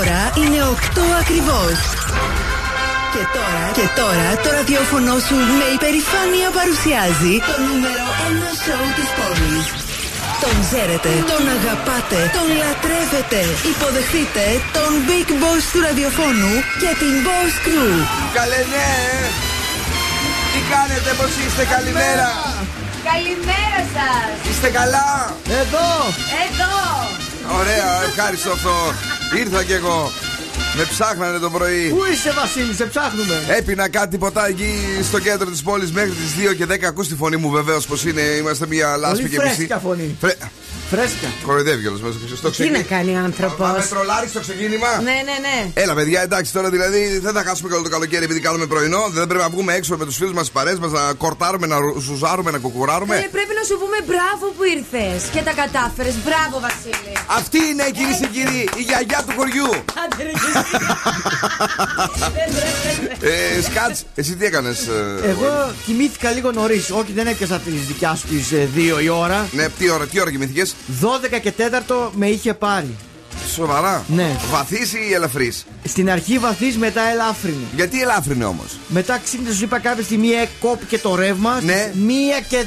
ώρα είναι 8 ακριβώς. Και τώρα, και τώρα το ραδιόφωνο σου με υπερηφάνεια παρουσιάζει το νούμερο 1 σοου της πόλης. Τον ξέρετε, τον αγαπάτε, τον λατρεύετε. Υποδεχτείτε τον Big Boss του ραδιοφώνου και την Boss Crew. Καλέ ναι! Τι κάνετε, πώς είστε, καλημέρα! Καλημέρα σας! Είστε καλά! Εδώ! Εδώ! Ωραία, ευχάριστο αυτό. Ήρθα κι εγώ. Με ψάχνανε το πρωί. Πού είσαι, Βασίλη, σε ψάχνουμε. Έπεινα κάτι ποτά εκεί στο κέντρο της πόλης μέχρι τις 2 και 10. Ακούς τη φωνή μου βεβαίως πως είναι. Είμαστε μια λάσπη Πολύ και μισή. φρέσκια φωνή. Φρέ... Φρέσκα. Κοροϊδεύει όλο μέσα στο Τι να κάνει ο άνθρωπος; Πάμε τρολάρι στο ξεκίνημα; Ναι, ναι, ναι. Έλα, παιδιά, εντάξει τώρα δηλαδή δεν θα χάσουμε καλό το καλοκαίρι επειδή κάνουμε πρωινό. Δεν πρέπει να βγούμε έξω με τους φίλους μας παρέ μας να κορτάρουμε, να ζουζάρουμε, να κουκουράρουμε. Ε, πρέπει να σου πούμε μπράβο που ήρθες και τα κατάφερες. Μπράβο, Βασίλη. Αυτή είναι κυρίες και κύριοι η γιαγιά του χωριού. Άντε, ρε, ε, Σκάτς, εσύ τι έκανες. Εγώ κοιμήθηκα λίγο νωρίς. Όχι, δεν έπιασα τη δικιάς σου τι 2 η ώρα. Ναι, τι ώρα, τι ώρα κοιμήθηκες; 12 και 4 με είχε πάρει. Σοβαρά. Ναι. Βαθύς ή ελαφρύς; Στην αρχή βαθύς, μετά ελάφρυνη. Γιατί ελάφρυνε όμως; Μετά ξύπνησε, σου είπα κάποια στιγμή, ε, κόπηκε το ρεύμα. Ναι. Μία και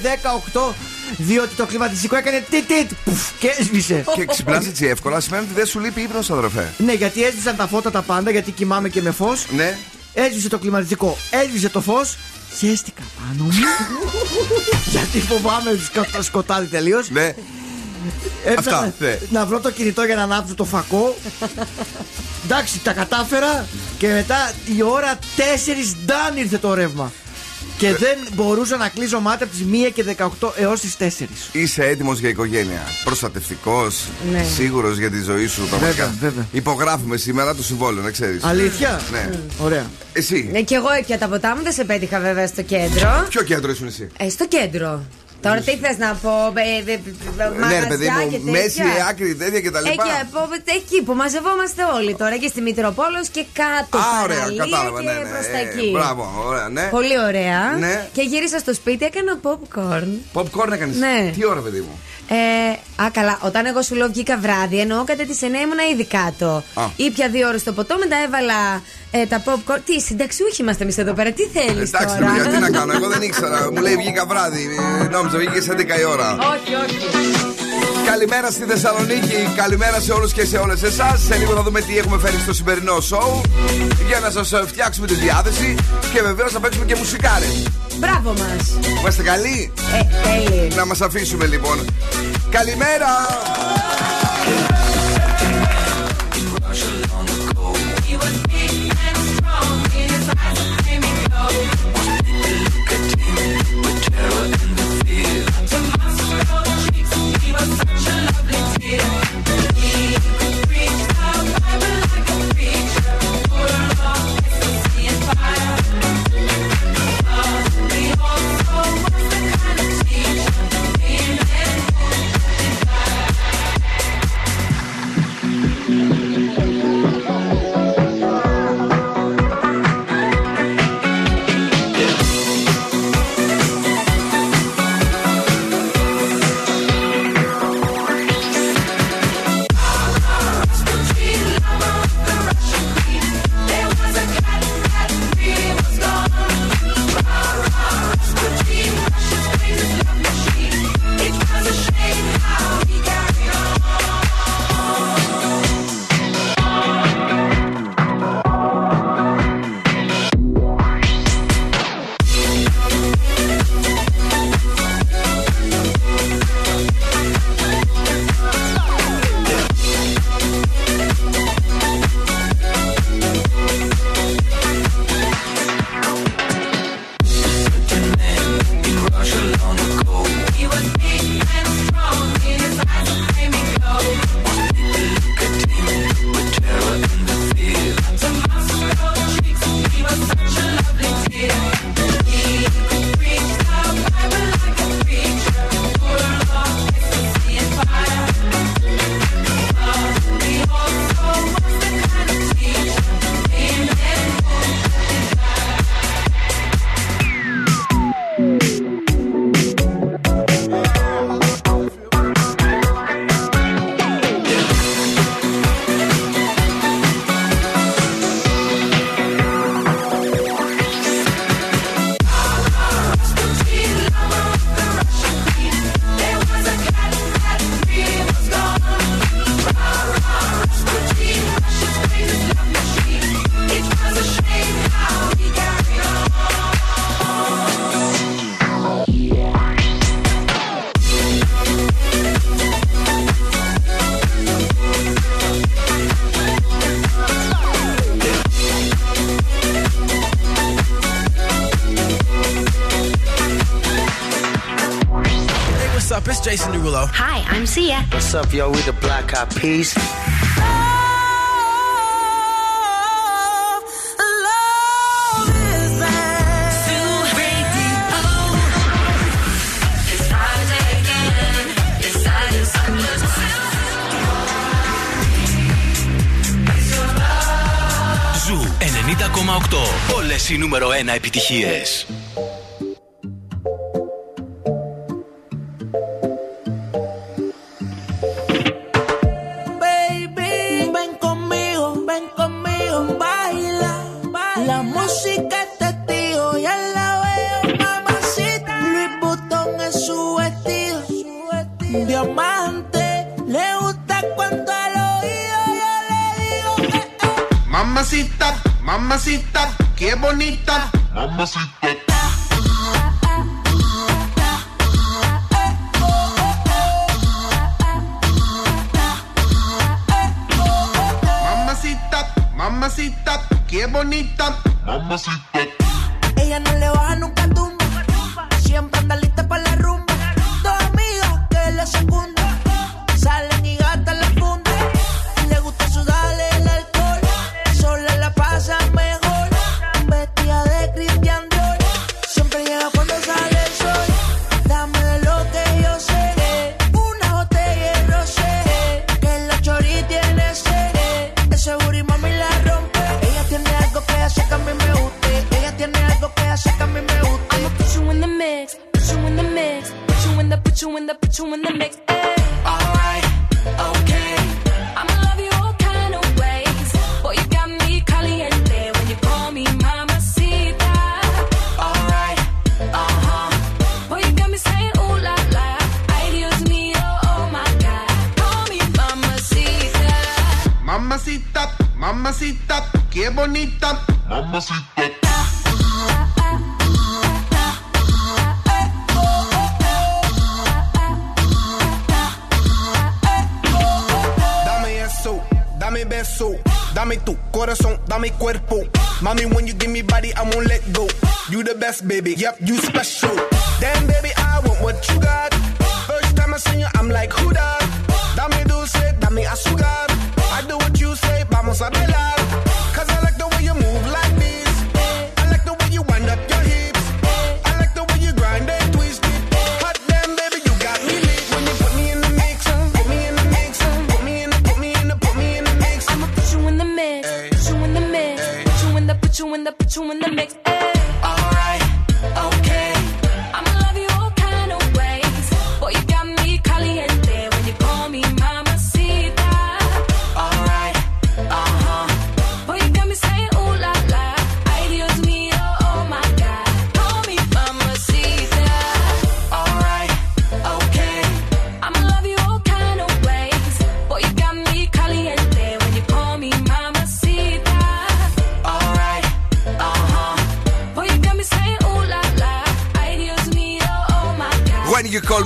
18. Διότι το κλιματιστικό έκανε τίτ πουφ, και έσβησε. Και ξυπνάς έτσι εύκολα σημαίνει ότι δεν σου λείπει ύπνος, αδερφέ. Ναι, γιατί έσβησαν τα φώτα τα πάντα, γιατί κοιμάμαι και με φως. Ναι. Έσβησε το κλιματιστικό, έσβησε το φως. Χαίστηκα πάνω μου. γιατί φοβάμαι σκο- σκοτάδι τελείως. Ναι. Έψαχνα Αυτά, ναι. να βρω το κινητό για να ανάψω το φακό. Εντάξει, τα κατάφερα και μετά η ώρα 4 ντάν ήρθε το ρεύμα. Και Ε. δεν μπορούσα να κλείσω μάτια από τις 1 και 18 έως τις 4. Είσαι έτοιμος για οικογένεια. Προστατευτικός. Ναι. Σίγουρος για τη ζωή σου. Πραγματικά. βέβαια. Υπογράφουμε σήμερα το συμβόλαιο, να ξέρεις. Αλήθεια; Ναι. Ωραία. Εσύ. Ναι, και εγώ έπια τα ποτά μου δεν σε πέτυχα βέβαια στο κέντρο. Ποιο κέντρο ήσουν εσύ; Ε, στο κέντρο. Τώρα τι θες να πω, ε, ε, ε, Ναι, ρε παιδί μαγαζιά και μου, τέτοια. μέση, άκρη, τέτοια κτλ. Εκεί, από- εκεί που μαζευόμαστε όλοι τώρα και στη Μητροπόλος και κάτω Α, ωραία, παραλία κατάλαβα. και Ναι, ναι. προς τα Ε, εκεί. Μπράβο, ωραία, ναι. Πολύ ωραία. Ναι. Και γύρισα στο σπίτι, έκανα popcorn. Popcorn έκανες; Ναι. Τι ώρα, παιδί μου; Ε, α, καλά. Όταν εγώ σου λέω βγήκα βράδυ, εννοώ κατά τις 9 ήμουνα ήδη κάτω. Α. Ήπια δύο ώρες το ποτό, μετά έβαλα ε, τα popcorn. Τι, συνταξιούχοι είμαστε εμείς εδώ πέρα, τι θέλεις Εντάξει, τώρα; ρε παιδιά, τι να κάνω. Εγώ δεν ήξερα. Μου λέει βγήκα βράδυ. Ε, Νόμιζα βγήκε σε 11 η ώρα. όχι, όχι. Καλημέρα στη Θεσσαλονίκη, καλημέρα σε όλους και σε όλες εσάς Σε λίγο θα δούμε τι έχουμε φέρει στο σημερινό σοου Για να σας ε, φτιάξουμε τη διάθεση Και βεβαίως θα παίξουμε και μουσικάρες Μπράβο μας. Είμαστε καλοί Ε, τέλει. Να μας αφήσουμε λοιπόν Καλημέρα into my swirl. Cheeks, he was such a lovely tear. What's up, yo? We the Black Eyed Peas. Ζου 90,8. Όλες οι νούμερο 1 επιτυχίες.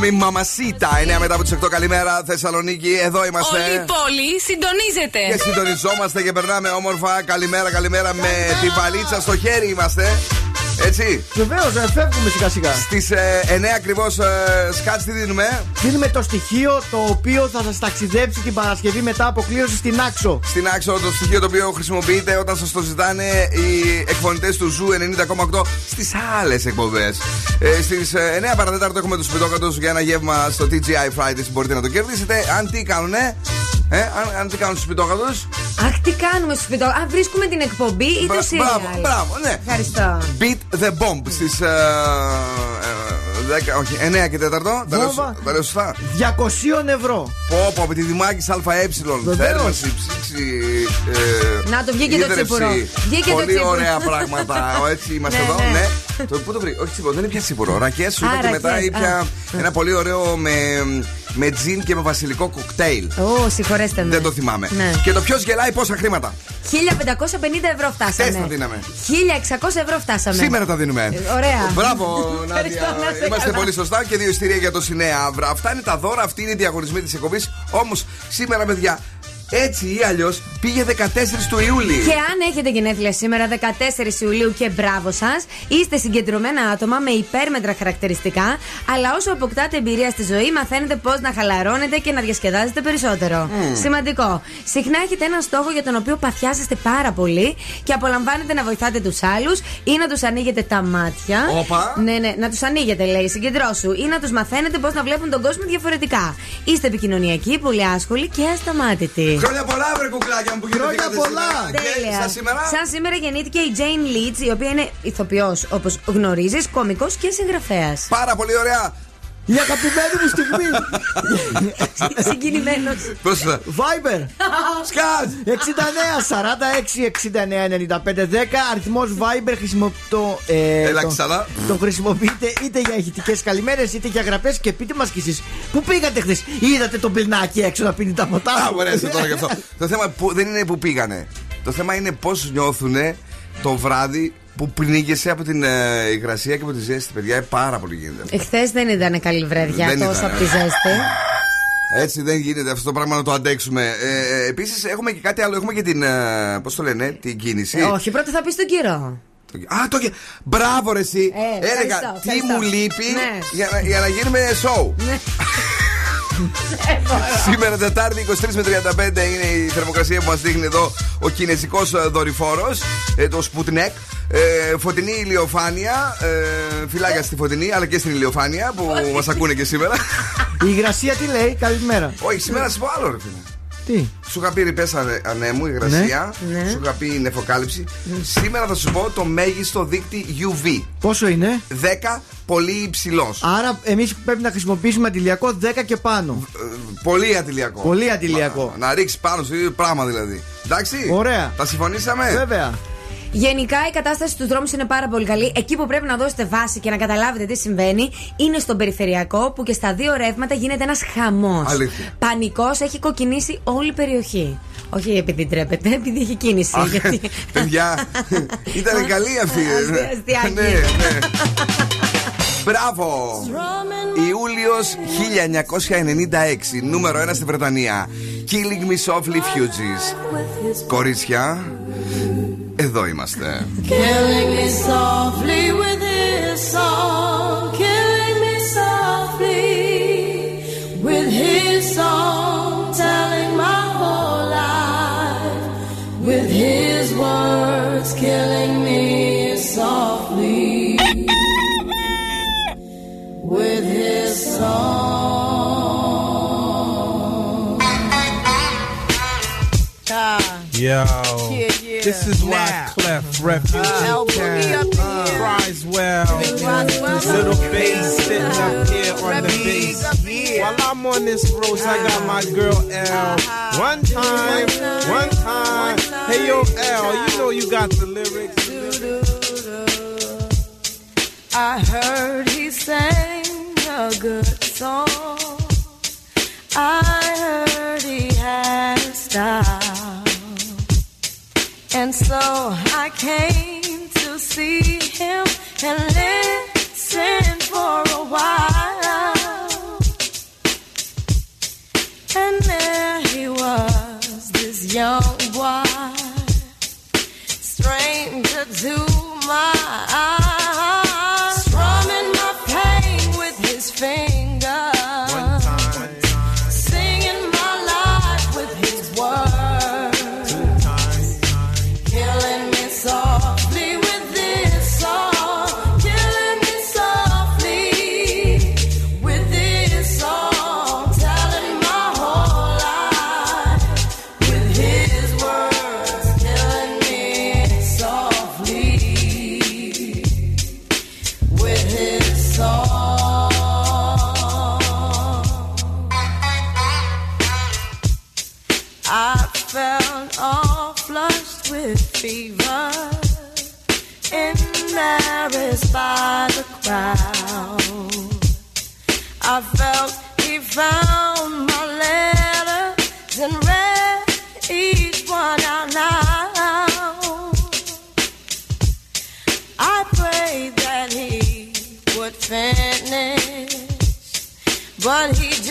When you call me Mamacita. 9 μετά από τις 8. Καλημέρα, Θεσσαλονίκη. Εδώ είμαστε. Όλη η πόλη συντονίζεται. Και συντονιζόμαστε και περνάμε όμορφα. Καλημέρα, καλημέρα. Με την βαλίτσα στο χέρι είμαστε. Έτσι. Βεβαίως, φεύγουμε σιγά σιγά. Στις 9 ακριβώς σκάτ τι δίνουμε; Δίνουμε το στοιχείο το οποίο θα σας ταξιδέψει την Παρασκευή μετά από κλήρωση στη Νάξο. Στη Νάξο το στοιχείο το οποίο χρησιμοποιείτε όταν σας το ζητάνε οι εκφωνητές του Zoo 90,8 στις άλλες εκπομπές. Ε, Στις 9 παρατέταρτο έχουμε του σπιτόκατου για ένα γεύμα στο TGI Fridays. Μπορείτε να το κερδίσετε. Αν τι κάνουνε. Ε, αν, αν τι κάνουν στους σπιτόκατου. Αχ, τι κάνουμε στους σπιτόκατου. Αν βρίσκουμε την εκπομπή ή το Μπρα- σύριαλ. μπράβο, μπράβο, ναι. Ευχαριστώ. Beat the Bomb στις. όχι, 9 και 4. Τα λέω Βόμβα. τα λέω σωστά. 200 ευρώ. Πω, πω, από τη Δημάκης ΑΕ. Βεβαίως. Θέρμανση, ψήξη. ε, Να το βγήκε το ίδρυυση. τσίπουρο. Βγήκε το Πολύ τσίπουρο. ωραία πράγματα. Ο, Έτσι είμαστε Ναι, εδώ. ναι. Ναι. Το, πού το βρει, Όχι τσίπουρο, δεν είναι πια τσίπουρο. Ρακές σου είπα Α, και μετά ρακές, ήπια α. ένα πολύ ωραίο με, με τζιν και με βασιλικό κοκτέιλ. Ω, συγχωρέστε με. Δεν το θυμάμαι. Ναι. Και το ποιος γελάει πόσα χρήματα; 1550 ευρώ φτάσαμε. Χθες τα δίναμε. 1600 ευρώ φτάσαμε. Σήμερα τα δίνουμε. Ε, ωραία. Μπράβο, Νάντια. Ευχαριστώ, να είστε Είμαστε καλά. πολύ σωστά και δύο ειστήρια για το Σινέα Αύρα. Αυτά είναι τα δώρα, αυτοί είναι οι διαγωνισμοί της εκπομπής. Όμως σήμερα, παιδιά, Έτσι ή αλλιώς πήγε 14 του Ιούλη. Και αν έχετε γενέθλια σήμερα, 14 Ιουλίου και μπράβο σας, είστε συγκεντρωμένα άτομα με υπέρμετρα χαρακτηριστικά, αλλά όσο αποκτάτε εμπειρία στη ζωή, μαθαίνετε πώς να χαλαρώνετε και να διασκεδάζετε περισσότερο. Σημαντικό. Συχνά έχετε έναν στόχο για τον οποίο παθιάζεστε πάρα πολύ και απολαμβάνετε να βοηθάτε τους άλλους ή να τους ανοίγετε τα μάτια. Όπα. Ναι, ναι, να τους ανοίγετε, λέει, συγκεντρώσου. Ή να τους μαθαίνετε πώς να βλέπουν τον κόσμο διαφορετικά. Είστε επικοινωνιακοί, πολύ άσχολοι και ασταμάτητοι. Χρόνια πολλά, βρε κουκλάκια μου που Χρόνια γεννηθήκατε πολλά. σήμερα. Και Τέλεια. σαν σήμερα. Σαν σήμερα γεννήθηκε η Jane Leeds, η οποία είναι ηθοποιός, όπως γνωρίζεις, κωμικό και συγγραφέας. Πάρα πολύ ωραία. Η αγαπημένη μου στιγμή. Συγκινημένος. Πώς θα. Viber. Σκάτ! 69 46 69 95 10 αριθμός Viber χρησιμοποιώ. Ε, Έλα το- ξανά. Το χρησιμοποιείτε είτε για ηχητικές καλημέρε είτε για γραφέ και πείτε μας κι εσείς. Πού πήγατε χθες, είδατε τον πιλνάκι έξω να πίνει τα ποτά. Α, του; μου αρέσει τώρα γι' αυτό. Το θέμα που, δεν είναι που πήγανε. Το θέμα είναι πώς νιώθουν το βράδυ που πνίγεσαι από την ε, υγρασία και από τη ζέστη. Παιδιά, ε, πάρα πολύ γίνεται. Εχθές δεν ήταν καλή βραδιά Δεν τόσο ήταν, από τη ε. ζέστη. Έτσι δεν γίνεται αυτό το πράγμα να το αντέξουμε. Ε, ε, Επίσης έχουμε και κάτι άλλο. Έχουμε και την. Ε, Πώς το λένε, την κίνηση. Ε, όχι, πρώτα θα πεις τον καιρό. Το- Α, το. και- Μπράβο, ρε, εσύ. Ε, Έλεγα ευχαριστώ, τι ευχαριστώ. μου λείπει Ναι. για, να- για να γίνουμε show. Ναι. Σήμερα Τετάρτη 23 με 35 είναι η θερμοκρασία που μας δείχνει εδώ ο κινέζικος δορυφόρος, το Sputnik. Ε, φωτεινή ηλιοφάνεια. Ε, φυλάκια στη φωτεινή, αλλά και στην ηλιοφάνεια που μας ακούνε και σήμερα. Η υγρασία τι λέει, καλημέρα. Όχι, σήμερα σα πω άλλο, ρε φίλε. Τι; Σου είχα πει ρηπέ ανέμου, υγρασία. Ναι. Σου είχα πει νεφοκάλυψη. Σήμερα θα σου πω το μέγιστο δείκτη UV. Πόσο είναι; 10 πολύ υψηλός. Άρα εμείς πρέπει να χρησιμοποιήσουμε αντιλιακό 10 και πάνω. Πολύ αντιλιακό. Πολύ αντιλιακό. Να, να ρίξεις πάνω στο ίδιο πράγμα δηλαδή. Εντάξει; Ωραία. Τα συμφωνήσαμε; Βέβαια. Γενικά η κατάσταση στους δρόμους είναι πάρα πολύ καλή. Εκεί που πρέπει να δώσετε βάση και να καταλάβετε τι συμβαίνει είναι στον περιφερειακό που και στα δύο ρεύματα γίνεται ένας χαμός. Αλήθεια. Πανικός έχει κοκκινήσει όλη η περιοχή. Όχι επειδή τρέπεται, επειδή έχει κίνηση. Αχ, γιατί... Παιδιά, ήταν καλή αυτή. Αστεία- αστιάκι. Ναι, ναι. Μπράβο! Ιούλιος 1996, νούμερο 1 στη Βρετανία. Killing Me Softly Fugees. Κορίτσια, εδώ είμαστε. Killing me softly with his song. Killing me softly with his song. Telling my whole life with his words. Killing me softly with his song. Yo, Yeah, yeah. this is why Clef Refuge uh, Boogie up cries well. Little bass sitting up uh-huh. here on the bass. While I'm on this road, I got my uh-huh. girl L. Uh-huh. One time, one time. Hey yo, L, you know you got the lyrics. I heard he sang a good song. I heard he had style. And so I came to see him and listen for a while. And there he was, this young boy stranger to my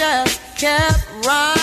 just kept right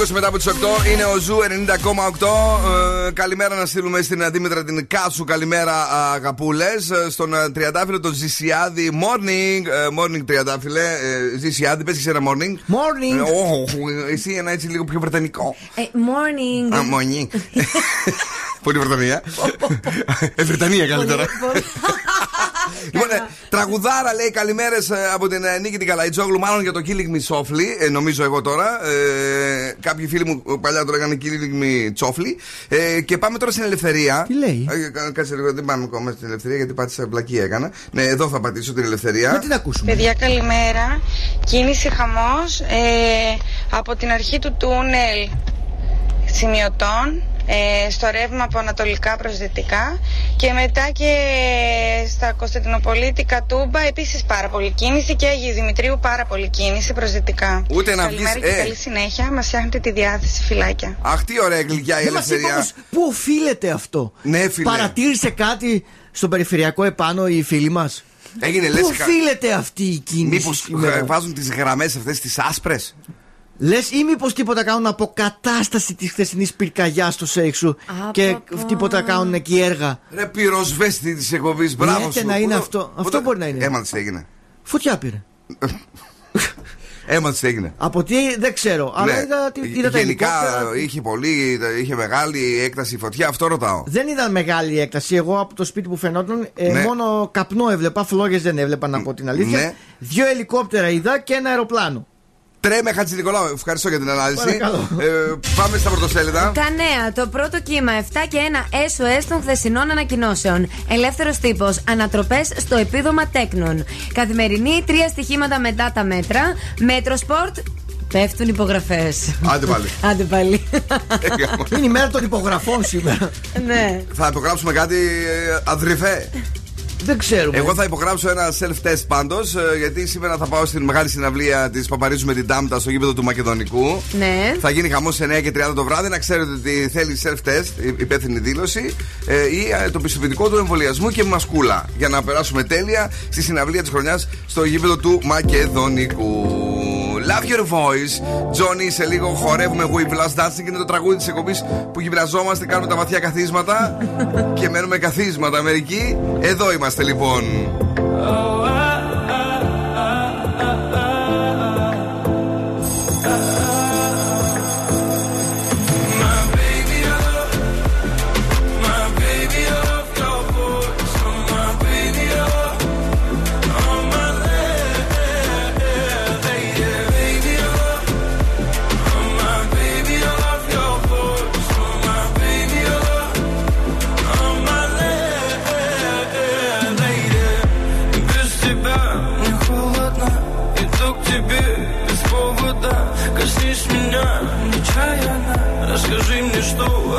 20 μετά από τις 8 είναι ο Zoo 90,8. Ε, καλημέρα να στείλουμε στην Δήμητρα την Κάτσου. Καλημέρα, αγαπούλες. Στον ε, Τριαντάφυλλο τον Ζησιάδη. Morning, ε, morning Τριαντάφυλλε. Ε, Ζησιάδη, πες και ένα morning. Morning. Ε, oh, εσύ ένα έτσι λίγο πιο βρετανικό. Ε, morning. Α, morning. Πολύ Βρετανία. Ε, Βρετανία καλύτερα. Λοιπόν, ε, τραγουδάρα λέει καλημέρες από την ε, Νίκη την Καλαϊτζόγλου, μάλλον για το Killing Me Softly, ε, νομίζω εγώ τώρα. Ε, κάποιοι φίλοι μου παλιά το λέγανε Killing Me Softly. Ε, και πάμε τώρα στην ελευθερία. Τι λέει; Ε, κα- κάτσε λίγο, δεν πάμε ακόμα στην ελευθερία γιατί πάτησα μπλακή έκανα. Ναι, εδώ θα πατήσω την ελευθερία. Να την ακούσουμε. Παιδιά καλημέρα Κίνηση χαμός ε, Από την αρχή του τούνελ Σημειωτών ε, Στο ρεύμα από ανατολικά προς δυτικά Και μετά και Στα Κωνσταντινοπολίτη Κατούμπα Επίσης πάρα πολύ κίνηση Και Αγίου Δημητρίου πάρα πολύ κίνηση προς δυτικά Ούτε να Καλημέρα βγεις, και ε. καλή συνέχεια Μας φτιάχνετε τη διάθεση φυλάκια Αχ, τι ωραία γλυκιά η Δεν μα είπα ελευθερία. όμως πού οφείλεται αυτό; Ναι, φίλε. Παρατήρησε κάτι στο περιφερειακό επάνω οι φίλοι μας; Έγινε λε. Πού οφείλεται αυτή η κίνηση. Μήπως σήμερα; βάζουν τις γραμμές αυτές τις άσπρες; Λες ή μήπως τίποτα κάνουν αποκατάσταση της χθεσινής πυρκαγιάς στο Σέξου και τίποτα κάνουν εκεί έργα. Ρε πυροσβέστη της εκπομπής, μπράβο Λέτε σου. να είναι Πού- αυτό. πού Αυτό το- μπορεί να είναι. Έμαθες τι έγινε. Φωτιά πήρε. Έμαθες τι έγινε. Από τι δεν ξέρω. Αλλά Ναι. είδα, τι- είδα τα Γενικά ελικόπτερα. είχε πολύ, είχε μεγάλη έκταση φωτιά, αυτό ρωτάω. Δεν ήταν μεγάλη έκταση. Εγώ από το σπίτι που φαινόταν, ε, Ναι. μόνο καπνό έβλεπα. Φλόγες δεν έβλεπα, να πω την αλήθεια. Ναι. Δύο ελικόπτερα είδα και ένα αεροπλάνο. Τρέμε Χατζη Νικολάου, ευχαριστώ για την ανάλυση. Παρακαλώ. Ε, πάμε στα πρωτοσέλιδα. Τα νέα. Το πρώτο κύμα 7 και 1 SOS των χθεσινών ανακοινώσεων. Ελεύθερος τύπος. Ανατροπές στο επίδομα τέκνων. Καθημερινή. Τρία στοιχήματα μετά τα μέτρα. Metrosport. Πέφτουν υπογραφές. Άντε πάλι. Άντε πάλι. Ε, Είναι η μέρα των υπογραφών σήμερα. ναι. Θα υπογράψουμε κάτι ε, αδερφέ. Δεν ξέρουμε. Εγώ θα υπογράψω ένα self-test πάντως, γιατί σήμερα θα πάω στην μεγάλη συναυλία της Παπαρίζου με την Τάμτα στο γήπεδο του Μακεδονικού. Ναι. Θα γίνει χαμός 9 και 30 το βράδυ. Να ξέρετε ότι θέλει self-test, η- υπεύθυνη δήλωση, ε, ή ε, το πιστοποιητικό του εμβολιασμού και μασκούλα. Για να περάσουμε τέλεια στη συναυλία της χρονιάς στο γήπεδο του Μακεδονικού. Love your voice. Johnny, σε λίγο χορεύουμε We Blast Dancing. Είναι το τραγούδι της εκπομπής που γυμναζόμαστε, κάνουμε τα βαθιά καθίσματα και μένουμε καθίσματα μερικοί. Εδώ είμαστε είμαστε λοιπόν. Oh,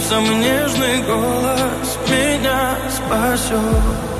Самый нежный голос Меня спасет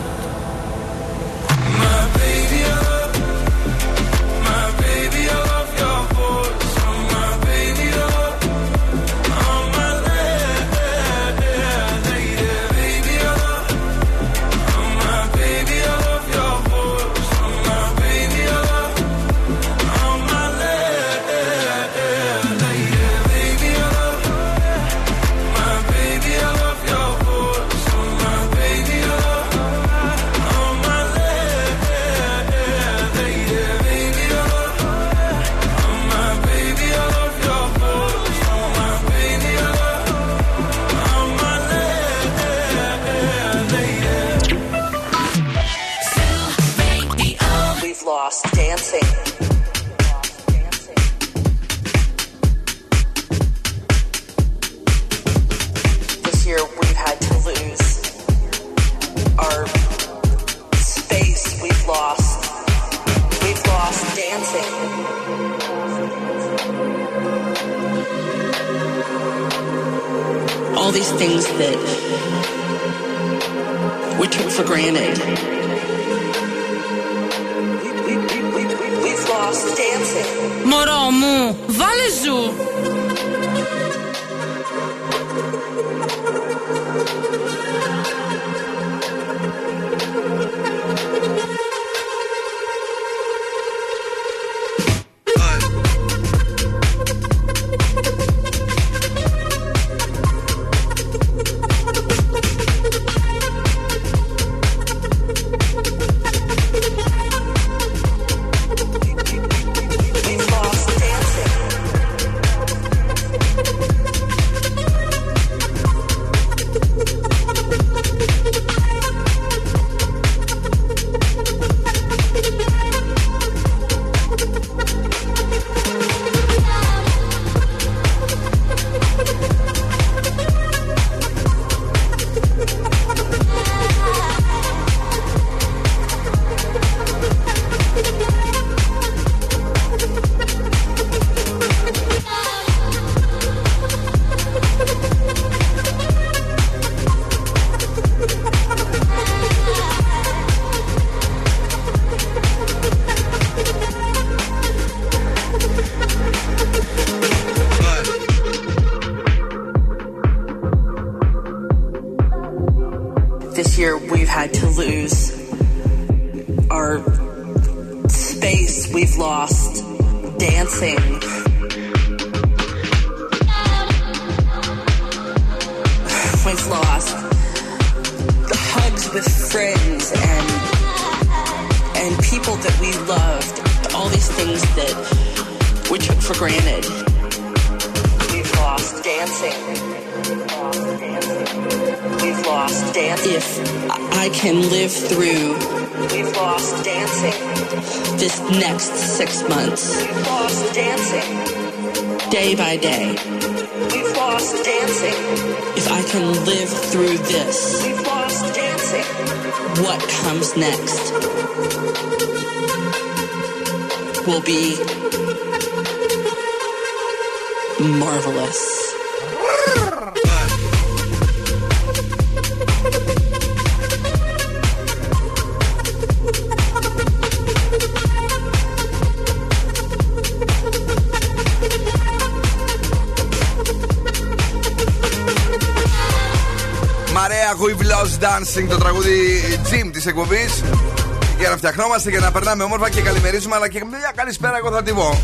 περνάμε όμορφα και καλημερίζουμε, αλλά και μια καλησπέρα εγώ θα τη πω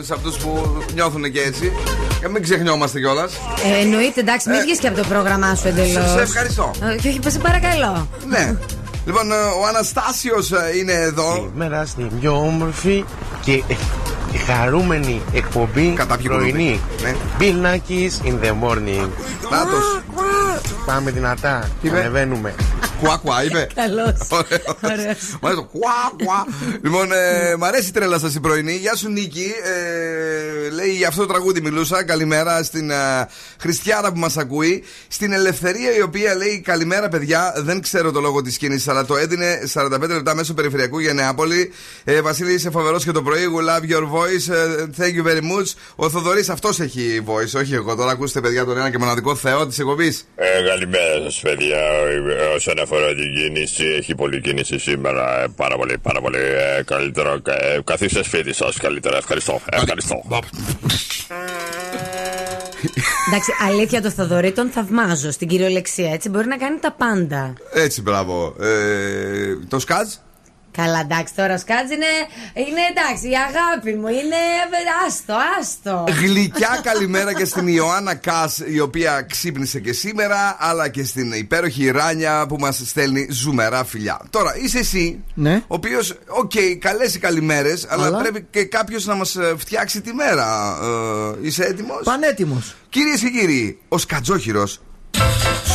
ε, σε αυτούς που νιώθουν και έτσι. Και μην ξεχνιόμαστε κιόλας. Ε, εννοείται, εντάξει, μην βγεις και από το πρόγραμμά σου εντελώς. Σε- σε ευχαριστώ. Και όχι, σε παρακαλώ. Ναι. Λοιπόν, ε, ο Αναστάσιος είναι εδώ. Σήμερα στην πιο όμορφη και, και χαρούμενη εκπομπή πρωινή. Ναι. Bill Nackis in the morning. Νάτος. Πάμε δυνατά. είπε; Ανεβαίνουμε. Κουά κουά είπε. Καλώς. Ωραίος. Μ' αρέσει το κουά κουά. Λοιπόν, ε, μ' αρέσει η τρέλα σας η πρωινή. Γεια σου Νίκη. Ε, λέει για αυτό το τραγούδι μιλούσα. Καλημέρα στην ε, Χριστιάνα που μας ακούει. Στην Ελευθερία η οποία λέει Καλημέρα παιδιά. Δεν ξέρω το λόγο της κίνηση, αλλά το έδινε 45 λεπτά μέσω περιφερειακού για Νεάπολη. Ε, Βασίλη, είσαι φοβερός και το πρωί. We love your voice. Ε, thank you very much. Ο Θοδωρής αυτός έχει voice, όχι εγώ. Τώρα ακούστε παιδιά τον ένα και μοναδικό Θεό της εκπομπής. Ε, καλημέρα σας, παιδιά. Ε, Όσον αφορά την κίνηση, έχει πολλή κίνηση σήμερα. Ε, πάρα πολύ, πάρα πολύ ε, καλύτερο. Ε, καθίστε σπίτι σας καλύτερα. Ευχαριστώ. Ευχαριστώ. Εντάξει, αλήθεια το Θοδωρή τον θαυμάζω στην κυριολεξία. Έτσι μπορεί να κάνει τα πάντα. Έτσι, μπράβο. Ε, το σκάτζ. Καλά, εντάξει, τώρα ο Σκάτζ είναι, είναι εντάξει, η αγάπη μου. Είναι. Άστο, άστο. Γλυκιά καλημέρα και στην Ιωάννα Κάς η οποία ξύπνησε και σήμερα, αλλά και στην υπέροχη Ράνια που μας στέλνει ζουμερά φιλιά. Τώρα, είσαι εσύ, Ναι. ο οποίος, οκ, καλές οι καλημέρες, αλλά, Αλλά; πρέπει και κάποιος να μας φτιάξει τη μέρα. Ε, είσαι έτοιμος; Πανέτοιμος. Κυρίες και κύριοι, ο Σκατζόχοιρος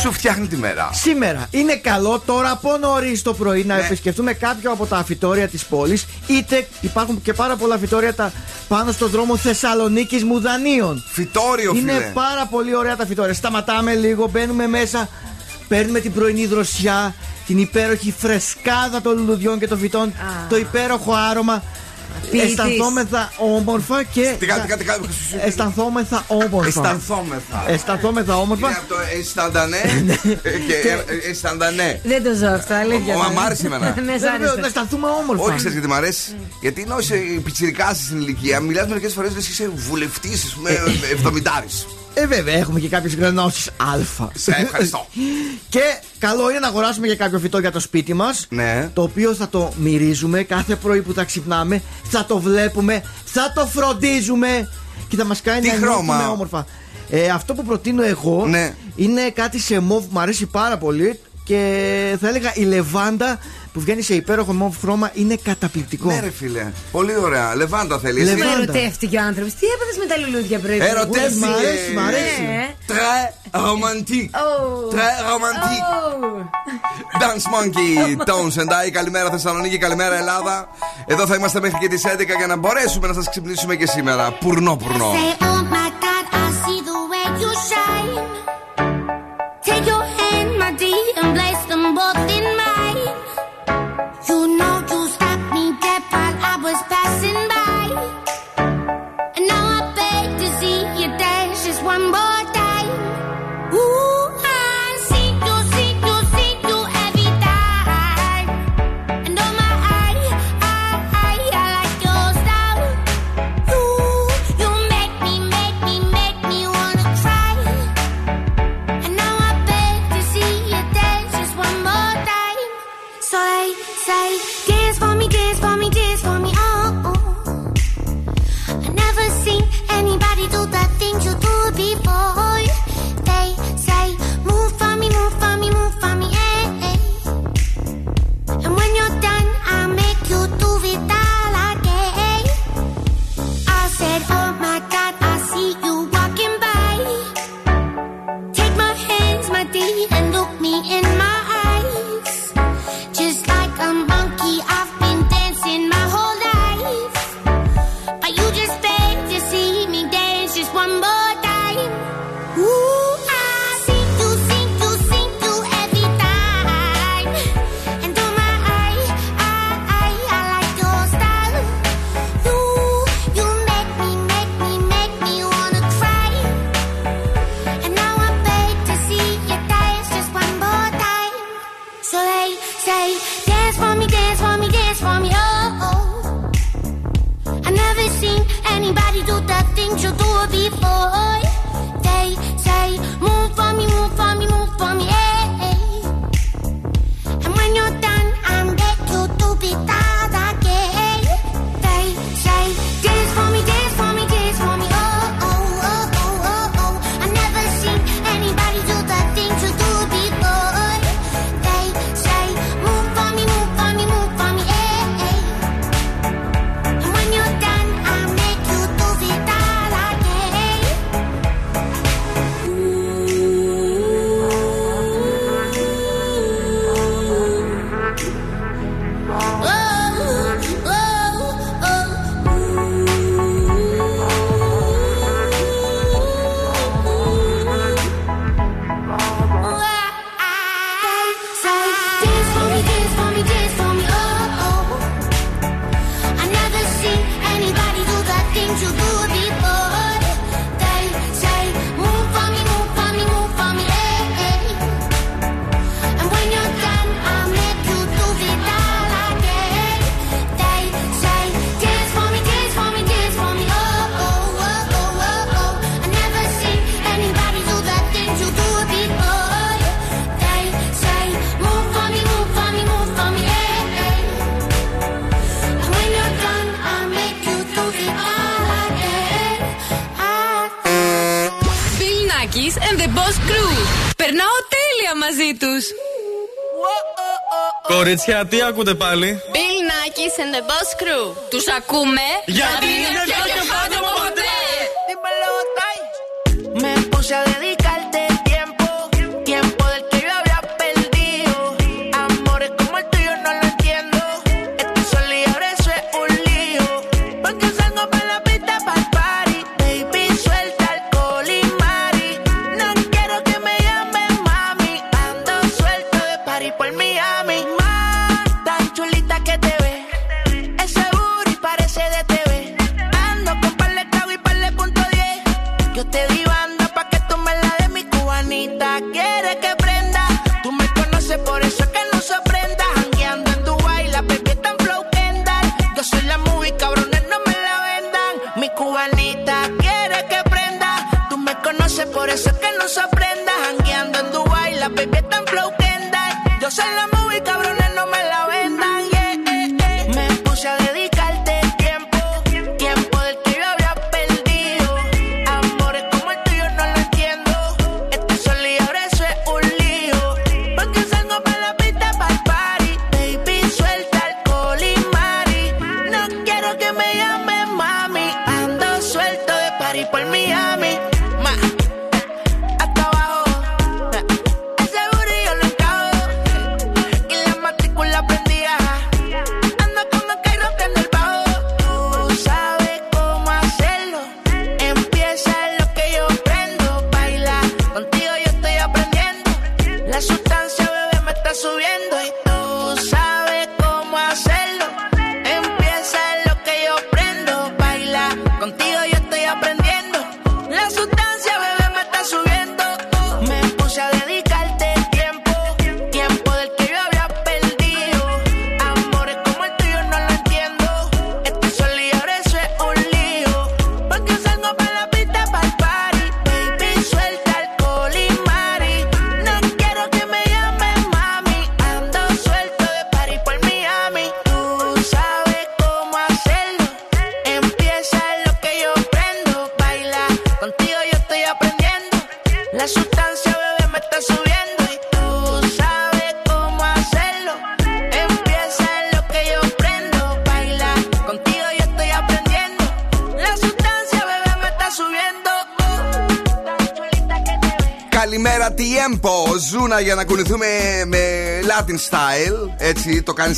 σου φτιάχνει τη μέρα. Σήμερα είναι καλό τώρα από νωρίς το πρωί Ναι. να επισκεφτούμε κάποιο από τα φυτώρια της πόλης. Είτε υπάρχουν και πάρα πολλά φυτώρια τα, πάνω στο δρόμο Θεσσαλονίκης Μουδανίων. Φυτόριο, Είναι φίλε. πάρα πολύ ωραία τα φυτόρια. Σταματάμε λίγο, μπαίνουμε μέσα, παίρνουμε την πρωινή δροσιά, την υπέροχη φρεσκάδα των λουλουδιών και των φυτών, το υπέροχο άρωμα. Ποιητής. Αισθανθόμεθα όμορφα και. Τι κάτι, κάτι, κάτι. Αισθανθόμεθα όμορφα. Αισθανθόμεθα. Αισθανθόμεθα όμορφα. Είναι από το αισθαντανέ και ε, ε, αισθαντανέ. Δεν το ζω αυτό, αλήθεια. Ω, το- μ' άρεσε εμένα. Ναι, σ' Βέβαια, άρεσε. να αισθανθούμε όμορφα. Όχι, ξέρεις γιατί μ' αρέσει; Γιατί ενώ είσαι πιτσυρικά στην ηλικία, μιλάς μερικές φορές λες είσαι βουλευτής, ας πούμε, 70. Ε, βέβαια, έχουμε και κάποιες γνώσεις Α. Σε ευχαριστώ. και καλό είναι να αγοράσουμε και κάποιο φυτό για το σπίτι μας. Ναι. Το οποίο θα το μυρίζουμε κάθε πρωί που θα ξυπνάμε. Θα το βλέπουμε, θα το φροντίζουμε και θα μας κάνει Τι να χρώμα; νιώθουμε όμορφα. Ε, αυτό που προτείνω εγώ Ναι. είναι κάτι σε μοβ που μου αρέσει πάρα πολύ. Και θα έλεγα η λεβάντα που βγαίνει σε υπέροχο μοβ χρώμα είναι καταπληκτικό. Ναι, ρε φίλε. Πολύ ωραία. Λεβάντα θέλεις. Λεβάντα. Με ερωτεύτηκε ο άνθρωπος. Τι έπαθες με τα λουλούδια πρωί. Ερωτεύτηκε. Μ' αρέσει, μ' αρέσει. Ναι. Τρε romantique. Τρε romantique. Dance Monkey, Tones and I. Καλημέρα Θεσσαλονίκη, καλημέρα Ελλάδα. Εδώ θα είμαστε μέχρι και τις 11 για να μπορέσουμε να σας ξυπνήσουμε και σήμερα. Πουρνό, πουρνό. Say, oh my God, I see the way you shine. Take your hand, my dear, and place them both in Κορίτσια, τι ακούτε πάλι; Bill Nackis and the Boss Crew. Τους ακούμε γιατί είναι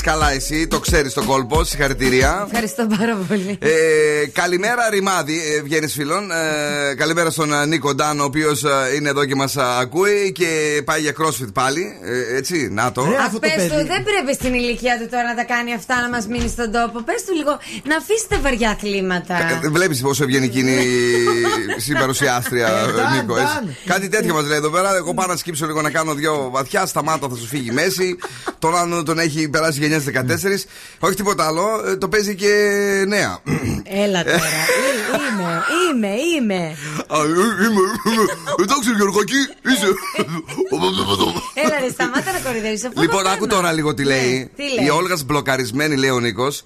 καλά εσύ, το ξέρεις τον κόλπο. Συγχαρητήρια. Ευχαριστώ πάρα πολύ. Ε, καλημέρα, ρημάδι, ε, βγαίνεις φίλων. Ε, καλημέρα στον ε, Νίκο Ντάν, ο οποίος ε, είναι εδώ και μας ακούει και πάει για crossfit πάλι. Ε, έτσι, να το. Αχ, πες δεν πρέπει στην ηλικία του τώρα να τα κάνει αυτά, να μας μείνει στον τόπο. Πες του λίγο, να αφήσει τα βαριά αθλήματα. Βλέπεις πόσο ευγενική είναι η συμπαρουσιάστρια, Νίκο. Κάτι τέτοιο μας λέει εδώ πέρα. Εγώ πάω να σκύψω λίγο να κάνω δύο βαθιά, σταμάτα, θα σου φύγει η μέση. Τον άλλον τον έχει περάσει γενιάς 14. Όχι τίποτα άλλο. ε, Το παίζει και νέα. Έλα τώρα. Ε, είμαι, είμαι, είμαι. Α, ε, Είμαι, είμαι. Εντάξει, Γεωργακή, είσαι. Έλα ρε, σταμάτα να κορυδεύεις. αφού Λοιπόν, το άκου θέμα. τώρα λίγο τι λέει. Ναι, τι λέει. Η Όλγας μπλοκαρισμένη, λέει ο Νίκος.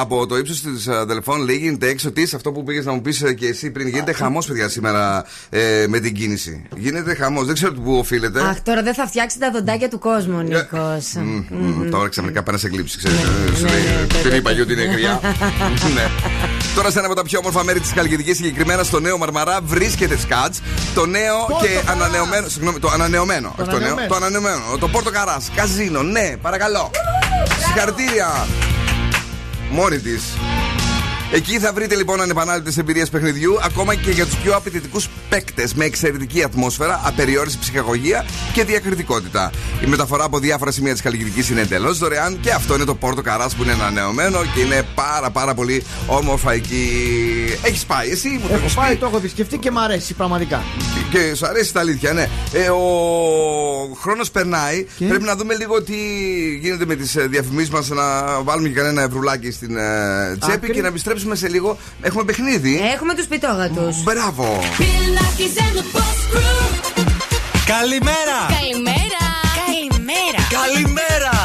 από το ύψος της αδελφών λέει γίνεται έξω τι αυτό που πήγες να μου πεις και εσύ πριν. Γίνεται χαμός, παιδιά, σήμερα ε, με την κίνηση. Γίνεται χαμός. Δεν ξέρω πού οφείλεται. Αχ, τώρα δεν θα φτιάξει τα δοντάκια του κόσμου, Νίκος. Μμ, μμ, Τώρα ξαφνικά πάει να σε γλύψει, ξέρεις. Ε, Σου λέει, Δεν είπα ότι είναι γριά. Ναι. Τώρα σε ένα από τα πιο όμορφα μέρη της Καλλιτική, συγκεκριμένα στο νέο Μαρμαρά, βρίσκεται Σκάτς. Το νέο και ανανεωμένο. Συγγνώμη, το ανανεωμένο. όχι το νέο. ανανεωμένο. Το ανανεωμένο. Το Πόρτο Καράς. Καζίνο. Ναι, παρακαλώ. Συγχαρητήρια. Μόνη της. Εκεί θα βρείτε λοιπόν ανεπανάληπτες εμπειρίες παιχνιδιού, ακόμα και για τους πιο απαιτητικούς παίκτες, με εξαιρετική ατμόσφαιρα, απεριόριστη ψυχαγωγία και διακριτικότητα. Η μεταφορά από διάφορα σημεία της καλλιτική είναι εντελώς δωρεάν και αυτό είναι το Πόρτο Καράς που είναι ανανεωμένο και είναι πάρα πάρα πολύ όμορφα εκεί. Έχεις πάει, εσύ μου το Έχω έχεις πάει, πει. το έχω επισκεφτεί και μ' αρέσει πραγματικά. Και σου αρέσει τα αλήθεια, ναι. Ε, ο χρόνος περνάει. Πρέπει να δούμε λίγο τι γίνεται με τις διαφημίσεις μας. Να βάλουμε και κανένα ευρουλάκι στην ε, τσέπη Άκρη. και να επιστρέψουμε σε λίγο. Έχουμε παιχνίδι. Έχουμε τους πιτόγατους. Μπράβο. Καλημέρα! Καλημέρα! Καλημέρα! Καλημέρα! Καλημέρα!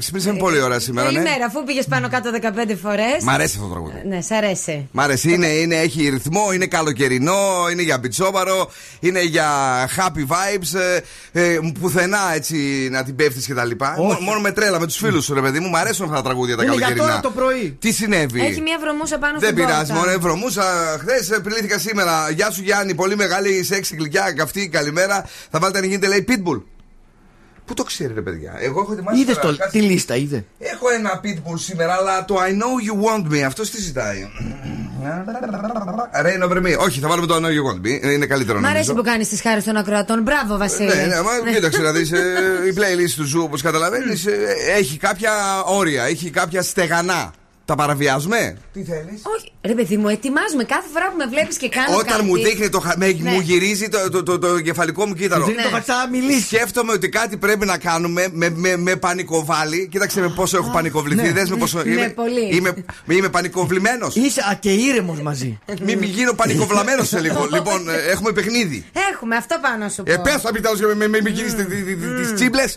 Ξυπνήσαμε πολύ ώρα σήμερα. Ναι. Καλημέρα, αφού πήγες πάνω κάτω 15 φορές. Μ' αρέσει αυτό το τραγούδι. Ναι, σ' αρέσει. Μ' αρέσει, είναι, είναι, έχει ρυθμό, είναι καλοκαιρινό, είναι για πιτσόβαρο, είναι για happy vibes. Ε, ε, πουθενά έτσι να την πέφτεις και τα λοιπά. Όχι. Μο- Μόνο με τρέλα, με τους φίλους σου, ρε παιδί μου, μου αρέσουν αυτά τα τραγούδια τα Είναι για καλοκαιρινά. τώρα το πρωί. Τι συνέβη; Έχει μια βρωμούσα πάνω Δεν στην πειράζει, πόρτα. μόνο ευρωμούσα. Χθες επιλήθηκα σήμερα. Γεια σου Γιάννη, πολύ μεγάλη σεξι γλυκιά καυτή, καλημέρα. Θα βάλετε αν γίνεται, λέει Pitbull. Πού το ξέρετε, παιδιά; Εγώ έχω ετοιμάσει. Είδες τώρα, το, κάτσε- τη λίστα, είδε; Έχω ένα Pitbull σήμερα, αλλά το I know you want me. Αυτός τι ζητάει; Rain over me. Όχι, θα βάλουμε το I know you want me. Είναι καλύτερο Μ' αρέσει νομίζω. που κάνεις τις χάρες των ακροατών. Μπράβο, Βασίλη. Ναι, ναι, μα κοίταξε να δεις. η playlist του Zoo, όπως καταλαβαίνεις, έχει κάποια όρια, έχει κάποια στεγανά. Τα παραβιάζουμε; Τι θέλει. Όχι, ρε παιδί μου, ετοιμάζουμε κάθε φορά που με βλέπεις και κάνω. Όταν κάτι. μου δείχνει το χα... με- Ναι. μου γυρίζει το, το, το, το κεφαλικό μου κύτταρο. Μου δείχνει το χατσά μιλήσει. Σκέφτομαι ότι κάτι πρέπει να κάνουμε. Με, με, με πανικοβάλλει. Κοίταξε με πόσο έχω πανικοβληθεί. Ναι. Δες με πόσο. Ναι, είμαι, πολύ. Είμαι, είμαι πανικοβλημένος. Είσαι α, και ήρεμος μαζί. Μην μη γίνω πανικοβλαμμένο σε λίγο. λοιπόν, ε, έχουμε παιχνίδι. Έχουμε αυτό πάνω να σου πω. Ε, πες επιτέλου και με, με, με γυρίσει τις τσίμπλες.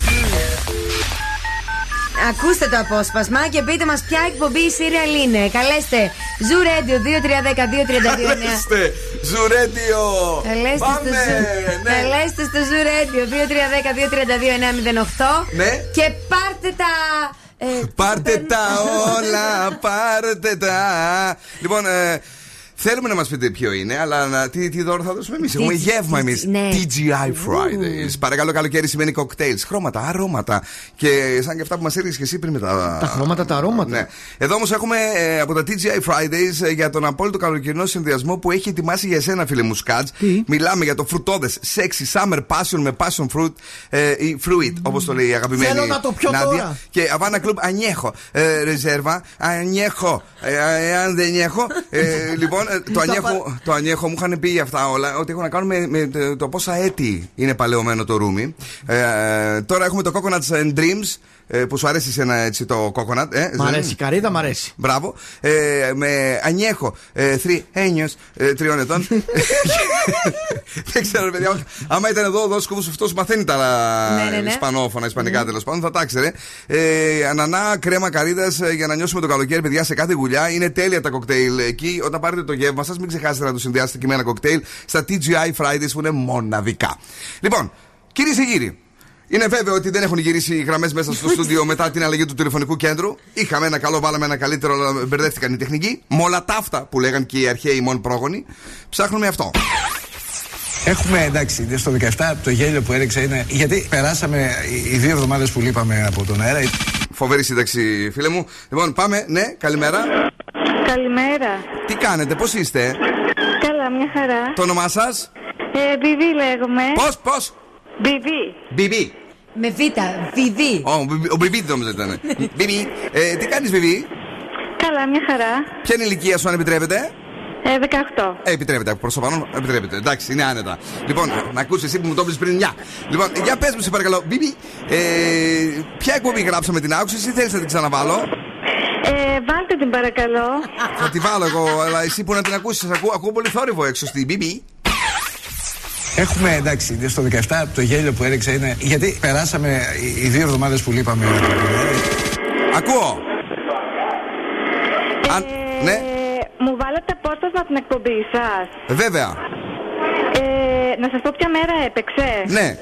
Ακούστε το απόσπασμα και πείτε μας ποια εκπομπή η serial είναι. Καλέστε Zoo Radio 2310-232-9. Καλέστε, Ζουρέντιο! Καλέστε στο, Πάμε! Zoo- Ναι. Καλέστε στο Zoo Radio 2310-232-908 Ναι. και πάρτε τα. ε, Πάρτε τα όλα, πάρτε τα. Λοιπόν, ε, θέλουμε να μας πείτε ποιο είναι, αλλά να- τι, τι δώρο θα δώσουμε εμείς. Έχουμε γεύμα εμείς. ναι. TGI Fridays. Παρακαλώ, καλοκαίρι σημαίνει κοκτέιλ, χρώματα, αρώματα. Και σαν και αυτά που μας έδειξε και εσύ πριν με τα. Τα χρώματα, τα αρώματα. Ναι. Εδώ όμως έχουμε ε, από τα TGI Fridays ε, για τον απόλυτο καλοκαιρινό συνδυασμό που έχει ετοιμάσει για εσένα, φίλε μου Σκάτ. Μιλάμε για το φρουτόδε sexy summer passion με passion fruit ε, ή fruit, όπως το λέει η αγαπημένη. Θέλω να το πιω Νάντια. τώρα. Και Αβάνα Κλουμπ ανιέχω. Ε, ρεζέρβα, ανιέχω. Ε, εάν δεν έχω. Ε, λοιπόν, ε, το, Θα ανιέχω, το ανιέχω μου είχαν πει για αυτά όλα ότι έχουν να κάνουν με, με το, το πόσα έτη είναι παλαιωμένο το ρούμι. Ε, τώρα έχουμε το Coconuts and Dreams. Ε, που σου αρέσει εσένα έτσι το coconut. Ε, Μ' αρέσει, η καρύδα μ' αρέσει. Μπράβο. Ε, με ανιέχω. Ε, θρι, ένιος, ε, τριών ετών. Δεν ξέρω, παιδιά. Άμα ήταν εδώ ο δόσκοπο αυτός μαθαίνει τα Ναι, ναι, ναι. ισπανόφωνα, ισπανικά τέλος πάντων, θα τα ξέρε. Ε, ανανά, κρέμα καρύδας για να νιώσουμε το καλοκαίρι, παιδιά, σε κάθε γουλιά. Είναι τέλεια τα κοκτέιλ εκεί. Όταν πάρετε το γεύμα σας, μην ξεχάσετε να το συνδυάσετε και με ένα κοκτέιλ στα TGI Fridays που είναι μοναδικά. Λοιπόν, κυρίες και κύριοι, είναι βέβαιο ότι δεν έχουν γυρίσει οι γραμμές μέσα στο στούντιο μετά την αλλαγή του τηλεφωνικού κέντρου. Είχαμε ένα καλό, βάλαμε ένα καλύτερο, αλλά μπερδεύτηκαν οι τεχνικοί. Με όλα τα αυτά που λέγαν και οι αρχαίοι μόν πρόγονοι, ψάχνουμε αυτό. Έχουμε εντάξει στο 17 το γέλιο που έριξε είναι γιατί περάσαμε οι- οι δύο εβδομάδες που λείπαμε από τον αέρα. Φοβερή σύνταξη, φίλε μου. Λοιπόν, πάμε. Ναι, καλημέρα. Καλημέρα. Τι κάνετε, πώς είστε, Καλά, μια χαρά. το όνομά σας; Ε, Βιβί λέγομαι. Πώς, πώς; Βιβί. Μπιμπί. Με β, βιδί. Ο, ο Μπιμπί νόμιζα ήταν. Μπιμπί. Ε, τι κάνεις, Μπιμπί. Καλά, μια χαρά. Ποια είναι η ηλικία σου, αν επιτρέπετε; Ε, 18. Ε, επιτρέπεται, προς το παρόν επιτρέπεται. Εντάξει, είναι άνετα. Λοιπόν, να ακούσεις εσύ που μου το πεις πριν, μια. Λοιπόν, για πες μου, σε παρακαλώ, Μπιμπί, ε, ποια εκπομπή γράψαμε την άκουση ή θέλεις να την ξαναβάλω; Ε, βάλτε την παρακαλώ. Θα τη βάλω εγώ, αλλά εσύ που να την ακούσεις, ακούω, ακούω πολύ θόρυβο έξω στην Μπιμπί. Έχουμε εντάξει στο 17 το γέλιο που έριξε είναι γιατί περάσαμε οι- οι δύο εβδομάδες που λείπαμε από τον αέρα. Ακούω. Αν, ναι, Ε, μου βάλατε απόσπασμα από την εκπομπή σας. βέβαια. Ε, να σας πω ποια μέρα έπαιξε. Ναι.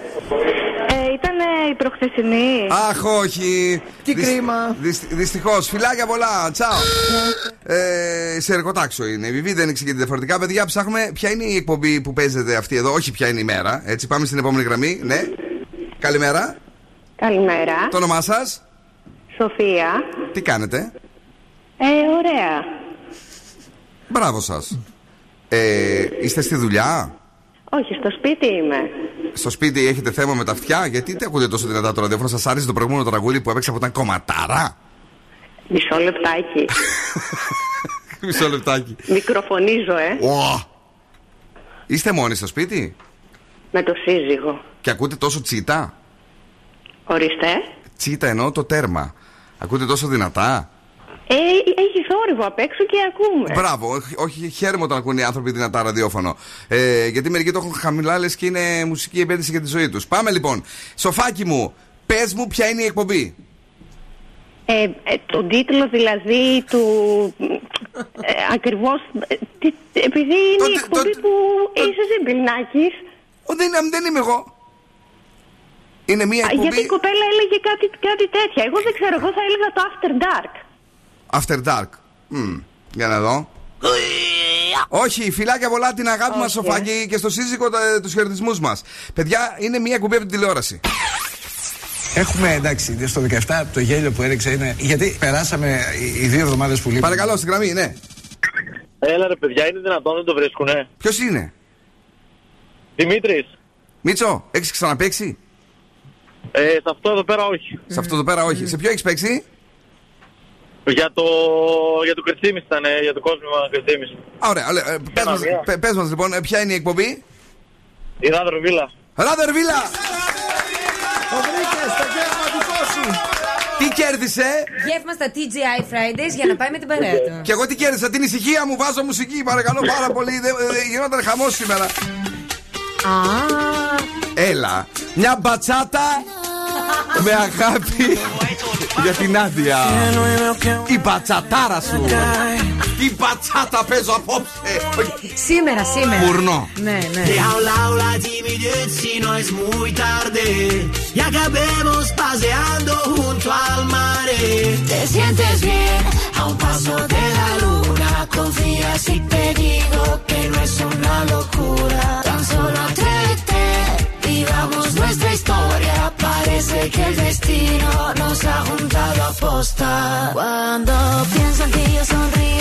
Ε, ήταν η προχθεσινή. Αχ, όχι. Τι κρίμα. Δυστυχώς. Φιλάκια πολλά. Τσάω. Ε, σε εργοτάξιο είναι. Η Βιβί δεν εξηγείται διαφορετικά. Παιδιά, ψάχνουμε ποια είναι η εκπομπή που παίζεται αυτή εδώ. Όχι ποια είναι η μέρα. Έτσι, πάμε στην επόμενη γραμμή. Ναι. Καλημέρα. Καλημέρα. Το όνομά σας; Σοφία. Τι κάνετε; Ε, ωραία. Μπράβο σας. Ε, είστε στη δουλειά; Όχι, στο σπίτι είμαι. Στο σπίτι έχετε θέμα με τα αυτιά; Γιατί δεν ακούτε τόσο δυνατά το ραδιόφωνο. Σας άρεσε το προηγούμενο τραγούδι που έπαιξε που ήταν κομματάρα; Μισό λεπτάκι. Μισό λεπτάκι. Μικροφωνίζω, ε. Ω. Είστε μόνοι στο σπίτι; Με το σύζυγο. και ακούτε τόσο τσίτα; Ορίστε. Τσίτα εννοώ το τέρμα. Ακούτε τόσο δυνατά; Ε, έχει θόρυβο απ' έξω και ακούμε. Μπράβο, όχι- όχι χαίρομαι όταν ακούνε οι άνθρωποι δυνατά ραδιόφωνο. Ε, γιατί μερικοί το έχουν χαμηλά, λες και είναι μουσική επένδυση για τη ζωή τους. Πάμε λοιπόν. Σοφάκι μου, πες μου ποια είναι η εκπομπή. Ε, ε, τον τίτλο δηλαδή του. Ε, Ακριβώς. επειδή είναι η εκπομπή που είσαι εσύ, Μπιλνάκης. Ο, δεν, δεν είμαι εγώ. Είναι μια Α, εκπομπή. Γιατί η κοπέλα έλεγε κάτι, κάτι τέτοια. Εγώ δεν ξέρω, εγώ θα έλεγα το After Dark. After Dark. Μμ, για να δω. Όχι, φυλάκια πολλά την αγάπη μας, Σοφάκι, και στο σύζυγο τους χαιρετισμούς μας. Παιδιά, είναι μια εκπομπή από την τηλεόραση. Έχουμε εντάξει, στο 17 το γέλιο που έριξε είναι. Γιατί περάσαμε οι- οι δύο εβδομάδες που λείπουν. Παρακαλώ, στην γραμμή, ναι. Έλα ρε παιδιά, είναι δυνατόν δεν το βρίσκουνε. Ποιος είναι, Δημήτρης, Μίτσο, έχεις ξαναπέξει. ε, σε αυτό εδώ πέρα όχι. Σε αυτό εδώ πέρα όχι. Σε ποιο έχεις παίξει; Για το, για το Κριστίμης ήταν, ε, για το κόσμο Κριστίμης. Α, Ωραία, ωραία. Ε, πες μας- πε- Πες μας λοιπόν, ε, ποια είναι η εκπομπή; Η Ράδερ Βίλα. Ράδερ Βίλα! Το βρήκες, το γεύμα δικό σου. Τι κέρδισε; Γεύμα στα TGI Fridays για να πάει με την παρέα του. Και εγώ τι κέρδισα, την ησυχία μου, βάζω μουσική, παρακαλώ πάρα πολύ. Δεν- δεν- Γινόταν χαμός σήμερα. Α, Έλα, μια μπατσάτα με αγάπη για την άδεια. Η μπατσατάρα σου. Τι μπατσάτα παίζω απόψε. σήμερα, σήμερα. Πουρνό. Ναι, ναι. Deja un lado la timidez si no es muy tarde. Y acabemos paseando junto al mare. Te sientes bien a un paso de la luna. Confía si te digo que no es una locura. Tan solo atrévete, vivamos nuestra historia. Parece que el destino nos ha juntado a posta. Cuando pienso en ti yo sonrío,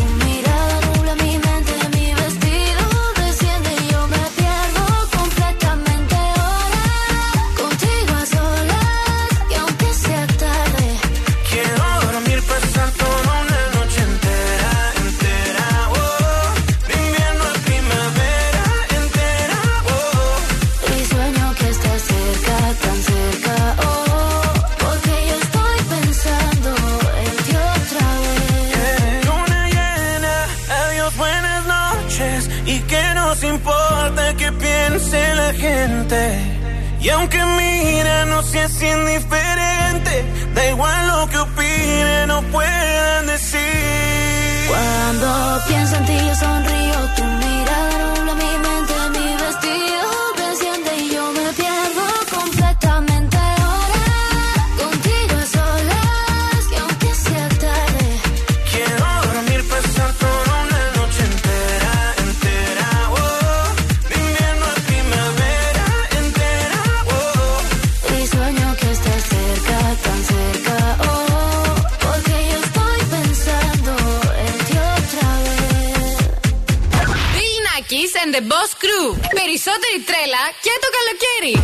gente. Y aunque mira, no seas indiferente. Da igual lo que opinen o puedan decir. Cuando pienso en ti yo sonrío, tu mirada Nackis and the Boss Crew. Περισσότερη τρέλα και το καλοκαίρι.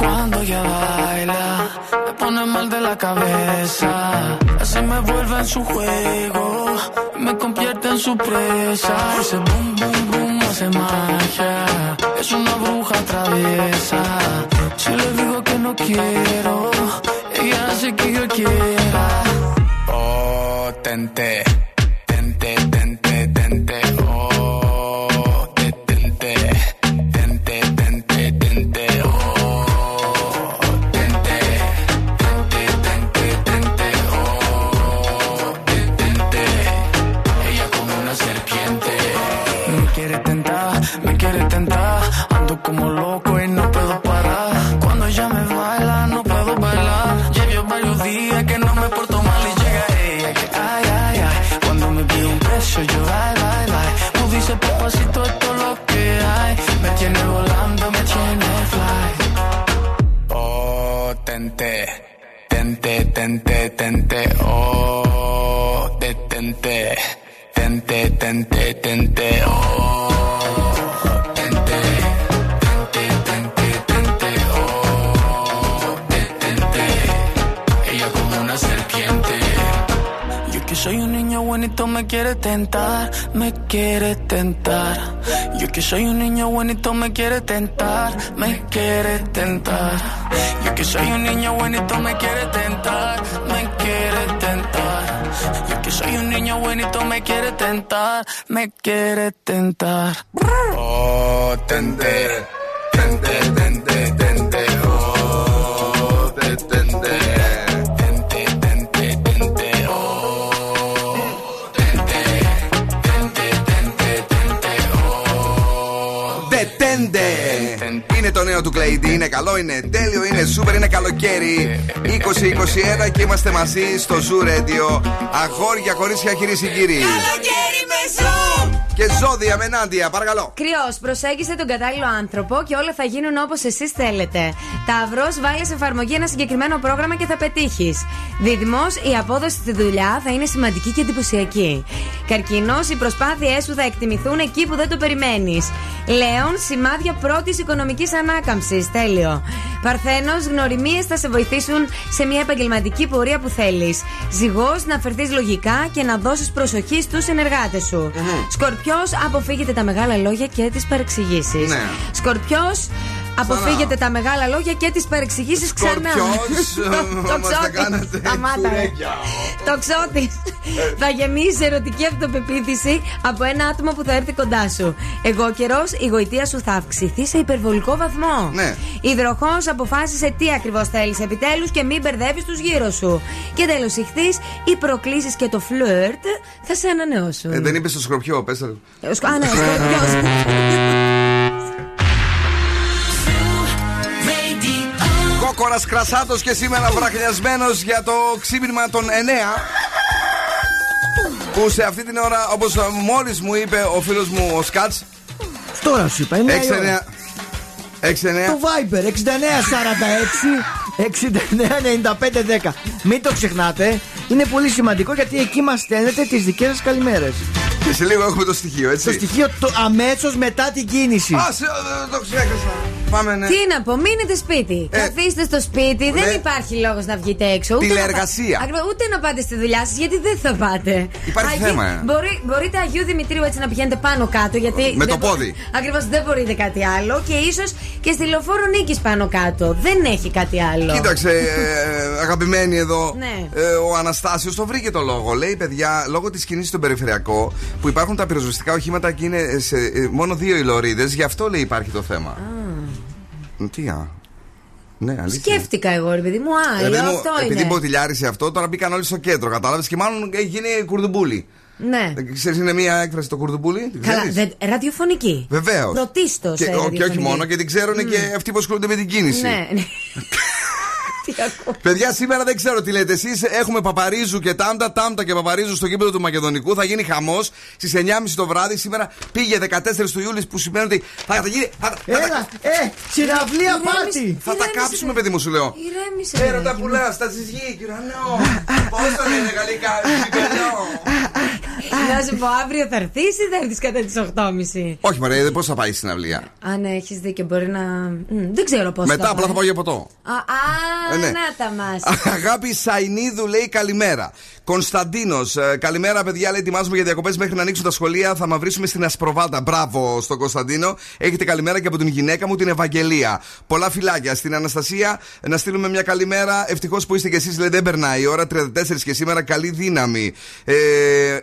Cuando ella baila, me pone mal de la cabeza. Así me vuelve en su juego, y me convierte en su presa. Ese boom, boom, boom hace magia. Es una si le digo que no quiero, ella hace que yo quiera. Oh, tente, tente, tente, tente. Que soy un niño bonito me quiere tentar, me quiere tentar. Yo que soy un niño bonito me quiere tentar, me quiere tentar. Yo que soy un niño bonito me quiere tentar, me quiere tentar. Yo que soy un niño bonito me quiere tentar, me quiere tentar. Oh, tente, tente, tente, νέο του Clay D, είναι καλό, είναι τέλειο, είναι σούπερ, είναι καλοκαίρι. 2021 και είμαστε μαζί στο Zoo Radio. Αγόρια, κορίτσια, κυρίε και κύριοι. Και ζώδια με ενάντια, παρακαλώ. Κρυός, προσέγγισε τον κατάλληλο άνθρωπο και όλα θα γίνουν όπως εσείς θέλετε. Ταυρό, βάλει σε εφαρμογή ένα συγκεκριμένο πρόγραμμα και θα πετύχεις. Δίδυμος, η απόδοση στη δουλειά θα είναι σημαντική και εντυπωσιακή. Καρκίνο, οι προσπάθειές σου θα εκτιμηθούν εκεί που δεν το περιμένεις. Λέων, σημάδια πρώτης οικονομικής ανάκαμψης. Τέλειο. Παρθένος, γνωριμίες θα σε βοηθήσουν σε μια επαγγελματική πορεία που θέλεις. Ζυγός, να φερθείς λογικά και να δώσεις προσοχή στους συνεργάτες σου. Σκορπιός, αποφύγετε τα μεγάλα λόγια και τις παρεξηγήσεις. Ναι. Σκορπιός, αποφύγετε τα μεγάλα λόγια και τις παρεξηγήσεις ξανά. Σκορπιός, ε, Το μας τα ξώτη. κάνατε Σταμάτα, ρε. κουρέκια. Το ξώτη. Θα γεμίσει ερωτική αυτοπεποίθηση από ένα άτομο που θα έρθει κοντά σου. Εγώ καιρός, η γοητεία σου θα αυξηθεί σε υπερβολικό βαθμό. Ναι. Υδροχός, αποφάσισε τι ακριβώς θέλεις επιτέλους και μην μπερδεύεις τους γύρω σου. Και τέλος, ηχθείς, οι προκλήσεις και το φλερτ θα σε ανανεώσουν. Ε, δεν είπες στο σκορπιό, πες το. Ε, σκο- Α, ναι, σκορπιός. Κόκορα Κρασάτος και σήμερα βραχνιασμένος για το ξύπνημα των 9. Που σε αυτή την ώρα, όπως μόλις μου είπε ο φίλος μου ο Σκάτς. Τώρα σου είπα, είναι 6-9. 6-9. Το Viber 6946 699510. Μην το ξεχνάτε. Είναι πολύ σημαντικό γιατί εκεί μας στέλνετε τις δικές σας καλημέρες. Και σε λίγο έχουμε το στοιχείο, έτσι. Το στοιχείο το αμέσως μετά την κίνηση. Α, σε- ε, το ξέχασα. Πάμε, ναι. Τι να πω, μείνετε σπίτι. Καθίστε στο σπίτι, δεν ναι. υπάρχει λόγος να βγείτε έξω. Ούτε Τηλεεργασία. Να, πα- Ακριβώς, ούτε να πάτε στη δουλειά σας, γιατί δεν θα πάτε. Υπάρχει θέμα, ε. Μπορεί, μπορείτε Αγίου Δημητρίου έτσι να πηγαίνετε πάνω κάτω, γιατί. Με το πόδι. Ακριβώς δεν μπορείτε κάτι άλλο. Και ίσως και στη λεωφόρο νίκης πάνω κάτω. Δεν έχει κάτι άλλο. Κοίταξε, ε, αγαπημένη εδώ, Ναι. ε, ο Αναστάσιος το βρήκε το λόγο. Λέει, παιδιά, λόγω της κίνηση στον περιφερειακό που υπάρχουν τα πυροσβεστικά οχήματα και είναι σε ε, μόνο δύο οι λωρίδες, γι' αυτό λέει υπάρχει το θέμα. Τι α. Ναι, αλήθεια. Σκέφτηκα εγώ, ρε παιδί μου, α, Ε, λέω παιδί μου, αυτό επειδή είναι. μποτιλιάρισε αυτό, τώρα μπήκαν όλοι στο κέντρο, κατάλαβες και μάλλον έχει γίνει κουρδουμπούλι. Ναι. Ξέρεις, είναι μια έκφραση το κουρδουμπούλι. την Καλά, ξέρεις; δεν- ραδιοφωνική. Βεβαίως. Πρωτίστως. Και, ο- και όχι μόνο, και την ξέρουν και αυτοί που ασχολούνται με την κίνηση. Ναι, ναι. Τι ακούω. Παιδιά, σήμερα δεν ξέρω τι λέτε εσείς. Έχουμε Παπαρίζου και Τάμτα, Τάμτα και Παπαρίζου στο γήπεδο του Μακεδονικού. Θα γίνει χαμός στις 9.30 το βράδυ. Σήμερα πήγε 14 του Ιούλης που σημαίνει ότι θα, θα γίνει. Θα, θα- Έλα, ε, συναυλία Ηρέμησε, πάρτι. θα τα κάψουμε, παιδί μου, σου λέω. Ηρέμησε. Έρωτα παιδάκι μου. πουλάς, τα συζυγή, κυρανό. Πόσο είναι γαλλικά, κυρανό. Να σου πω, αύριο θα έρθεις ή θα έρθεις κατά τις 8.30. Όχι, μωρέ, πώς θα πάει στην αυλία. Αν έχεις δίκιο, μπορεί να. Μ, δεν ξέρω πώς. Μετά απλά θα πάω για ποτό. Α, α Ε, ναι. να τα μας. Αγάπη Σαϊνίδου λέει καλημέρα. Κωνσταντίνος, καλημέρα παιδιά. Λέει ετοιμάζουμε για διακοπές μέχρι να ανοίξουν τα σχολεία. Θα μαυρίσουμε στην Ασπροβάτα. Μπράβο στον Κωνσταντίνο. Έχετε καλημέρα και από την γυναίκα μου την Ευαγγελία. Πολλά φυλάκια. Στην Αναστασία να στείλουμε μια καλημέρα. Ευτυχώς που είστε κι εσείς, λέει δεν περνάει. Η ώρα 34 και σήμερα καλή δύναμη. Ε,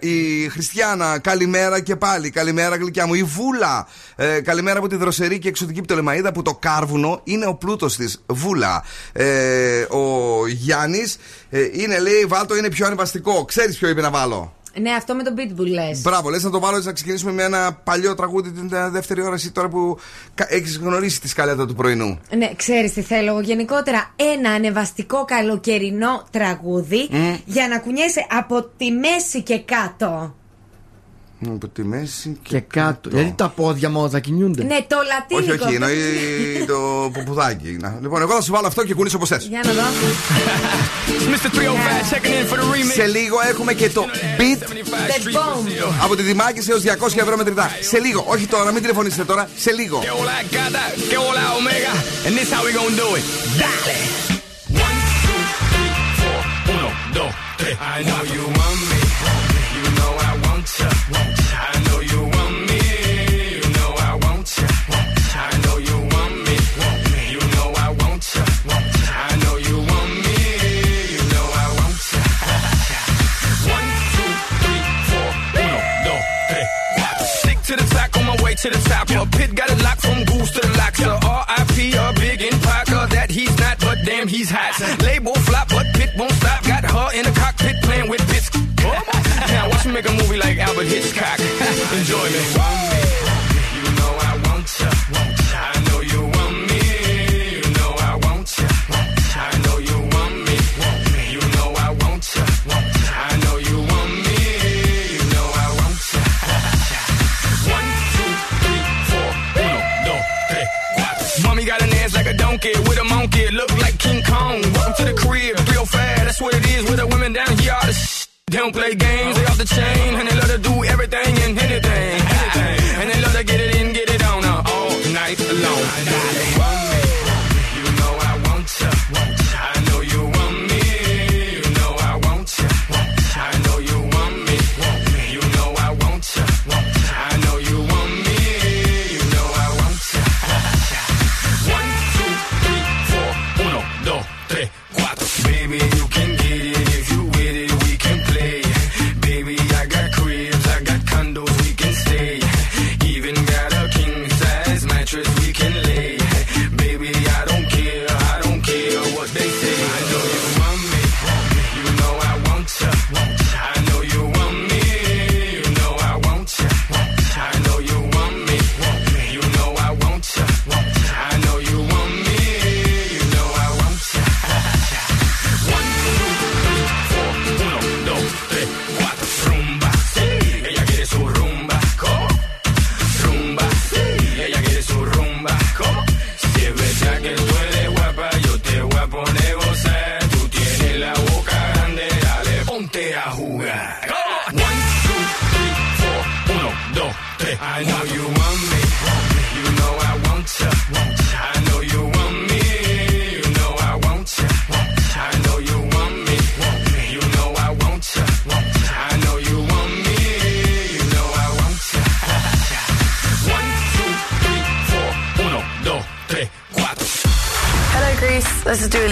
η Χριστιανά, καλημέρα και πάλι. Καλημέρα γλυκιά μου. Η Βούλα, ε, καλημέρα από τη δροσερή και εξωτική Πτολεμαίδα που το κάρβουνο είναι ο πλούτος της. Βούλα. Ε, ο Γιάννης είναι, λέει, βάλτο είναι πιο ανεβαστικό. Ξέρεις ποιο είπε να βάλω; Ναι, αυτό με τον Pitbull λες. Μπράβο, λες να το βάλω έτσι να ξεκινήσουμε με ένα παλιό τραγούδι την ε, δεύτερη ώρα εσύ τώρα που έχεις γνωρίσει τη σκαλέτα του πρωινού. Ναι, ξέρεις τι θέλω εγώ. Γενικότερα, ένα ανεβαστικό καλοκαιρινό τραγούδι Μμ. για να κουνιέσαι από τη μέση και κάτω. Από και, κάτω. τα πόδια μόνο θα κινούνται; Ναι, το λατίνικο. Όχι, όχι, εννοεί το ποπουδάκι. Λοιπόν, εγώ θα σου βάλω αυτό και κουνήσω όπω θε. Για να δω. Σε λίγο έχουμε και το beat από τη Δημάκη έως 200 ευρώ μετρητά. Σε λίγο, όχι τώρα, μην τηλεφωνήσετε τώρα. Σε λίγο. I know you want me. to the top. Yeah. pit got it locked from goose to the locks. Yeah. R.I.P. a big in Parker that he's not, but damn he's hot. Label flop, but pit won't stop. Got her in the cockpit playing with bits. now watch me make a movie like Albert Hitchcock. Enjoy me. Don't play games, they off the chain.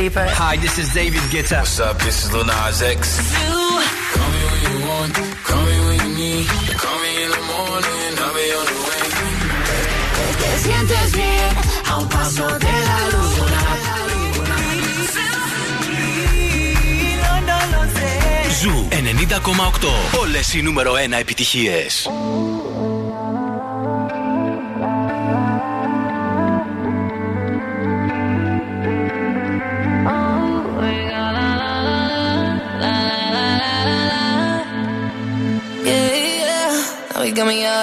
Bieber. Hi, this is David Guetta. What's up? This is Luna Nas X. Call me when you want, call me when you need. Call me in the morning, I'll be on the way. Te sientes bien, a un. Ζου 90,8. Όλες οι νούμερο 1 επιτυχίες.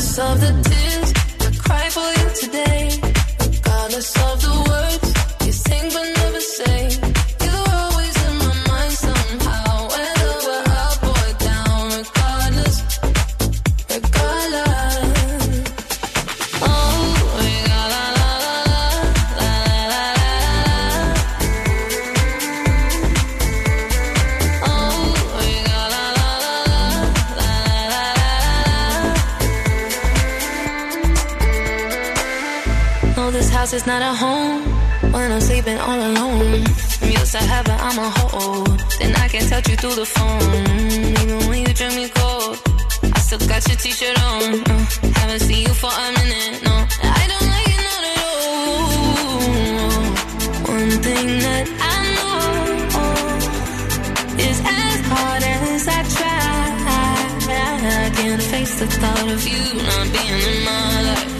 surface of the No, this house is not a home when I'm sleeping all alone. I'm used to having I'm a hold. Then I can touch you through the phone. Even when you drink me cold, I still got your t-shirt on. Uh, haven't seen you for a minute, no. I don't like it, not at all. One thing that I know is as hard as I try, I can't face the thought of you not being in my life.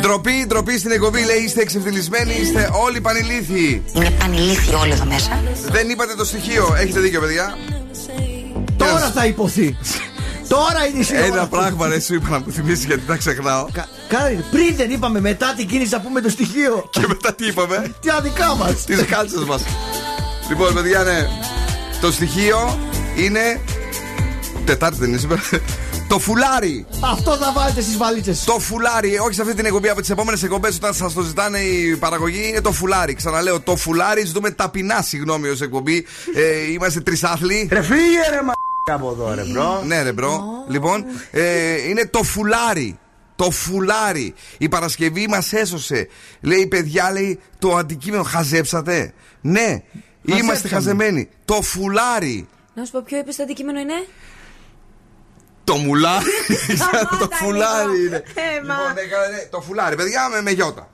Ντροπή, ντροπή στην εκπομπή λέει είστε εξευθυλισμένοι, είστε όλοι πανηλήθιοι. Είναι πανηλήθιοι όλοι εδώ μέσα. Δεν είπατε το στοιχείο. Έχετε δίκιο, παιδιά. Τώρα θα υποθεί. Τώρα είναι η σίγουρα. Ένα πράγμα ρε σου είπα να μου θυμίσει γιατί τα ξεχνάω. Κάνε, πριν δεν είπαμε μετά την κίνηση να πούμε το στοιχείο. Και μετά τι είπαμε; Τι αδικά μας. Τις κάλτσες μας. Λοιπόν, παιδιά, ναι. Το στοιχείο είναι. Τετάρτη δεν είναι σήμερα. Το φουλάρι. Αυτό θα βάλετε στις βαλίτσες. Το φουλάρι, όχι σε αυτή την εκπομπή, από τις επόμενες εκπομπές όταν σας το ζητάνε η παραγωγή, είναι το φουλάρι. Ξαναλέω, το φουλάρι, ζητούμε ταπεινά συγγνώμη ως εκπομπή. Ε, είμαστε τρισάθλιοι. Ρε φύγε ρε μα από εδώ ρε bro. Ναι, ρε bro. Λοιπόν, ε, είναι το φουλάρι. Το φουλάρι. Η Παρασκευή μας έσωσε. Λέει, παιδιά, λέει, το αντικείμενο. Χαζέψατε. Ναι, είμαστε Χαζέψαμε. χαζεμένοι. Το φουλάρι. Να σου πω, ποιο είπες το αντικείμενο είναι; Το μουλάρι. Σταμάτα το φουλάρι λίγο. είναι. Ε, μα. Λοιπόν, ναι, ναι, το φουλάρι, παιδιά, με, με γιώτα.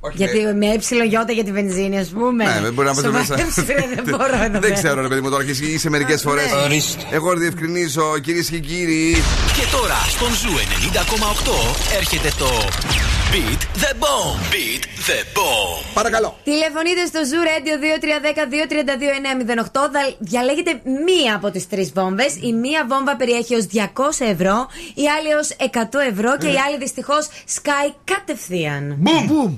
Όχι, Γιατί με- με έψιλο γιώτα για τη βενζίνη, ας πούμε. Ναι, δεν μπορεί να πας μέσα. Σοβαρέψου, ρε, Δεν μπορώ εδώ Δεν πέρα. ξέρω, ρε παιδί μου, τώρα και εσύ είσαι μερικές φορές. ναι. Εγώ διευκρινίζω, κυρίες και κύριοι. Και τώρα στον Zoo 90,8 έρχεται το Beat the Bomb. Beat the Bomb. Παρακαλώ. Τηλεφωνείτε στο Zoo Radio 2310-232-908. Δα- Διαλέγετε μία από τις τρεις βόμβες. Η μία βόμβα περιέχει ως 200 ευρώ, η άλλη ως 100 ευρώ και η άλλη δυστυχώς σκάει κατευθείαν. Μπουμ!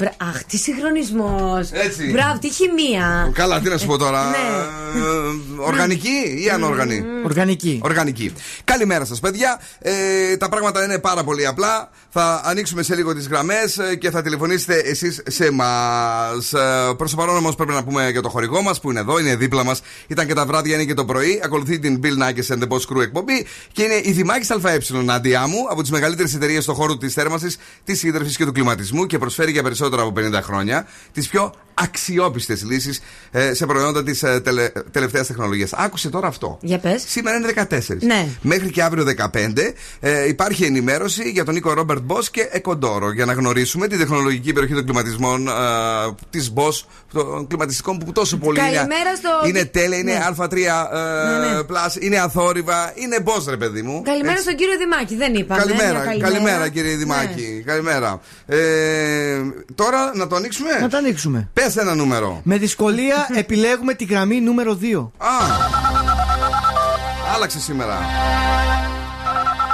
Μπουμ! Μπρα... Αχ, τι συγχρονισμός. Έτσι. Μπράβο, τι χημεία. Καλά, τι να σου πω τώρα. Ναι. Ε, Οργανική ή ανόργανη. Οργανική. Οργανική. Καλημέρα σας, παιδιά. Ε, τα πράγματα είναι πάρα πολύ απλά. Θα ανοίξουμε σε λίγο τις γραμμές και θα τηλεφωνήσετε εσείς σε εμά. Προς το παρόν όμως πρέπει να πούμε για το χορηγό μας που είναι εδώ, είναι δίπλα μας. Ήταν και τα βράδια, είναι και το πρωί. Ακολουθεί την Bill Nackis and the Boss Crew εκπομπή και είναι η Δημάκη ΑΕ, Νάντια μου, από τις μεγαλύτερες εταιρείες στον χώρο της θέρμανσης, της ίδρυυσης και του κλιματισμού και προσφέρει για περισσότερα από 50 χρόνια τις πιο αξιόπιστες λύσεις σε προϊόντα της ε, τελε, τελευταίας τεχνολογίας. Άκουσε τώρα αυτό. Για πες. Σήμερα είναι 14. Ναι. Μέχρι και αύριο 15 ε, υπάρχει ενημέρωση για τον Νίκο Ρόμπερτ Μπό και Εκοντόρο για να γνωρίσουμε την τεχνολογική περιοχή των κλιματισμών ε, της Μπό, των κλιματιστικών που τόσο πολύ είναι, Καλημέρα στο- είναι τέλεια, είναι Ναι. Α3 ε, Ναι, ναι. plus, είναι αθόρυβα, είναι Μπό ρε παιδί μου. Καλημέρα Έτσι. στον κύριο Δημάκη, δεν είπαμε. Καλημέρα, Μια καλημέρα, κύριε Ναι. Δημάκη. Καλημέρα. Ε, τώρα να το ανοίξουμε; Να το ανοίξουμε. Πες ένα νούμερο. Με δυσκολία επιλέγουμε τη γραμμή νούμερο 2. Α, άλλαξε σήμερα.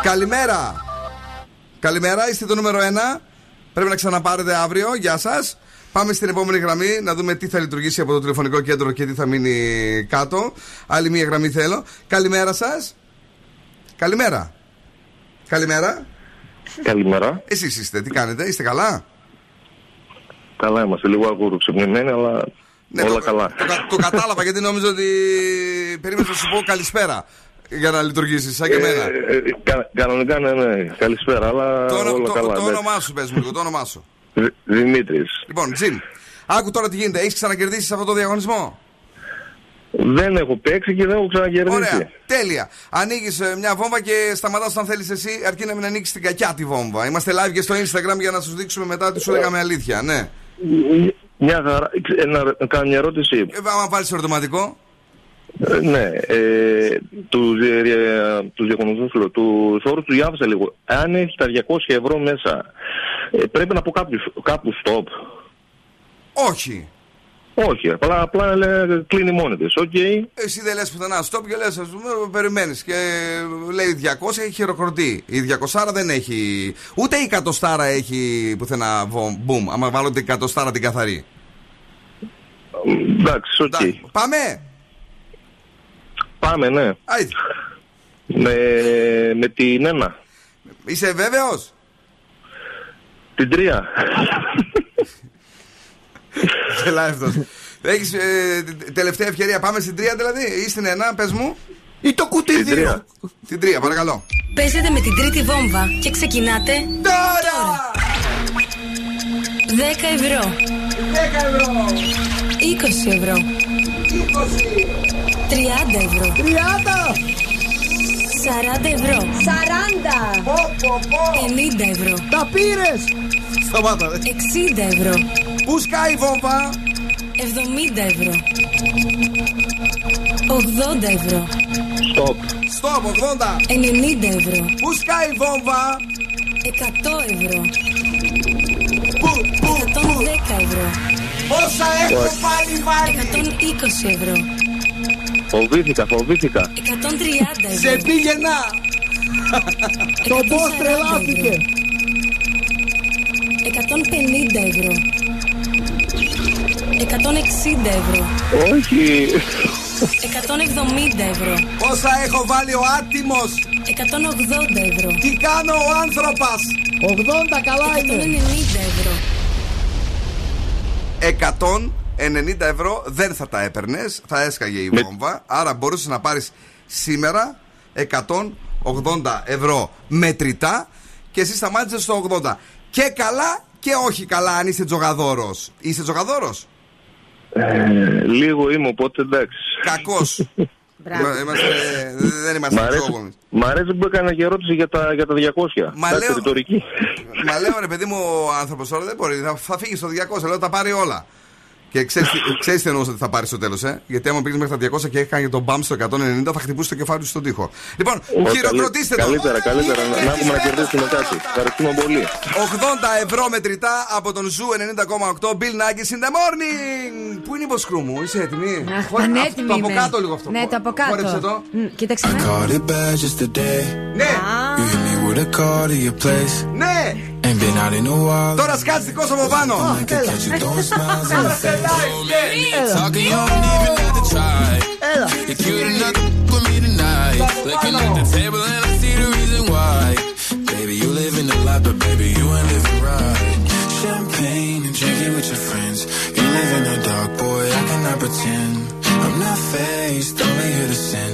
Καλημέρα. Καλημέρα, είστε το νούμερο 1. Πρέπει να ξαναπάρετε αύριο. Γεια σας. Πάμε στην επόμενη γραμμή να δούμε τι θα λειτουργήσει από το τηλεφωνικό κέντρο και τι θα μείνει κάτω. Άλλη μία γραμμή θέλω. Καλημέρα σας. Καλημέρα. Καλημέρα. Καλημέρα. Εσείς είστε, τι κάνετε, είστε καλά. Καλά είμαστε, λίγο αγουροξυπνημένοι, αλλά όλα καλά. Ναι, Το, κα- το κατάλαβα γιατί νόμιζα ότι περίμενα να σου πω καλησπέρα για να λειτουργήσεις, σαν και εμένα. Ε, ε, κα- κανονικά ναι, ναι. Καλησπέρα, αλλά το, όνομα- όλα το, καλά. το εντάξει. όνομά σου, πες μου λίγο, το όνομά σου. Δη- Δημήτρης. Λοιπόν, Τζιμ, άκου τώρα τι γίνεται. Έχεις ξανακερδίσει αυτό το διαγωνισμό; Δεν έχω παίξει και δεν έχω ξανακερδίσει. Ωραία, τέλεια. Ανοίγεις μια βόμβα και σταματάς όταν θέλεις εσύ, αρκεί να μην ανοίξεις την κακιά τη βόμβα. Είμαστε live και στο Instagram για να σου δείξουμε μετά τι σου λέγαμε αλήθεια. Ναι. Μια χαρά. Ε, Να να κάνω μια ερώτηση. Ε, άμα βάλεις ερωτηματικό. Ε, ναι, ε, του τους διαγωνισμούς, λέω, τους όρους του διάβασα λίγο. Αν έχει τα 200 ευρώ μέσα, ε, πρέπει να πω κάπου, κάπου stop. Όχι. Όχι, απλά, απλά λέ, κλείνει μόνη της. Οκ. Εσύ δεν λες πουθενά stop και λες, ας πούμε, περιμένεις. Και λέει 200 έχει χειροκροτεί. Η 200 δεν έχει. Ούτε η 100 έχει πουθενά βομ- boom. Άμα βάλω την 100 την καθαρή. Εντάξει, οκ. Πάμε! Πάμε, ναι. Άιτε. Με, με την ένα. Είσαι βέβαιος; Την τρία. Γελάει αυτός. Έχεις τελευταία ευκαιρία. Πάμε στην τρία δηλαδή, ή στην ένα, πες μου. Ή το κουτί δύο. Την τρία, παρακαλώ. Παίζετε με την τρίτη βόμβα και ξεκινάτε τώρα! 10 ευρώ. 10 ευρώ. 20 ευρώ. 30 ευρώ. 30! 40 ευρώ. 40! 50 ευρώ. Τα πήρες! Σταμάτα. 60 ευρώ. Πού σκάει η βόμβα; 70 ευρώ. 80 ευρώ. Stop. Στοπ, 80. 90 ευρώ. Πού σκάει η βόμβα; 100 ευρώ. Πού, πού, 110 ευρώ. Πόσα έχω πάλι βάλει; 120 ευρώ. Φοβήθηκα, φοβήθηκα. 130 ευρώ. Σε πήγαινα! Το boss τρελάθηκε! 150 ευρώ. 160 ευρώ. Όχι. 170 ευρώ. Πόσα έχω βάλει ο άτιμος! 180 ευρώ. Τι κάνω ο άνθρωπος! 80 καλά είναι! 190 ευρώ. 190 ευρώ δεν θα τα έπαιρνες, θα έσκαγε η βόμβα. Άρα μπορούσες να πάρεις σήμερα 180 ευρώ μετρητά και εσύ σταμάτησες στο 80. Και καλά και όχι καλά, αν είσαι τζογαδόρος. Είσαι τζογαδόρος; Ε, λίγο είμαι, οπότε εντάξει. Κακός. είμαστε, δεν Μ' είμαστε αρέσει, τζόγονοι. μ' αρέσει που έκανα και ερώτηση για τα, για τα 200. Μα Εντάξει, λέω- ρητορική. Μα λέω ρε παιδί μου, ο άνθρωπος τώρα δεν μπορεί. Θα, θα φύγει στο 200, λέω τα πάρει όλα. Και ξέρεις ξέρεις τι εννοούσα ότι θα πάρεις στο τέλος, ε; Γιατί άμα πήγες μέχρι τα 200 και έκανε τον μπαμ στο 190, θα χτυπούσε το κεφάλι του στον τοίχο. Λοιπόν, Όχι, χειροκροτήστε καλύ- τον. Καλύτερα, καλύτερα. Να να έχουμε να κερδίσουμε κάτι. Ευχαριστούμε πολύ. 80 ευρώ μετρητά από τον Zoo 90,8 Bill Nakis in the morning. Πού είναι η Boss Crew μου, είσαι έτοιμη; Αχ, Χωρί- πανέτοιμη Το από είμαι. κάτω λίγο αυτό. Ναι, το από Χόρεψε κάτω. το. Μ, Κοίταξε με. Caught it bad just today. Ναι. You hit me with a call to your place. Ναι. Ain't been out in a while. Τώρα σκάτσε δικό σου από πάνω. I can catch you throwing smiles in my face. Talking, you don't even have to try. You're cute enough to f- with me tonight. Looking at the table and I see the reason why. Baby, you live in the life, but baby, you ain't living right. Champagne and drinking with your friends. You live in the dark, boy, I cannot pretend. I'm not faced, only here to sin.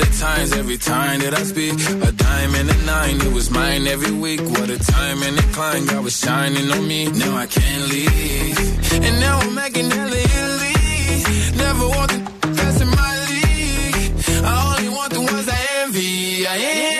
the times every time that I speak. A dime and a nine, it was mine every week. What a time and a climb, God was shining on me. Now I can't leave. And now I'm making hella Italy. Never want the that's in my league. I only want the ones I envy. I envy.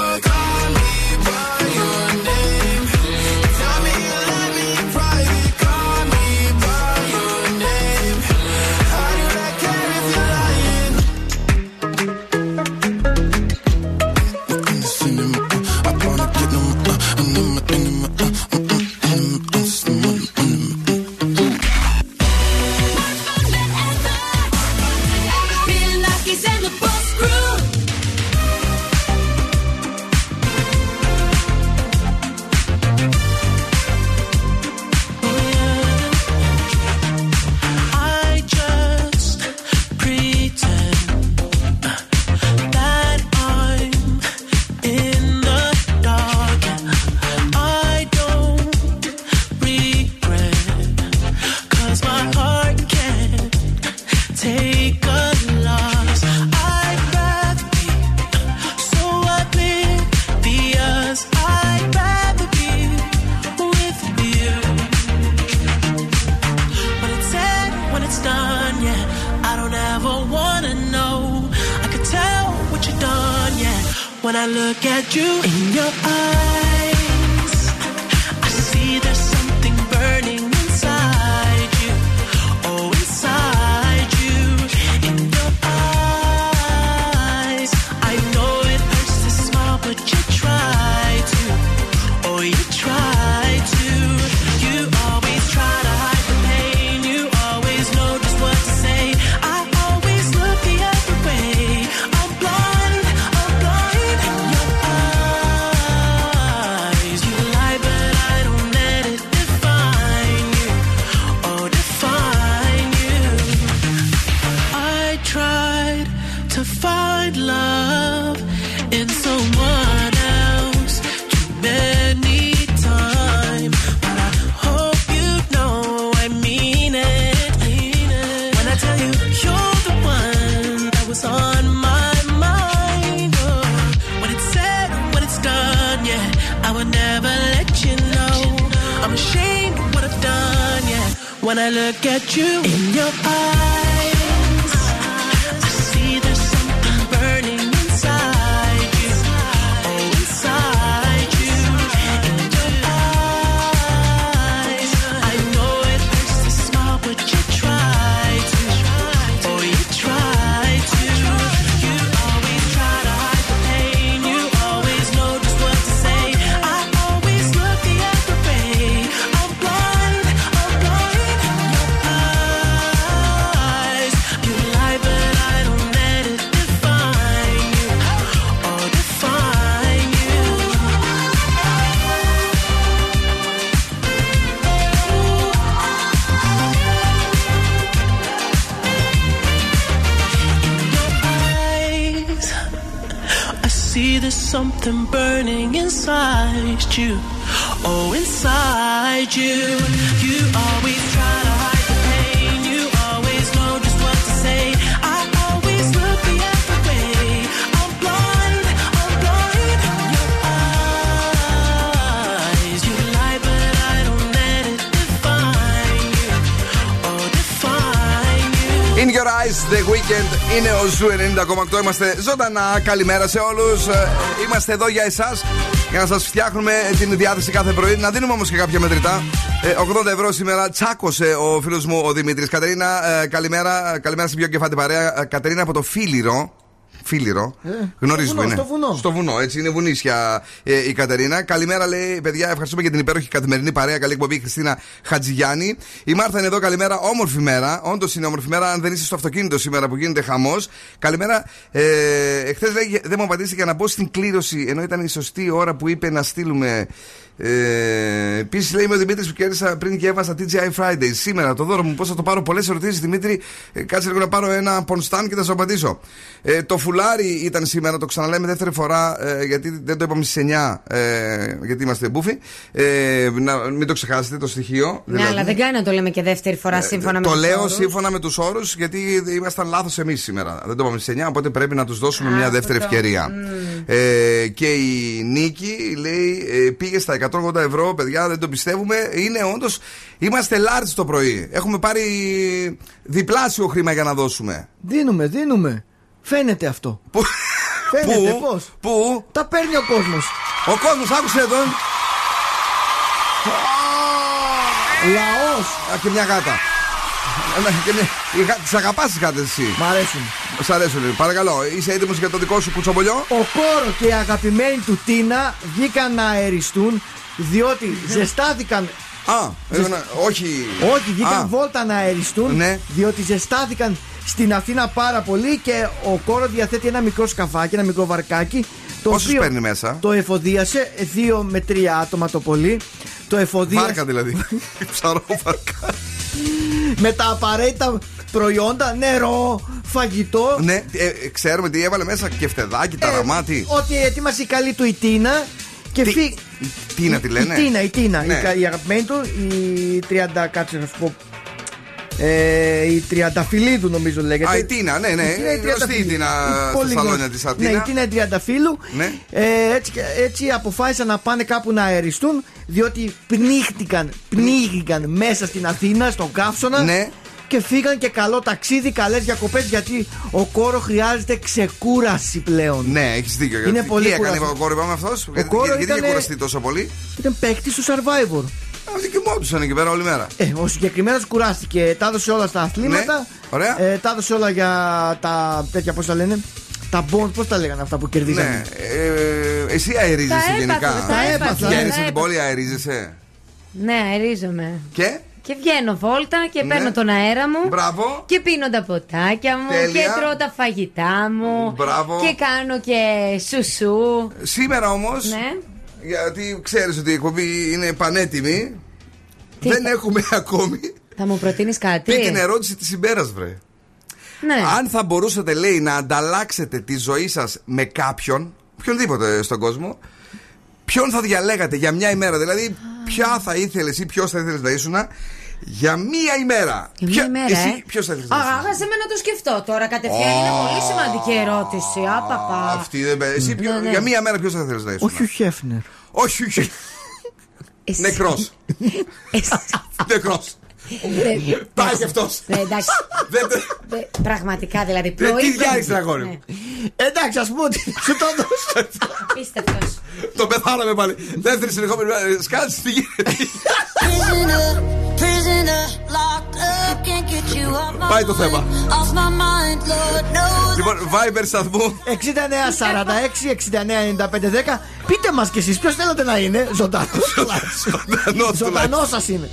90,8. Είμαστε ζωντανά. Καλημέρα σε όλους. Είμαστε εδώ για εσάς για να σας φτιάχνουμε την διάθεση κάθε πρωί. Να δίνουμε όμως και κάποια μετρητά. Ε, 80 ευρώ σήμερα τσάκωσε ο φίλος μου ο Δημήτρης. Κατερίνα, ε, καλημέρα. Καλημέρα στην πιο κεφάτη παρέα. Ε, Κατερίνα από το Φίλιρο. Φίλιρο. Γνωρίζει στο που βουνό, είναι. στο βουνό. Στο βουνό, έτσι είναι βουνίσια ε, η Κατερίνα. Καλημέρα, λέει παιδιά. Ευχαριστούμε για την υπέροχη καθημερινή παρέα. Καλή εκπομπή, Χριστίνα Χατζηγιάννη. Η Μάρθα είναι εδώ. Καλημέρα. Όμορφη μέρα. Όντως είναι όμορφη μέρα. Αν δεν είσαι στο αυτοκίνητο σήμερα που γίνεται χαμός. Καλημέρα. Ε, Εχθές λέει δεν μου απαντήσει για να μπω στην κλήρωση. Ενώ ήταν η σωστή ώρα που είπε να στείλουμε. Ε, Επίσης λέει είμαι ο Δημήτρης που κέρδισα πριν και έβασα TGI Friday. Σήμερα το δώρο μου, πώς θα το πάρω; Πολλές ερωτήσεις, Δημήτρη. Ε, κάτσε λίγο να πάρω ένα πονστάν και θα σου απαντήσω. Ε, το φουλάρι ήταν σήμερα, το ξαναλέμε δεύτερη φορά, ε, γιατί δεν το είπαμε στις 9, ε, γιατί είμαστε μπούφοι. Ε, να, μην το ξεχάσετε το στοιχείο. Ναι, αλλά δεν κάνει να το λέμε και δεύτερη φορά σύμφωνα με το τους λέω όρους. σύμφωνα με τους όρους, γιατί ήμασταν λάθος εμείς σήμερα. Δεν το είπαμε στις 9, οπότε πρέπει να τους δώσουμε μια δεύτερη αυτό. ευκαιρία. Ε, και η Νίκη λέει: ε, Πήγε στα 180 ευρώ, παιδιά, δεν το πιστεύουμε. Είναι όντως. Είμαστε large το πρωί. Έχουμε πάρει διπλάσιο χρήμα για να δώσουμε. Δίνουμε, δίνουμε. Φαίνεται αυτό. Φαίνεται Πού; πώς; Πού; Τα παίρνει ο κόσμος. Ο κόσμος, άκουσε εδώ. Λαός. Και μια γάτα. Τις αγαπάς τι γάτε εσύ. Μ' αρέσουν. Σ' αρέσουν. Παρακαλώ, είσαι έτοιμος για το δικό σου κουτσομπολιό; Ο Κόρο και η αγαπημένη του Τίνα βγήκαν να αεριστούν διότι ζεστάθηκαν. Α, έκανα- όχι. Όχι, βγήκαν Α. βόλτα να αεριστούν Ναι. διότι ζεστάθηκαν στην Αθήνα πάρα πολύ και ο Κόρο διαθέτει ένα μικρό σκαφάκι, ένα μικρό βαρκάκι. Το Πόσους οποίο παίρνει μέσα; Το εφοδίασε δύο με τρία άτομα το πολύ. Το εφοδίασε Βάρκα δηλαδή. Ψαρό βάρκα. Με τα απαραίτητα προϊόντα, νερό, φαγητό. Ναι, ε, ε, ξέρουμε τι έβαλε μέσα και φτεδάκι, Ε, ταραμάτι. Ότι ετοίμασε η καλή του η Τίνα. Και Τι- φύ... Τι να τη λένε; Η Τίνα, η Τίνα. Ναι. Η, κα- η αγαπημένη του, η 30, κάτσε να σου πω. Ε, η Τριανταφυλλίδου νομίζω λέγεται. Α, η Τίνα, ναι, ναι. Η Τίνα η Γνωστή η Τριανταφυλλίδου. Τίνα Η στα πολύ σαλόνια γνωστή. της Αθήνα. Ναι, η Τίνα η Τριανταφύλου. Ναι. Ε, έτσι, έτσι αποφάσισαν να πάνε κάπου να αεριστούν διότι πνίχτηκαν, πνίγηκαν μέσα στην Αθήνα, στον καύσωνα. Ναι. και φύγαν και καλό ταξίδι, καλές διακοπές γιατί ο κόρο χρειάζεται ξεκούραση πλέον. Ναι, έχεις δίκιο. Είναι Γιατί- πολύ Τι έκανε κουραστικό. ο κόρο, είπαμε αυτός; Γιατί, Κόρο γιατί είχε ήτανε- κουραστεί τόσο πολύ; Ήταν παίκτης του survivor. Αυτοί κοιμόντουσαν εκεί πέρα όλη μέρα. Ε, ο συγκεκριμένος κουράστηκε, τα έδωσε όλα στα αθλήματα. Ναι, ωραία. Ε, τα έδωσε όλα για τα τέτοια, πώς τα λένε. Τα bond, πώς τα λέγανε αυτά που κερδίζανε. Ναι. Ε, εσύ αερίζεσαι Τα γενικά. έπαθα, τα έπαθα, Βγαίνεις τα στην έπαθα. πόλη, αερίζεσαι. Ναι, αερίζομαι. Και; Και βγαίνω βόλτα και Ναι. παίρνω τον αέρα μου. Μπράβο. Και πίνω τα ποτάκια μου. Τέλεια. Και τρώω τα φαγητά μου. Μπράβο. Και κάνω και σουσού. Σήμερα όμως. Ναι. Γιατί ξέρεις ότι η εκπομπή είναι πανέτοιμη. Τι δεν θα- έχουμε ακόμη Θα μου προτείνεις κάτι; πει την ερώτηση της ημέρα, βρε. Ναι. Αν θα μπορούσατε, λέει, να ανταλλάξετε τη ζωή σας με κάποιον, οποιονδήποτε στον κόσμο, ποιον θα διαλέγατε για μια ημέρα; Δηλαδή, ποια θα ήθελες ή ποιος θα ήθελες να ήσουν για μία ημέρα. Για Ποια- μία ημέρα, Εσύ, ε; ποιος θα ήθελε να Α, ήσουν. άσε με να το σκεφτώ τώρα κατευθείαν. Ω. Είναι πολύ σημαντική ερώτηση. Απαπα. Αυτή δεν πε- Εσύ, ποιο- Ναι, ναι. για μία μέρα ποιος θα ήθελε να ήσουν. Όχι ο Χέφνερ. Όχι, όχι. Νεκρός. Νεκρός. Πάει κι αυτός. Ναι, εντάξει. Δε- Πραγματικά δηλαδή. Ε, Τι προείδε- διάλεξε, αγόρι Ναι. μου. Εντάξει, ας πούμε ότι σου το δώσω. Απίστευτος. Το πεθάναμε πάλι. Δεύτερη συνεχόμενη μέρα. Σκάτσε, τι γίνεται. Prisoner, prisoner, locked up, can't get you off my Πάει το θέμα. off my mind, Lord knows. Λοιπόν, Viber σταθμού. 69-46-69-95-10. Πείτε μας κι εσείς ποιος θέλετε να είναι; Ζωντανός. Ζωντανός σας είναι.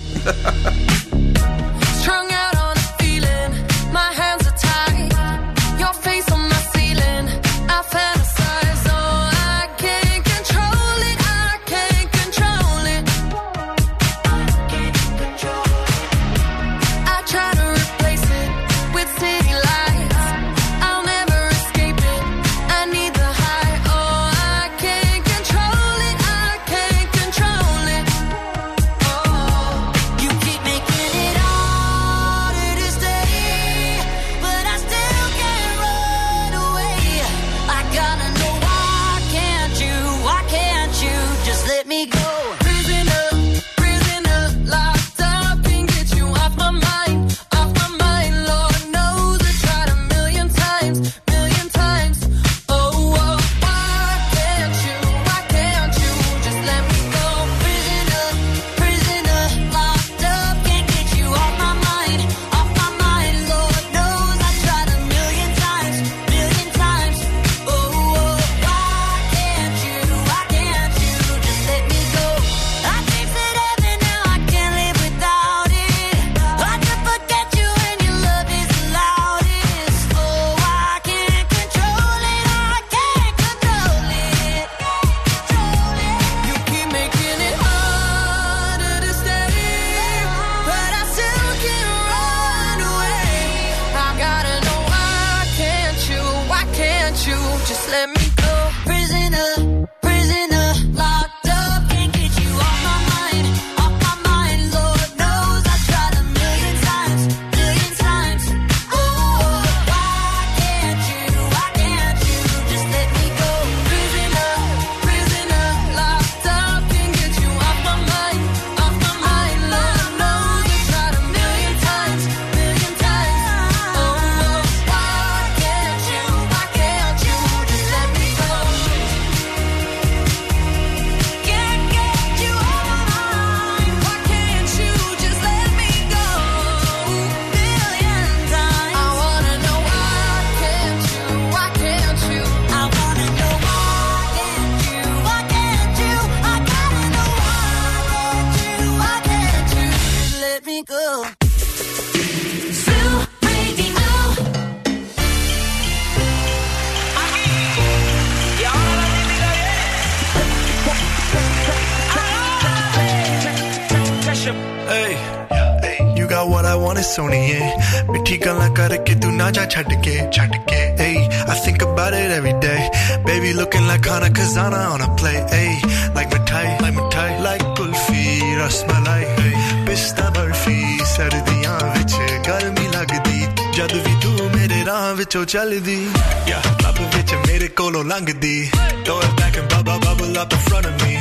ਚੱਲਦੀ yeah ਲੱਭ ਵਿੱਚ ਮੇਰੇ ਕੋਲੋਂ ਲੰਘਦੀ throw it back and bubble bubble up in front of me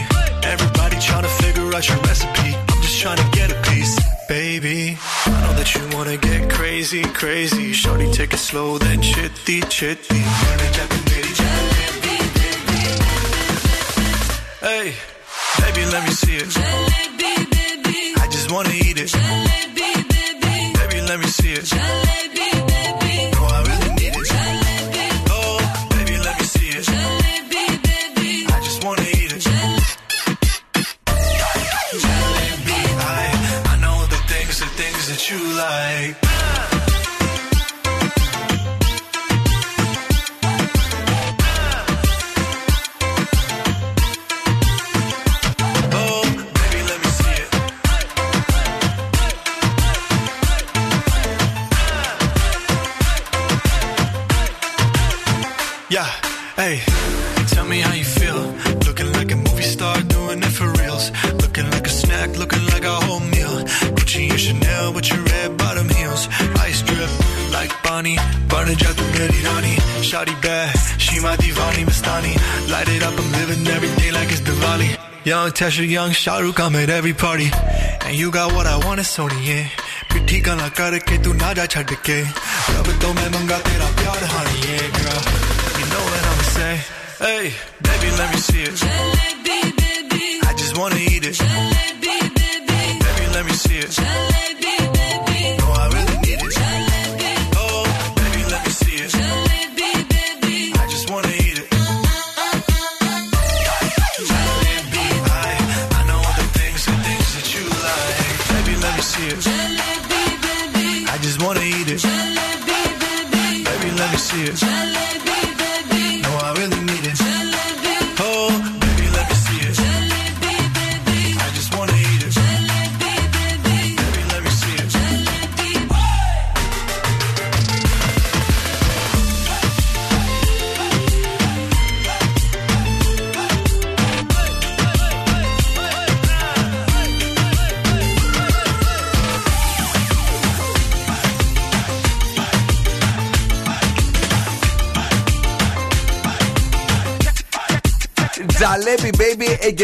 everybody trying to figure out your recipe I'm just trying to get a piece baby I know that you wanna get crazy crazy, crazy. Shorty, take it slow, then chitty, chitty. cause you're young Shahrukh I'm at every party. And you got what I want ਸੋਣੀਏ ਪਿੱਠੀ ਗੱਲਾਂ ਕਰਕੇ ਤੂੰ ਨਾ ਜਾ ਛੱਡ ਕੇ ਰੱਬ ਤੋਂ ਮੈਂ ਮੰਗਾ ਤੇਰਾ ਪਿਆਰ ਹਾਣੀਏ girl. You know what I'm saying hey baby let me see it. Jalebi baby. I just wanna eat it. Jalebi.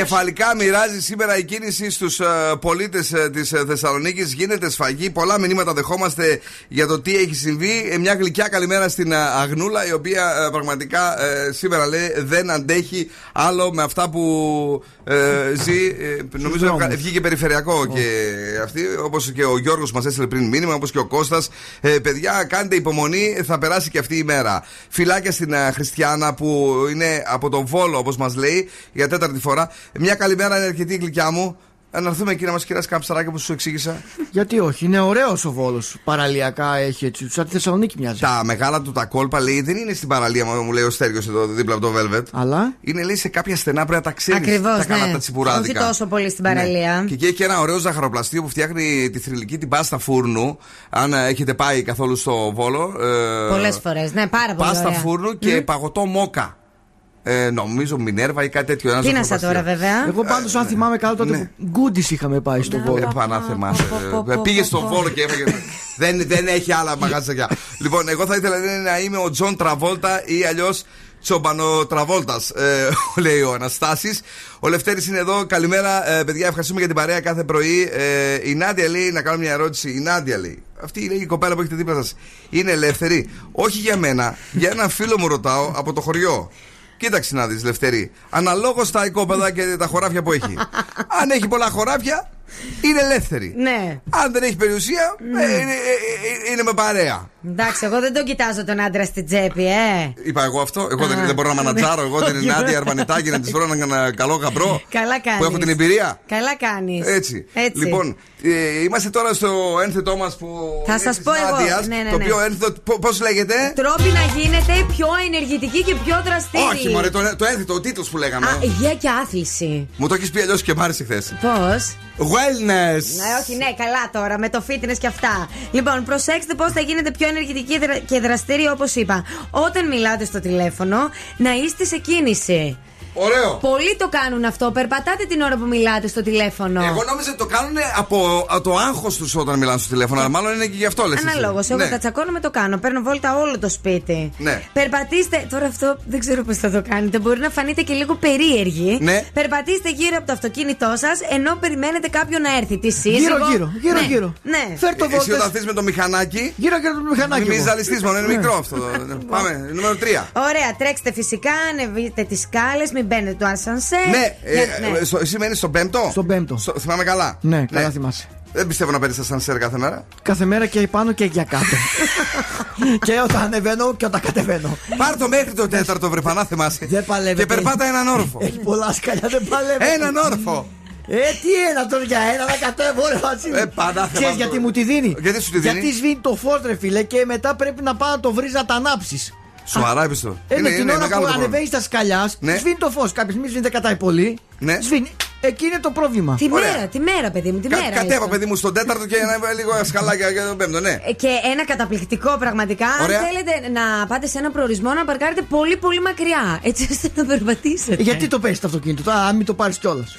Baby εγκεφαλικά μοιράζει σήμερα η κίνηση στους uh, πολίτες uh, της Θεσσαλονίκης. Γίνεται σφαγή. Πολλά μηνύματα δεχόμαστε για το τι έχει συμβεί. Ε, μια γλυκιά καλημέρα στην uh, Αγνούλα, η οποία ε, πραγματικά ε, σήμερα λέει δεν αντέχει άλλο με αυτά που ζει. Ε, νομίζω δρόμους. βγήκε περιφερειακό και αυτή, όπως και ο Γιώργος μας έστειλε πριν μήνυμα, όπως και ο Κώστας Ε, παιδιά, κάντε υπομονή, θα περάσει και αυτή η μέρα. Φιλάκια στην ε, Χριστιανά που είναι από τον Βόλο, όπως μας λέει, για τέταρτη φορά. Μια καλημέρα είναι αρκετή η γλυκιά μου. Ε, Να έρθουμε εκεί να μας κεράσει κάνα ψαράκι που σου εξήγησα. Γιατί όχι, είναι ωραίος ο Βόλος. Παραλιακά έχει έτσι. Σαν τη Θεσσαλονίκη μοιάζει. Τα μεγάλα του τα κόλπα λέει δεν είναι στην παραλία μου, μου λέει ο Στέργιο εδώ δίπλα από το Velvet. Αλλά; Είναι λέει σε κάποια στενά πρέπει να τα ξέρεις. Ακριβώς, τα καλά ναι. τα τσιπουράδικα. Όχι τόσο πολύ στην παραλία. Ναι. Και εκεί έχει και ένα ωραίο ζαχαροπλαστείο που φτιάχνει τη θρηλυκή την πάστα φούρνου. Αν ε, έχετε πάει καθόλου στο Βόλο. Ε, Πολλές φορές. Ναι, πάρα πολύ. Πάστα ωραία. φούρνου και Μμ. παγωτό μόκα. Ε, νομίζω Μινέρβα ή κάτι τέτοιο. Ένας Πίνασα ζαχαροπλαστείο. τώρα βέβαια; Εγώ πάντως, αν θυμάμαι καλά, τότε ναι. Goody's είχαμε πάει στο Βόλο. Ε, Πανάθεμά σε. Ε, Πήγε στον Βόλο και έφαγε. δεν, δεν έχει άλλα μαγαζιά. λοιπόν, εγώ θα ήθελα ναι, να είμαι ο Τζον Τραβόλτα ή αλλιώς Τσομπανο Τραβόλτα, ε, λέει ο Αναστάσης. Ο Λευτέρης είναι εδώ. Καλημέρα, ε, παιδιά. Ευχαριστούμε για την παρέα κάθε πρωί. Ε, η Νάντια λέει να κάνω μια ερώτηση. Η Νάντια λέει. Αυτή λέει η κοπέλα που έχετε δίπλα σας. Είναι ελεύθερη; Όχι για μένα. Για έναν φίλο μου ρωτάω από το χωριό. Κοίταξε να δεις, Λευτέρη. Αναλόγως τα οικόπεδα και τα χωράφια που έχει. Αν έχει πολλά χωράφια, είναι ελεύθερη. Ναι. Αν δεν έχει περιουσία, ε, είναι, ε, ε, είναι με παρέα. Εντάξει, εγώ δεν τον κοιτάζω τον άντρα στην τσέπη, ε. Είπα εγώ αυτό. Εγώ δεν, δεν μπορώ να μανατζάρω. Εγώ δεν είναι Νάντια Αρμανιτάκη να της βρω έναν καλό γαμπρό. Καλά κάνει. Που έχω την εμπειρία. Καλά κάνεις. Έτσι. Έτσι. Λοιπόν, ε, είμαστε τώρα στο ένθετό μα που. Θα είναι σας της πω εγώ. Νάντιας, Ναι, ναι, Το ναι. οποίο ένθετο. Πώς λέγεται; Τρόποι να γίνετε πιο ενεργητικοί και πιο δραστήριοι. Όχι, μωρέ, το, το ένθετο, ο τίτλος που λέγαμε. Α, υγεία και άθληση. Μου το έχεις πει αλλιώς και μ' άρεσε χθες. Πώς; Wellness. Ναι, όχι, ναι, καλά τώρα με το fitness και αυτά. Λοιπόν, προσέξτε πώς θα γίνετε πιο ενεργητικοί δρα- και δραστήριοι, όπως είπα. Όταν μιλάτε στο τηλέφωνο, να είστε σε κίνηση. Ωραίο. Πολλοί το κάνουν αυτό. Περπατάτε την ώρα που μιλάτε στο τηλέφωνο. Εγώ νόμιζα ότι το κάνουν από από το άγχος τους όταν μιλάνε στο τηλέφωνο, αλλά μάλλον είναι και γι' αυτό λες. Αναλόγως. Εγώ ναι. τα τσακώνομαι το κάνω. Παίρνω βόλτα όλο το σπίτι. Ναι. Περπατήστε. Τώρα αυτό δεν ξέρω πώς θα το κάνετε. Μπορεί να φανείτε και λίγο περίεργοι. Ναι. Περπατήστε γύρω από το αυτοκίνητό σας ενώ περιμένετε κάποιον να έρθει. Τη σύζυγο; Γύρω, γύρω, γύρω, Ναι. γύρω. Ναι. Φέρ το Εσύ βόλτες. όταν θες με το μηχανάκι. Γύρω γύρω το μηχανάκι. Μην εγώ. ζαλιστείς μόνο, είναι Ναι. μικρό αυτό. Πάμε, νούμερο 3. Ωραία, τρέξτε φυσικά, ανεβείτε τις σκάλες, μην μπαίνετε το ασανσέρ. Ναι, Για- ε, ε, στο- εσύ μένεις στον πέμπτο; Στον πέμπτο. Στο- θυμάμαι καλά. Ναι, καλά θυμάσαι. Δεν πιστεύω να παίρνεις ασανσέρ κάθε μέρα. Κάθε μέρα και πάνω και για κάτω. και όταν ανεβαίνω και όταν κατεβαίνω. Πάρ το μέχρι το τέταρτο, βρε πανά θυμάσαι. Δεν παλεύει. Και περπάτα έναν όροφο. Έχει πολλά σκαλιά, δεν παλεύει. Έναν όροφο. Ε, τι ένα τώρα για ένα να κατέβω, ρε μαζί μου. Ε, πάντα θέμα Ξέρεις αυτό. γιατί μου τη δίνει; Γιατί σου τη δίνει; Γιατί σβήνει το φως, ρε φίλε, και μετά πρέπει να πάω να το βρει να τα ανάψεις. Σοβαρά είπες το. Ε, ναι, την ώρα που το ανεβαίνεις πρόβλημα. στα σκαλιά, Ναι. σβήνει το φως. Κάποιος μη σβήνει κατάει πολύ. Ναι. Σβήνει. Εκεί είναι το πρόβλημα. Τη Ωραία. μέρα, τη μέρα, παιδί μου, τη Κα- μέρα. Κατέβα, έστω. παιδί μου, στον τέταρτο και ένα λίγο σκαλάκια για τον πέμπτο, ναι. Ε, Και ένα καταπληκτικό πραγματικά. Ωραία. Αν θέλετε να πάτε σε ένα προορισμό να παρκάρετε πολύ πολύ μακριά. Έτσι ώστε να περπατήσετε. Ε, Γιατί το παίζεις το αυτοκίνητο, τώρα, αν μην το πάρεις κιόλας.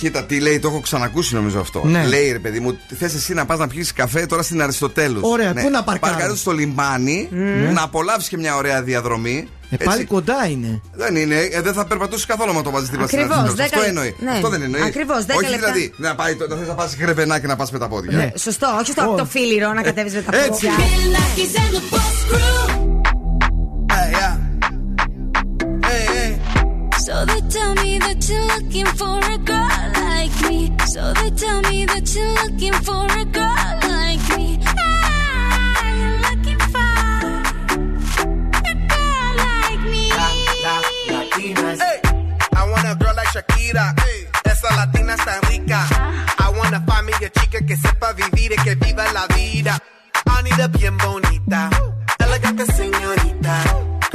Κοίτα, τι λέει, το έχω ξανακούσει νομίζω αυτό. Ναι. Λέει ρε παιδί μου, θες εσύ να πας να πιεις καφέ τώρα στην Αριστοτέλους. Ωραία, πού να παρκάρω; Παρκάρω στο λιμάνι, να απολαύσεις και μια ωραία διαδρομή. Ε, έτσι. πάλι κοντά είναι. Δεν είναι, ε, δεν θα περπατούσε καθόλου με το βάζεις δίπλα στην Ακριβώς, Αριστοτέλους. Αυτό δέκα- εννοεί. ναι. Αυτό δεν εννοεί. Ακριβώς, δέκα Όχι λεπτά. δηλαδή να, πάει, να θες να πας χρεπενά και να πας με τα πόδια. Ναι. Σωστό, όχι στο από το φίλιρο να κατέβεις με τα Έτσι. πόδια. Hey, yeah. Hey, hey. So they tell me that you're looking for a girl like me. So they tell me that you're looking for a girl like me. Ah, you're looking for a girl like me. Hey, I want a girl like Shakira. Esa latina está rica. I wanna find me a chica que sepa vivir y que viva la vida. I need a bien bonita, elegante señorita.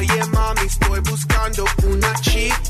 Oye mami, estoy buscando una chica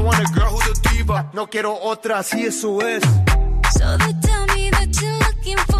I want a girl who's a diva. No quiero otra, así eso es. So they tell me that you're looking for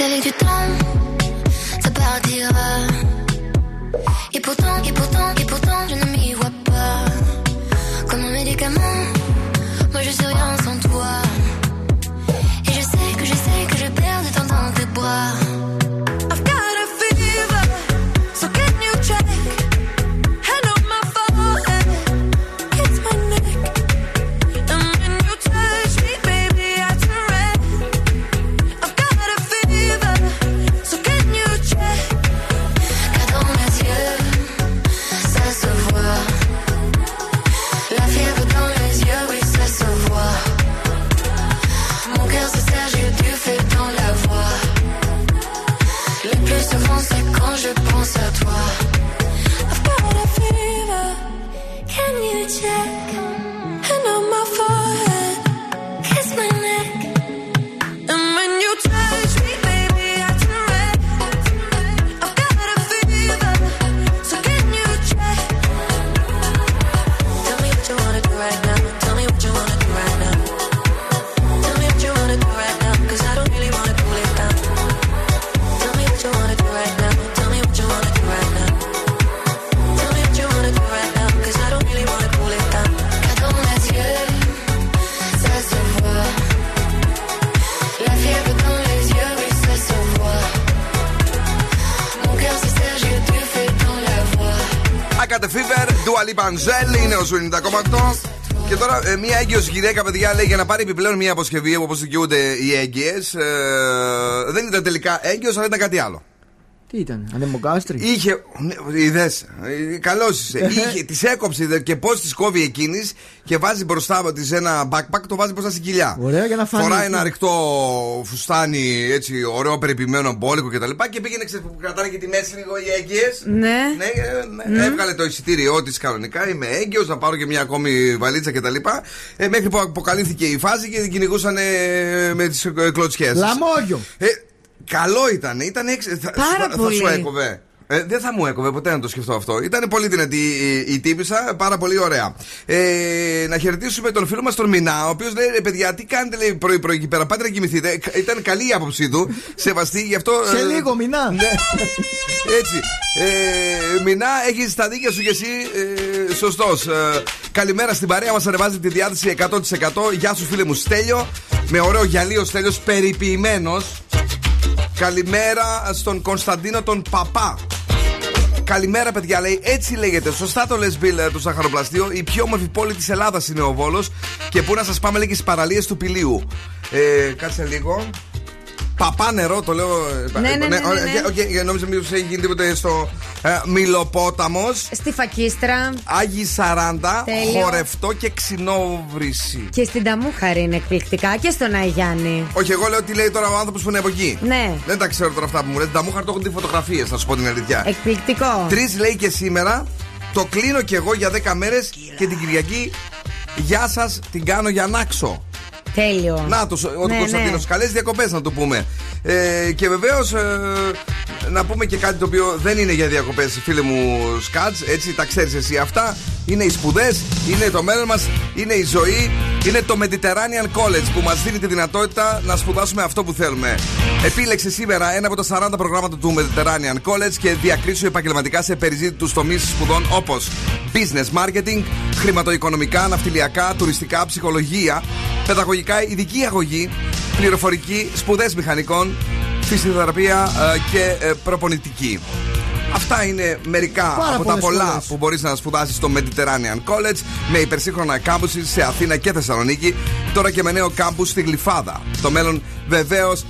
qu'avec du temps, ça partira. Et pourtant, et pourtant, et pourtant, je ne m'y vois pas. Comme un médicament, moi je suis rien sans toi. Et je sais que je sais que je perds de temps dans tes bras. Fever, Dua Lipa, Angèle, είναι ο Zoo 90,8. Και τώρα ε, μια έγκυος γυναίκα, παιδιά, λέει για να πάρει επιπλέον μια αποσκευή όπως δικαιούνται οι έγκυες. δεν ήταν τελικά έγκυος, αλλά ήταν κάτι άλλο. Τι ήταν, ανεμοκάστρι. Είχε. Είδες. Καλός είσαι. Είχε, τη έκοψε είδε, και πώς τη κόβει εκείνης και βάζει μπροστά της ένα backpack, το βάζει μπροστά στην κοιλιά. Ωραία για να φανεί. Φοράει ένα ριχτό φουστάνι, έτσι, ωραίο περιποιημένο μπόλικο κτλ. Και, και πήγαινε ξέρεις, που κρατάνε και τη μέση λίγο οι έγκυες. Ναι. Ναι, ε, ναι, έβγαλε το εισιτήριό της κανονικά. Είμαι έγκυος, να πάρω και μια ακόμη βαλίτσα κτλ. Ε, μέχρι που αποκαλύφθηκε η φάση και την κυνηγούσαν ε, με τις κλωτσιές. Λαμόγιο. Ε, καλό ήταν. ήταν εξ... θα, Πάρα θα, πολύ. σου έκοβε. Ε, δεν θα μου έκοβε ποτέ να το σκεφτώ αυτό. Ήταν πολύ δυνατή η, η τύπησα, πάρα πολύ ωραία. Ε, να χαιρετήσουμε τον φίλο μας τον Μινά, ο οποίος λέει: «Ρε παιδιά, τι κάνετε λέει, πρωί-πρωί εκεί πέρα, πάτε να κοιμηθείτε. Ε, Ήταν καλή η άποψή του, σεβαστή, γι' αυτό. Σε ε, λίγο, μηνά. ναι. Έτσι. Ε, Μινά, έχεις τα δίκια σου και εσύ ε, σωστός. Ε, καλημέρα στην παρέα μας, ανεβάζει τη διάθεση 100%. Γεια σου, φίλε μου Στέλιο. Με ωραίο γυαλί ο Στέλιος, περιποιημένος. Καλημέρα στον Κωνσταντίνο τον Παπά. Καλημέρα, παιδιά, λέει. Έτσι λέγεται. Σωστά το λες, Μπιλ, ε, το Ζαχαροπλαστείο. Η πιο όμορφη πόλη της Ελλάδας είναι ο Βόλος. Και πού να σας πάμε, λέει, και στις παραλίες του Πηλίου. Ε, κάτσε λίγο. Παπανερό, το λέω. ε, Ναι, ναι, ναι, ναι, ωραία, ναι. και- οκ, νόμιζα μήπως έχει γίνει τίποτε στο ε, Μιλοπόταμος Στη Φακίστρα Άγιοι 40, Τέλειο. χορευτό και ξινόβρηση. και στην Ταμούχαρη είναι εκπληκτικά και στον Αγιάννη. Όχι, εγώ λέω τι λέει τώρα ο άνθρωπος που είναι από εκεί. Ναι. Δεν τα ξέρω τώρα αυτά που μου λέτε. Τα μούχαρ το έχουν δει φωτογραφίες, να σου πω την αλήθεια. Εκπληκτικό. Τρεις λέει και σήμερα. Το κλείνω κι εγώ για 10 μέρες και την Κυριακή. Γεια σας, την κάνω για να ξω. Τέλειο. Να το, ο Ναι, Κωνσταντίνος. ναι. Καλές διακοπές να το πούμε. Ε, και βεβαίως να πούμε και κάτι το οποίο δεν είναι για διακοπές, φίλε μου Σκάτς. Έτσι, τα ξέρεις εσύ αυτά. Είναι οι σπουδές, είναι το μέλλον μας, είναι η ζωή, είναι το Mediterranean College που μας δίνει τη δυνατότητα να σπουδάσουμε αυτό που θέλουμε. Επίλεξε σήμερα ένα από τα 40 προγράμματα του Mediterranean College και διακρίσου επαγγελματικά σε περιζήτητους τομείς σπουδών όπως business marketing, χρηματοοικονομικά, ναυτιλιακά, τουριστικά, ψυχολογία, παιδαγωγικά, ειδική αγωγή, πληροφορική, σπουδές μηχανικών, φυσιοθεραπεία ε, και ε, προπονητική. Αυτά είναι μερικά Πάρα από τα πολλές πολλά σχολές. που μπορείς να σπουδάσεις στο Mediterranean College με υπερσύγχρονα κάμπουση σε Αθήνα και Θεσσαλονίκη. Τώρα και με νέο κάμπους στη Γλυφάδα. Το μέλλον βεβαίως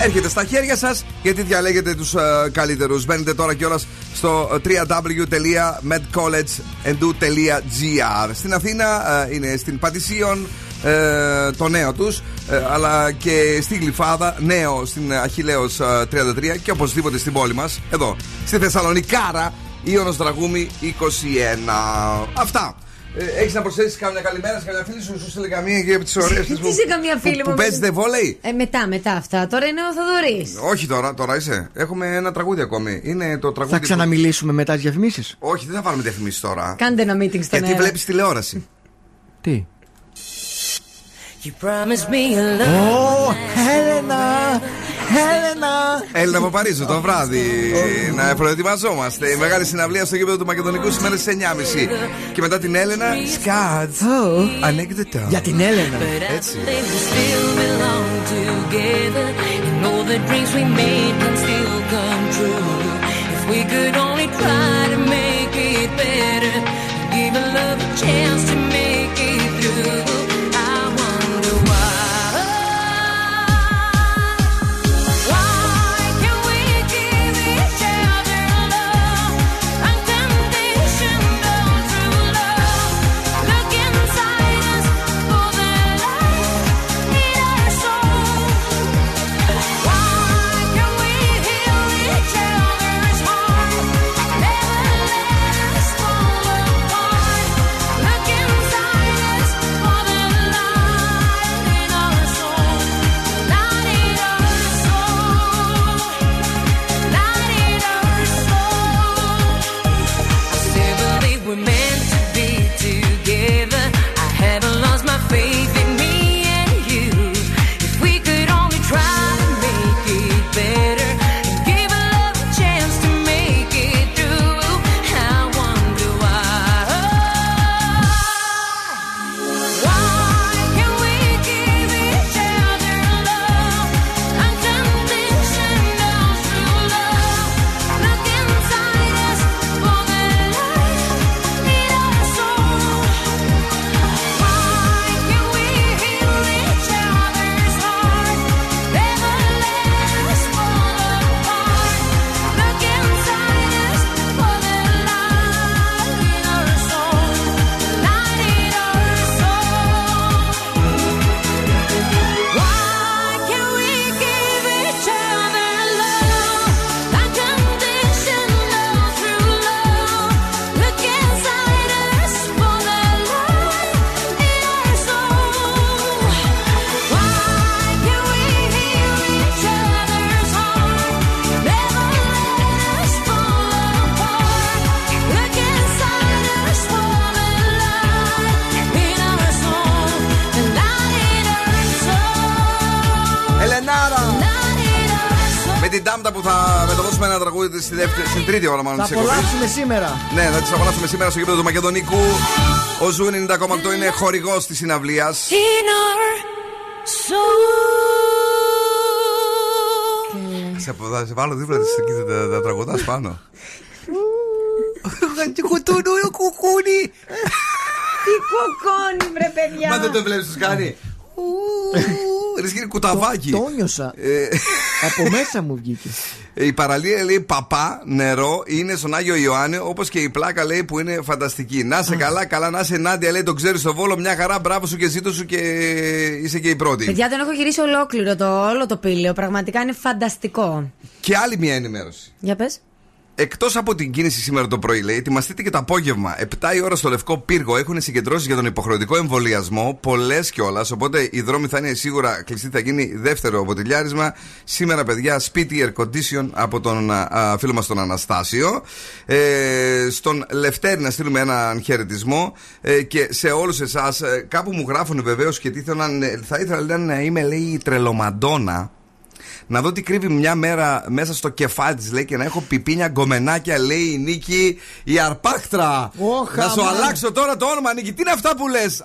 έρχεται στα χέρια σας γιατί διαλέγετε τους καλύτερους. Μπαίνετε τώρα κιόλας στο www.medcollegeendu.gr. Στην Αθήνα ε, είναι στην Πατησίων ε, το νέο τους, αλλά και στη Γλυφάδα, νέο στην Αχηλέως ε, 33 και οπωσδήποτε στην πόλη μας, εδώ στη Θεσσαλονικάρα, Ιωνος Δραγούμη 21. Αυτά. Έχεις να προσθέσεις καμιά καλημέρα σε καμιά φίλη σου, σου στείλε καμία και από τις ωραίες Τι σε καμία φίλη που, μου. που παίζετε βόλεϊ; Ε, μετά, μετά αυτά. Τώρα είναι ο Θοδωρής. Όχι τώρα, τώρα είσαι. Έχουμε ένα τραγούδι ακόμη. Είναι το τραγούδι. Θα που- ξαναμιλήσουμε μετά τις διαφημίσεις; Όχι, δεν θα βάλουμε διαφημίσεις τώρα. Κάντε ένα meeting στον Γιατί αέρα. βλέπεις τηλεόραση. Τι; You promised me a love. Ω, Έλενα! Έλενα! Έλληνα από Παρίζο το βράδυ να προετοιμαζόμαστε. Η μεγάλη συναυλία στο γήπεδο του Μακεδονικού σήμερα στις 9.30. Και μετά την Έλενα, Σκάτ. Ανέκδοτο. Για την Έλενα. Έτσι. They will still belong together. And all the dreams we made can still come true. If we could only try to make it better. Give a love a chance to make it through. Μεταδώσουμε ένα τραγούδι στη δεύτερη, στην τρίτη ώρα μάλλον Θα της εκπομπής. απολαύσουμε σήμερα. Ναι, θα τις απολαύσουμε σήμερα στο γήπεδο του Μακεδονικού. Ο Ζου 90,8 είναι χορηγός της συναυλίας. In our soul. Σε, θα σε βάλω δίπλα της και θα τα τραγουδάς πάνω. Κουτούνου, κουκούνι! Τι κοκόνι, βρε παιδιά. Μα δεν το βλέπεις, τους κάνει. Ρε σκύρι κουταβάκι. Το νιώσα. Ε, Από μέσα μου βγήκε. Η παραλία λέει παπά, νερό, είναι στον Άγιο Ιωάννη, όπως και η πλάκα λέει που είναι φανταστική. Να σε καλά, καλά να σε Νάντια λέει, τον ξέρεις στο βόλο, μια χαρά, μπράβο σου και ζήτω σου και είσαι και η πρώτη. Παιδιά, τον έχω γυρίσει ολόκληρο το όλο το πήλαιο. Πραγματικά είναι φανταστικό. Και άλλη μια ενημέρωση. Για πες. Εκτός από την κίνηση σήμερα το πρωί, λέει, ετοιμαστείτε και το απόγευμα. 7 η ώρα στο Λευκό Πύργο έχουν συγκεντρώσεις για τον υποχρεωτικό εμβολιασμό. Πολλές κιόλας. Οπότε η δρόμη θα είναι σίγουρα κλειστή. Θα γίνει δεύτερο ποτηλιάρισμα. Σήμερα, παιδιά, σπίτι air condition από τον α, φίλο μας τον Αναστάσιο. Ε, στον Λευτέρη να στείλουμε έναν χαιρετισμό. Ε, και σε όλους εσάς, κάπου μου γράφουν βεβαίως και τι ήθελαν, θα ήθελα λέει, να είμαι, λέει, τρελομαντόνα. Να δω τι κρύβει μια μέρα μέσα στο κεφάλι της, λέει, και να έχω πιπίνια γκομενάκια, λέει η Νίκη η Αρπάχτρα. Ωχ, να σου αμάν. αλλάξω τώρα το όνομα, Νίκη. Τι είναι αυτά που λες;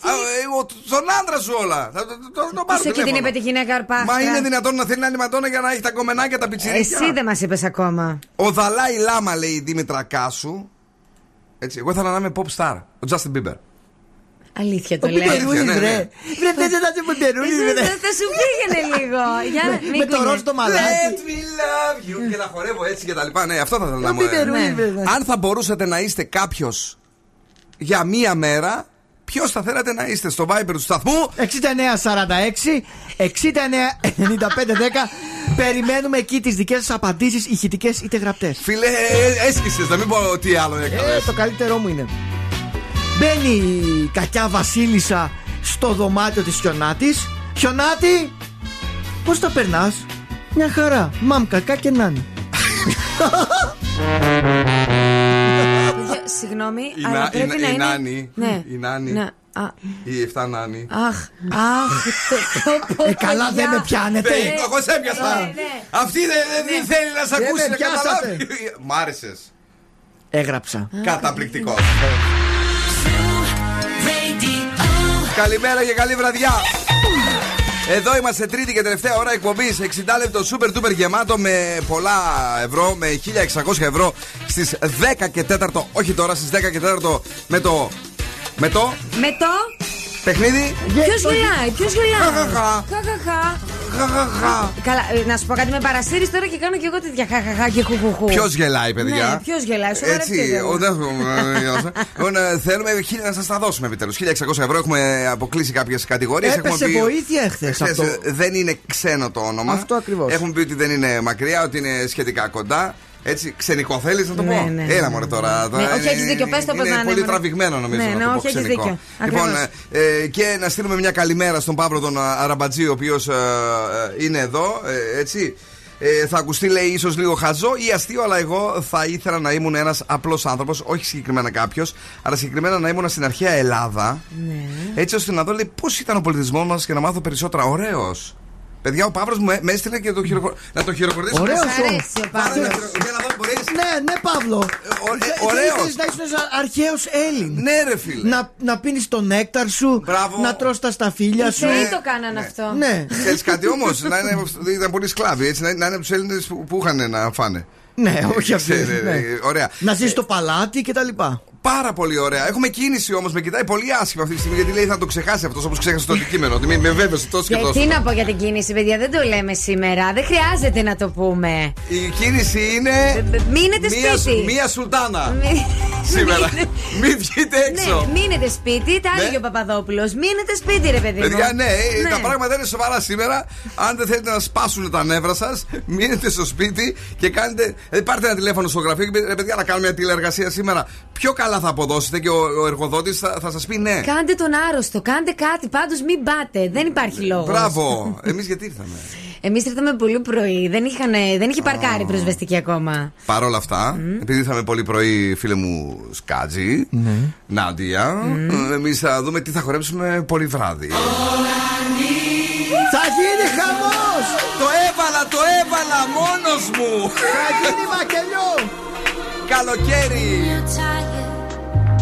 Στον άντρα σου όλα. Θα το- το- το- το πάρω Πού και την τηλέφωνο. είπε τη γυναίκα Αρπάχτρα. Μα είναι δυνατόν να θέλει να είναι ματώνα για να έχει τα γκομενάκια, τα πιτσιρίκια; Εσύ δεν μας είπες ακόμα. Ο Δαλάη Λάμα λέει η Δήμητρα Κάσου. Έτσι, εγώ ήθελα να είμαι pop star. Ο Justin Bieber. Αλήθεια το Ο λέω. Πιπερούλης, Ναι, ναι. ρε. Βρε, δεν θα είσαι Πιπερούλης, Εσύ, ρε. θα- Θα σου πήγαινε λίγο. Για να μην Με το κουνιέσαι. ροζ το μαλάκι. Let me love you. Και να χορεύω έτσι και τα λοιπά. Ναι, αυτό θα ήθελα να μου Πιπερούλης, Ναι. βέβαια. Αν θα μπορούσατε να είστε κάποιος για μία μέρα, ποιος θα θέλατε να είστε στο Viber του σταθμού; 6946 699510 Περιμένουμε εκεί τις δικές σας απαντήσεις ηχητικές είτε γραπτές Φίλε, ε, έσκησε, να μην πω τι άλλο έκανες. Ε, το καλύτερό μου είναι Μπαίνει η κακιά βασίλισσα στο δωμάτιο της Χιονάτης Χιονάτη, πώς τα περνάς; Μια χαρά, μαμ κακά και νάνι Για- Συγγνώμη, Η αλλά Να- πρέπει η- να η είναι. Νάνη. Ναι. Η Νάνη. Ναι. Α, Η 7 Νάνη. Αχ, αχ. το- το- το- Ε, καλά, παιδιά. δεν με πιάνετε. Ναι, εγώ σε έπιασα. Ναι, ναι. Αυτή δεν δεν θέλει να σε Δεν ακούσει με να πιάσατε. καταλάβει. Μ' άρεσες. Έγραψα Καταπληκτικός. Καλημέρα και καλή βραδιά. Εδώ είμαστε τρίτη και τελευταία ώρα εκπομπής 60 λεπτό super duper γεμάτο με πολλά ευρώ, με 1600 ευρώ στις 10 και 4. Όχι τώρα, στις 10 και 4 με το. Με το Με το. Παιχνίδι. Ποιος γελάει, ποιος γελάει. Χαχαχα. Χαχαχα. Χαχαχα. Καλά, ε, να σου πω κάτι με παρασύρεις τώρα και κάνω και εγώ τέτοια χαχαχά και χουχουχού. Ποιος γελάει, παιδιά; Ναι, ποιος γελάει, Έτσι, σοβαρευτείτε. ο, δεν- Λοιπόν, ε, θέλουμε χίλια- να σας τα δώσουμε επιτέλους. 1600 ευρώ έχουμε αποκλείσει κάποιες κατηγορίες. Έπεσε βοήθεια εχθές αυτό. Δεν είναι ξένο το όνομα. Αυτό ακριβώς. Έχουμε πει ότι δεν είναι μακριά, ότι είναι σχετικά κοντά. Έτσι, ξενικό θέλει να το Ναι, πω. ναι, ναι. Έλα μωρέ τώρα. Ναι, τώρα όχι, είναι- έχεις δίκιο, πες το πώς είναι να είναι, πολύ μωρέ. τραβηγμένο νομίζω Ναι, να ναι, το πω όχι, έχεις ξενικό. δίκιο. Λοιπόν, Ακριβώς. ε, ε, και να στείλουμε μια καλημέρα στον Παύλο τον α, Αραμπατζή, ο οποίος είναι εδώ. ε, έτσι. Ε, θα ακουστεί, λέει, ίσως λίγο χαζό ή αστείο, αλλά εγώ θα ήθελα να ήμουν ένας απλός άνθρωπος, όχι συγκεκριμένα κάποιος, αλλά συγκεκριμένα να ήμουν στην αρχαία Ελλάδα, Ναι. έτσι ώστε να δω, λέει, πώς ήταν ο πολιτισμός μας και να μάθω περισσότερα. Ωραίος. Παιδιά, ο Παύλο μου ε- με έστειλε και το χειροκο... να το χειροκροτήσω. Ωραίος μέσα. ο- αρέσει ο Πάρε Παύλος. να χειρο- Για να δω, μπορείς. Ναι, ναι Παύλο ε, ωραίος. Ήθελες να είσαι αρχαίος Έλλην Ναι, ρε φίλε. Να, να πίνεις το νέκταρ σου Μπράβο. Να τρως τα σταφύλια Οι σου θεοί το κάνανε αυτό. Ναι, Ξέρεις κάτι όμως, να είναι, ήταν πολύ σκλάβοι, έτσι, να, να είναι από τους Έλληνες που, που είχαν να φάνε. ναι, όχι αυτή Ναι, ναι, ναι, Ωραία. Να ζεις στο παλάτι και τα λοιπά Πάρα πολύ ωραία. Έχουμε κίνηση όμως, με κοιτάει πολύ άσχημα αυτή τη στιγμή γιατί λέει θα το ξεχάσει αυτός όπως ξέχασε το αντικείμενο. Ότι μην με βέβαιος τόσο και Και τόσο. τι να πω για την κίνηση, παιδιά, δεν το λέμε σήμερα. Δεν χρειάζεται να το πούμε. Η κίνηση είναι. Μείνετε μία, σπίτι. μία σουλτάνα. Μη- Σήμερα. Μείνε- Μην βγείτε έξω. Ναι, μείνετε σπίτι, τα Ναι. έλεγε ο Παπαδόπουλος. Μείνετε σπίτι, ρε παιδί μου. Παιδιά, ναι, Ναι. τα πράγματα είναι σοβαρά σήμερα. Αν δεν θέλετε να σπάσουν τα νεύρα σας, μείνετε στο σπίτι και κάνετε. Ε, πάρτε ένα τηλέφωνο στο γραφείο και πείτε, «Ρε παιδιά, να κάνουμε μια τηλεεργασία σήμερα. Πιο καλά θα αποδώσετε και ο, ο εργοδότης θα, θα σας πει ναι. Κάντε τον άρρωστο, κάντε κάτι. Πάντως μην πάτε. Δεν υπάρχει λόγος. Μπράβο. Εμείς γιατί ήρθαμε; Εμείς ήρθαμε πολύ πρωί. Δεν, είχαν, δεν είχε παρκάρει προσβεστική ακόμα. Παρ' όλα αυτά, επειδή ήρθαμε πολύ πρωί, φίλε μου Σκάτζη, Νάντια, εμείς θα δούμε τι θα χορέψουμε πολύ βράδυ. Θα γίνει χαμός Το έβαλα, το έβαλα μόνος μου! Θα γίνει μακελιό Καλοκαίρι!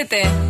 συντονίζεται.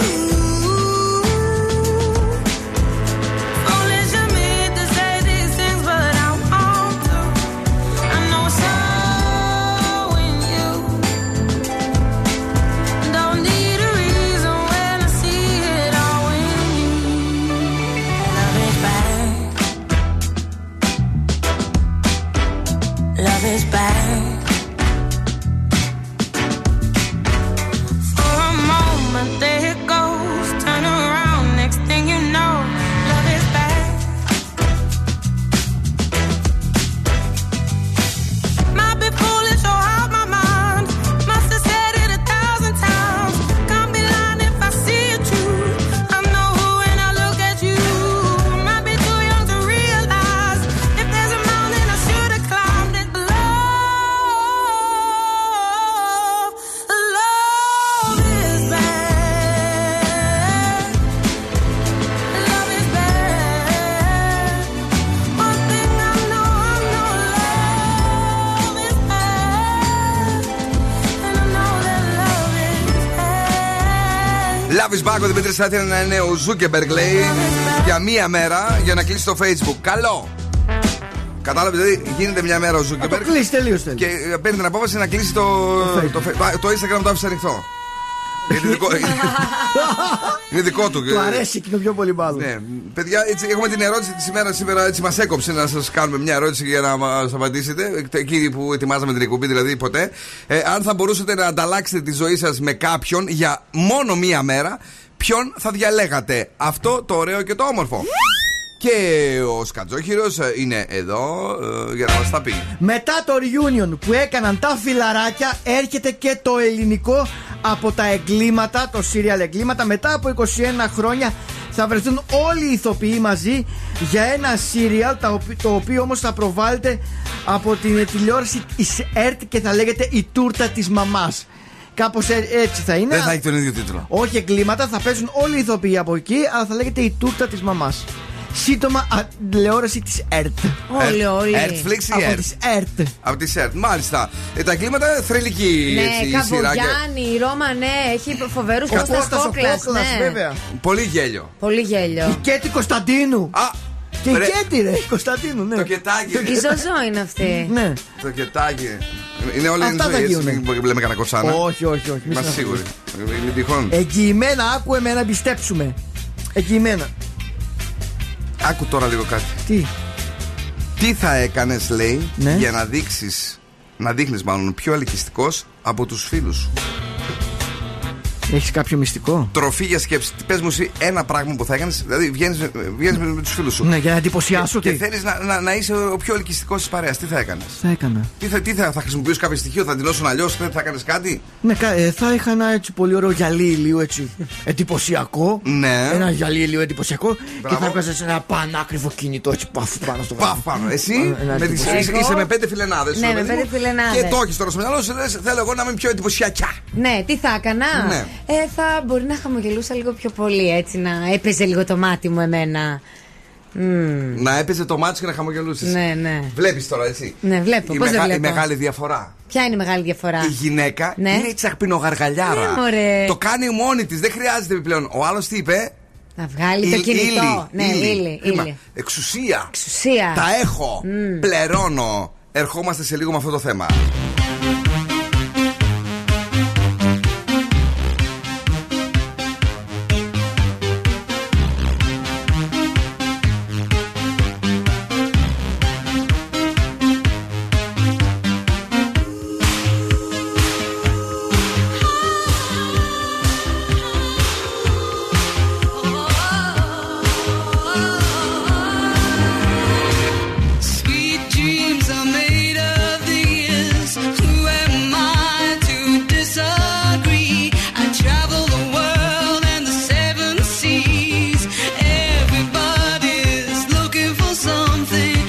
Is back, ο Δημήτρη θα ήθελε να είναι ο Ζούκερμπεργκ, λέει, για μία μέρα για να κλείσει το Facebook. Καλό! Κατάλαβε, δηλαδή γίνεται μια μέρα ο Ζούκερμπεργκ. κλείσει τελείως θέλει. Και παίρνει την απόφαση να κλείσει το, το, Fa- το Instagram το άφησε ανοιχτό. Είναι δικό, είναι δικό του. Του αρέσει εκείνο πιο πολύ μάλλον. Ναι, παιδιά, έτσι, έχουμε την ερώτηση της ημέρας σήμερα. Έτσι μας έκοψε να σας κάνουμε μια ερώτηση για να μας απαντήσετε. Εκεί που ετοιμάζαμε την εκπομπή, δηλαδή ποτέ. Ε, αν θα μπορούσατε να ανταλλάξετε τη ζωή σας με κάποιον για μόνο μία μέρα, ποιον θα διαλέγατε; Αυτό το ωραίο και το όμορφο. Και ο Σκατζόχυρος είναι εδώ ε, για να μας τα πει. Μετά το reunion που έκαναν τα φιλαράκια έρχεται και το ελληνικό από τα εγκλήματα, το serial εγκλήματα. Μετά από 21 χρόνια θα βρεθούν όλοι οι ηθοποιοί μαζί για ένα serial τα οποι- το οποίο όμως θα προβάλλεται από την τηλεόραση της ΕΡΤ και θα λέγεται η τούρτα της μαμάς. Κάπως ε- έτσι θα είναι. Δεν θα έχει τον ίδιο τίτλο. Όχι εγκλήματα, θα παίζουν όλοι οι ηθοποιοί από εκεί, αλλά θα λέγεται η τούρτα της μαμάς. Σύντομα α, τηλεόραση της ΕΡΤ. Όλοι, όλοι. Netflix ή Από ΕΡΤ. της ΕΡΤ. Από της ΣΕΡΤ, μάλιστα. Ε, τα εγκλήματα θρηλυκή Ναι, έτσι, η σειρά. και- Καβογιάννη, η Ρώμα, ναι, έχει φοβερούς Ο Κώστας Κώστας ο Κόκλας, Κόκλας, ναι. βέβαια. Πολύ γέλιο. Πολύ γέλιο. Η Κέτη Κωνσταντίνου. Α, Και η ρε. Κέτη, ρε, η Κωνσταντίνου, ναι. Το κετάκι. Η Ζωζό είναι αυτή. Ναι. Το κετάκι. Είναι όλοι Αυτά εν θα ζωή, έτσι, γίνουνε. μην λέμε κανένα κοτσάνα. Όχι, όχι, όχι. μη Είμαστε στεναχωρείς. σίγουροι. Είναι τυχόν. Εγγυημένα, άκου εμένα, πιστέψουμε. Εγγυημένα. Άκου τώρα λίγο κάτι. Τι; Τι θα έκανες, λέει, Ναι. για να δείξεις. Να δείχνεις μάλλον πιο ελκυστικός από τους φίλους σου; Έχεις κάποιο μυστικό; Τροφή για σκέψη. Πες μου εσύ ένα πράγμα που θα έκανες. Δηλαδή βγαίνεις με, με τους φίλους σου. Ναι, για να εντυπωσιάσω Και, τι. και θέλεις να, να, να είσαι ο πιο ελκυστικός της παρέας. Τι θα έκανες; Θα έκανα. Τι θα, τι θα, θα χρησιμοποιήσεις κάποιο στοιχείο, θα δηλώσουν αλλιώς, θα, θα έκανε κάτι; Ναι, κα- ε, θα είχα ένα έτσι πολύ ωραίο γυαλί ηλίου έτσι εντυπωσιακό. Ναι. Ένα γυαλί ηλίου εντυπωσιακό και Μπράβο. θα έβγαζε ένα πανάκριβο κινητό έτσι παφ πάνω στο Παφ πάνω. Εσύ Ένα με τις, εντυπωσιακό. είσαι, είσαι με πέντε φιλενάδες. Ναι, με πέντε φιλενάδες. Και το έχεις τώρα στο μυαλό σου, λες, θέλω εγώ να είμαι πιο εντυπωσιακά. Ναι, τι θα έκανα; Ναι. Ε, θα μπορεί να χαμογελούσα λίγο πιο πολύ, έτσι να έπαιζε λίγο το μάτι μου εμένα. Μμμ. Να έπαιζε το μάτι σου και να χαμογελούσες. Ναι, ναι. Βλέπεις τώρα, έτσι. Ναι, βλέπω. Η, Πώς δεν μεγα- η βλέπω; μεγάλη διαφορά. Ποια είναι η μεγάλη διαφορά; Η γυναίκα Ναι. είναι τσαχπινογαργαλιάρα. Ναι, μωρέ. το κάνει μόνη της, δεν χρειάζεται επιπλέον. Ο άλλος τι είπε; Να βγάλει το Ήλ- κινητό. ύλη, Ναι, ύλη. ύλη, Είμα, ύλη. Εξουσία. Εξουσία. Τα έχω. Μμ. Πληρώνω. Ερχόμαστε σε λίγο με αυτό το θέμα. Something.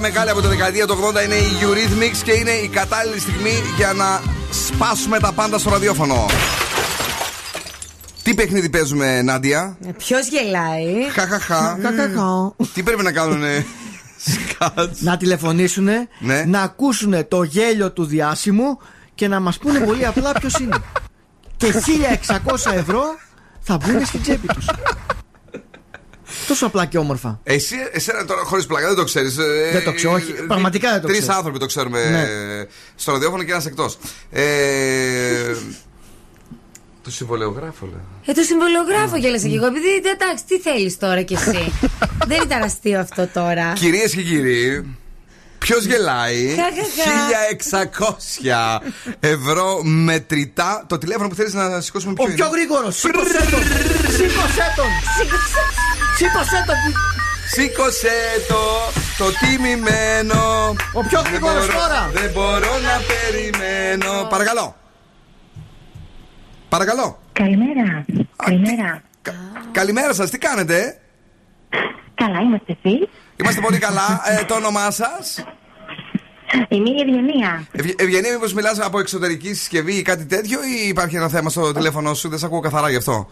Dreams κομματάρα μεγάλη από τη δεκαετία του 80 είναι η Eurythmics και είναι η κατάλληλη στιγμή για να σπάσουμε τα πάντα στο ραδιόφωνο. Τι παιχνίδι παίζουμε, Νάντια; Ποιος γελάει; Χαχαχά. Χαχαχά. Τι πρέπει να κάνουν. να τηλεφωνήσουν, Ναι. να ακούσουν το γέλιο του διάσημου και να μας πούνε πολύ απλά ποιος είναι. και 1600 ευρώ θα μπουν στην τσέπη τους. Τόσο απλά και όμορφα. Εσύ, εσένα τώρα χωρίς πλάκα, δεν το ξέρεις. Δεν το ξέρω, όχι, πραγματικά δεν το Τρεις ξέρω. άνθρωποι το ξέρουμε Ναι. ε, στο ραδιόφωνο και ένας εκτός. Ε, το συμβολεογράφο, λέω. Ε, το συμβολογράφο γέλασα και εγώ. Επειδή εντάξει, τι θέλεις τώρα κι εσύ. Δεν ήταν αστείο αυτό τώρα. Κυρίες και κύριοι, ποιος γελάει; Χα, χα, χα. 1600 ευρώ μετρητά. Το τηλέφωνο που θέλεις να σηκώσουμε ποιο Ο πιο είναι. γρήγορος. Σήκωσέ τον. Σήκωσέ τον. Σήκωσέ τον. Σήκωσέ το, το τιμημένο. Ο πιο Δεν γρήγορος μπορώ- τώρα. Δεν μπορώ να περιμένω. Παρακαλώ. Παρακαλώ. Καλημέρα. Καλημέρα. Καλημέρα σας, τι κάνετε; Καλά, είμαστε εσείς. Είμαστε πολύ καλά. Ε, το όνομά σας; Είμαι η Ευγενία. Ευγενία, μήπως μιλάς από εξωτερική συσκευή ή κάτι τέτοιο, ή υπάρχει ένα θέμα στο τηλέφωνο σου, δεν σε ακούω καθαρά γι' αυτό.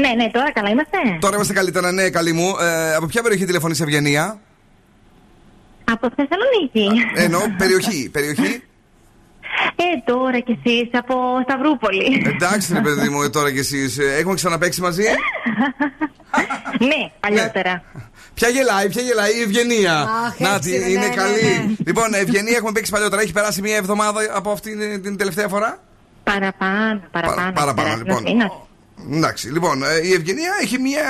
Ναι, ναι, τώρα καλά είμαστε. Τώρα είμαστε καλύτερα, ναι, καλή μου. Ε, από ποια περιοχή τηλεφωνεί Ευγενία, Από Θεσσαλονίκη. Εννοώ περιοχή. περιοχή. Ε, τώρα κι εσείς από Σταυρούπολη. Εντάξει, ρε παιδί μου, τώρα κι εσείς. Έχουμε ξαναπέξει μαζί; ναι, παλιότερα. Ποια γελάει, ποια γελάει, η Ευγενία; Αχ, Νάτι, έξι, ναι, είναι ναι, καλή. ναι. Λοιπόν, Ευγενία, έχουμε παίξει παλιότερα. Έχει περάσει μία εβδομάδα από αυτή την τελευταία φορά; Παραπάνω, παραπάνω. παραπάνω, Περάσει λοιπόν. Ένας μήνας. Εντάξει, λοιπόν, ε, η Ευγενία έχει μία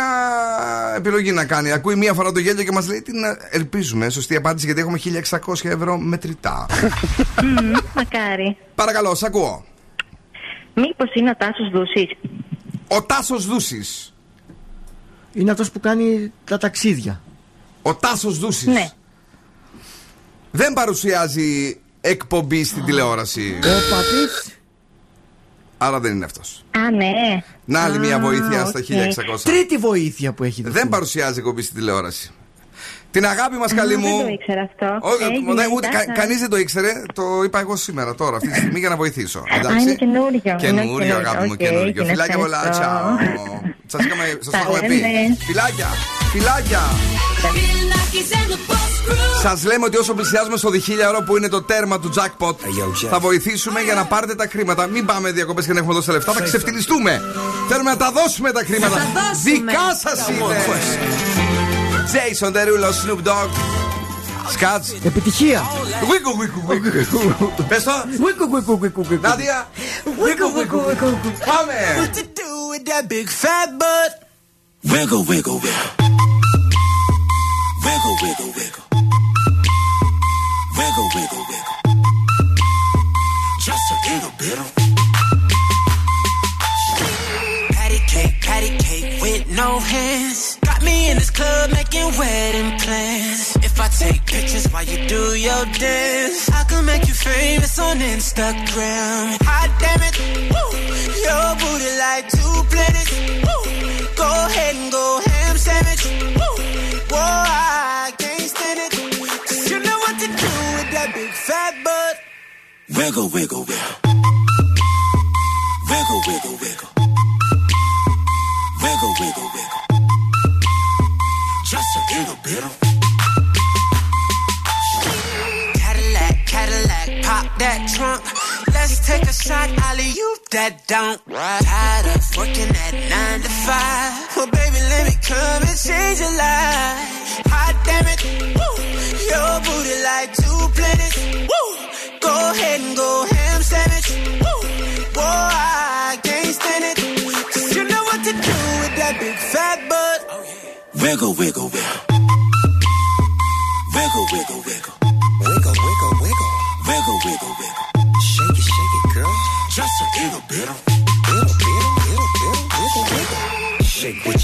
επιλογή να κάνει. Ακούει μία φορά το γέλιο και μας λέει τι να ελπίζουμε. Σωστή απάντηση γιατί έχουμε 1600 ευρώ μετρητά. Μμμ, Μακάρι. Παρακαλώ, σ' ακούω. Μήπως είναι ο Τάσος Δούσης; Ο Τάσος Δούσης. Είναι αυτός που κάνει τα ταξίδια. Ο Τάσος Δούσης. Ναι. Δεν παρουσιάζει εκπομπή στην τηλεόραση. Ο πατής. Άρα δεν είναι αυτός. Α, ναι. Να άλλη μία Α, βοήθεια στα οκ. 1600. Τρίτη βοήθεια που έχει δοθεί. Δεν παρουσιάζει εκπομπή στην τηλεόραση. Την αγάπη μας, καλή Α, μου. Δεν το ήξερα αυτό. Όχι, Έγινε, δεν- ούτε, εντάξει. κα, κανείς δεν το ήξερε. Το είπα εγώ σήμερα, τώρα, αυτή τη στιγμή για να βοηθήσω. Α, είναι καινούριο. είναι Καινούριο, αγάπη μου, Οκ, καινούριο. την Φιλάκια πολλά, ευχαριστώ. τσάο. Σας είχαμε, σας το Τα έχουμε πει. λέμε. Φιλάκια, φιλάκια. Σας λέμε ότι όσο πλησιάζουμε στο διχίλιαρο που είναι το τέρμα του jackpot, θα βοηθήσουμε για να πάρετε τα χρήματα. Μην πάμε διακοπές και να έχουμε δώσει τα λεφτά, θα ξεφτυλιστούμε. Θέλουμε να τα δώσουμε τα χρήματα. Θα τα δώσουμε. Δικά σας είναι. Jason Derulo, Snoop Dogg. Σκάτς. Επιτυχία. Βίκου, βίκου, βίκου. Πες το. Βίκου, βίκου, βίκου, βίκου. Νάντια. Βίκου, βίκου, βίκου. Πάμε. What to do with that big fat butt? Wiggle, wiggle, wiggle. Wiggle, wiggle, wiggle. Wiggle, wiggle, wiggle. Just a little bit of. Patty cake, patty cake with no hands. Got me in this club making wedding plans. If I take pictures while you do your dance, I can make you famous on Instagram. Hot damn it, woo. Your booty like two planets. Woo. Go ahead and go Wiggle, wiggle, wiggle. Wiggle, wiggle, wiggle. Wiggle, wiggle, wiggle. Just a little bit of. Cadillac, Cadillac, pop that trunk. Let's take a shot, Ollie, you that don't. Tired of working at nine to five. Well, baby, let me come and change your life. Hot damn it, woo. Your booty like ahead and go ham sandwich, woo. Whoa, I can't stand it. 'Cause you know what to do with that big fat butt. Oh, wiggle, wiggle, wiggle. Wiggle, wiggle, wiggle. Wiggle, wiggle, wiggle. Wiggle, wiggle, wiggle. Shake it, shake it, girl. Just a little bit of. Little bit little bit of, wiggle, wiggle. Shake what your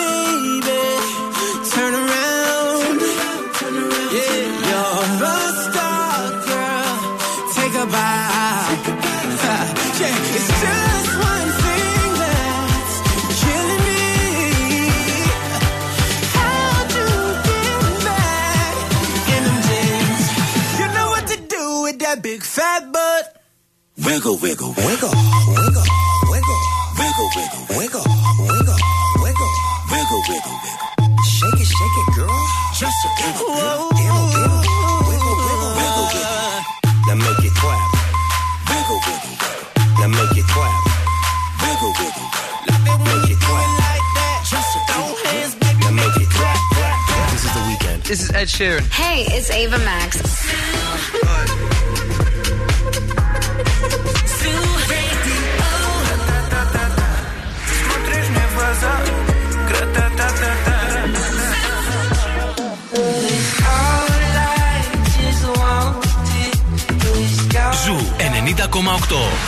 Wiggle, wiggle, wiggle, wiggle, wiggle, wiggle, wiggle, wiggle, wiggle, wiggle, wiggle, wiggle, wiggle. Shake it, shake it, girl. Just a wiggle, girl. Wiggle, wiggle, wiggle, wiggle, wiggle, wiggle. Now make it clap. Wiggle, wiggle, wiggle. Now make it clap. Wiggle, wiggle, wiggle. Make it clap. Like that. Just a wiggle, girl. Now make it clap, clap, clap. This is the weekend. This is Ed Sheeran. Hey, it's Ava Max.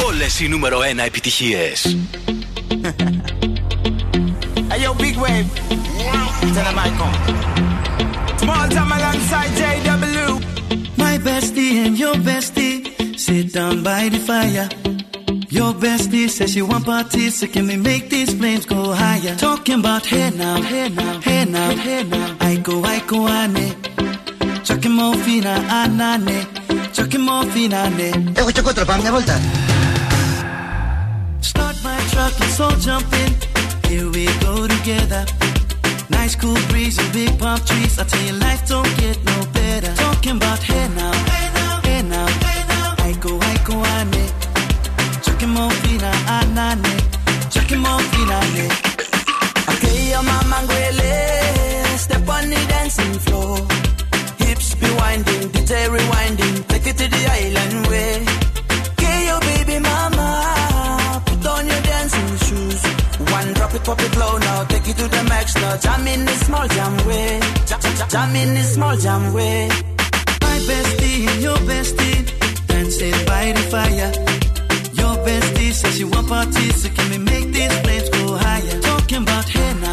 Όλες οι νούμερο 1 επιτυχίες. Hey yo, big wave. Tell them I come. Small time alongside JW. My bestie and your bestie sit down by the fire. Your bestie says she want parties, so can we make these flames go higher? Talking about hey now, hey now, hey now, hey now. I go, I go, ane. Chucking more fina, anane. Chucking more fina, ane. Έχω και κότρα, πάμε μια βόλτα. Start my truck, let's all jump in. Here we go together. Nice cool breeze and big palm trees. I tell you, life don't get no better. Talking about hey now, hey now, hey now, hey now. I go, I go, ane. Chucking more fina, anane. Chucking more fina, ane. Okay, your mama ngwele. Step on the dancing floor. Hips be winding, DJ rewinding. Take it to the island way. Okay, your baby mama. Put on your dancing shoes. One drop it, pop it low now. Take it to the max now. Jam in the small jam way. Jam, in the small jam way. My bestie and your bestie dancing by the fire. Your bestie says she want parties, so can we make these flames go higher? Talking about hey now,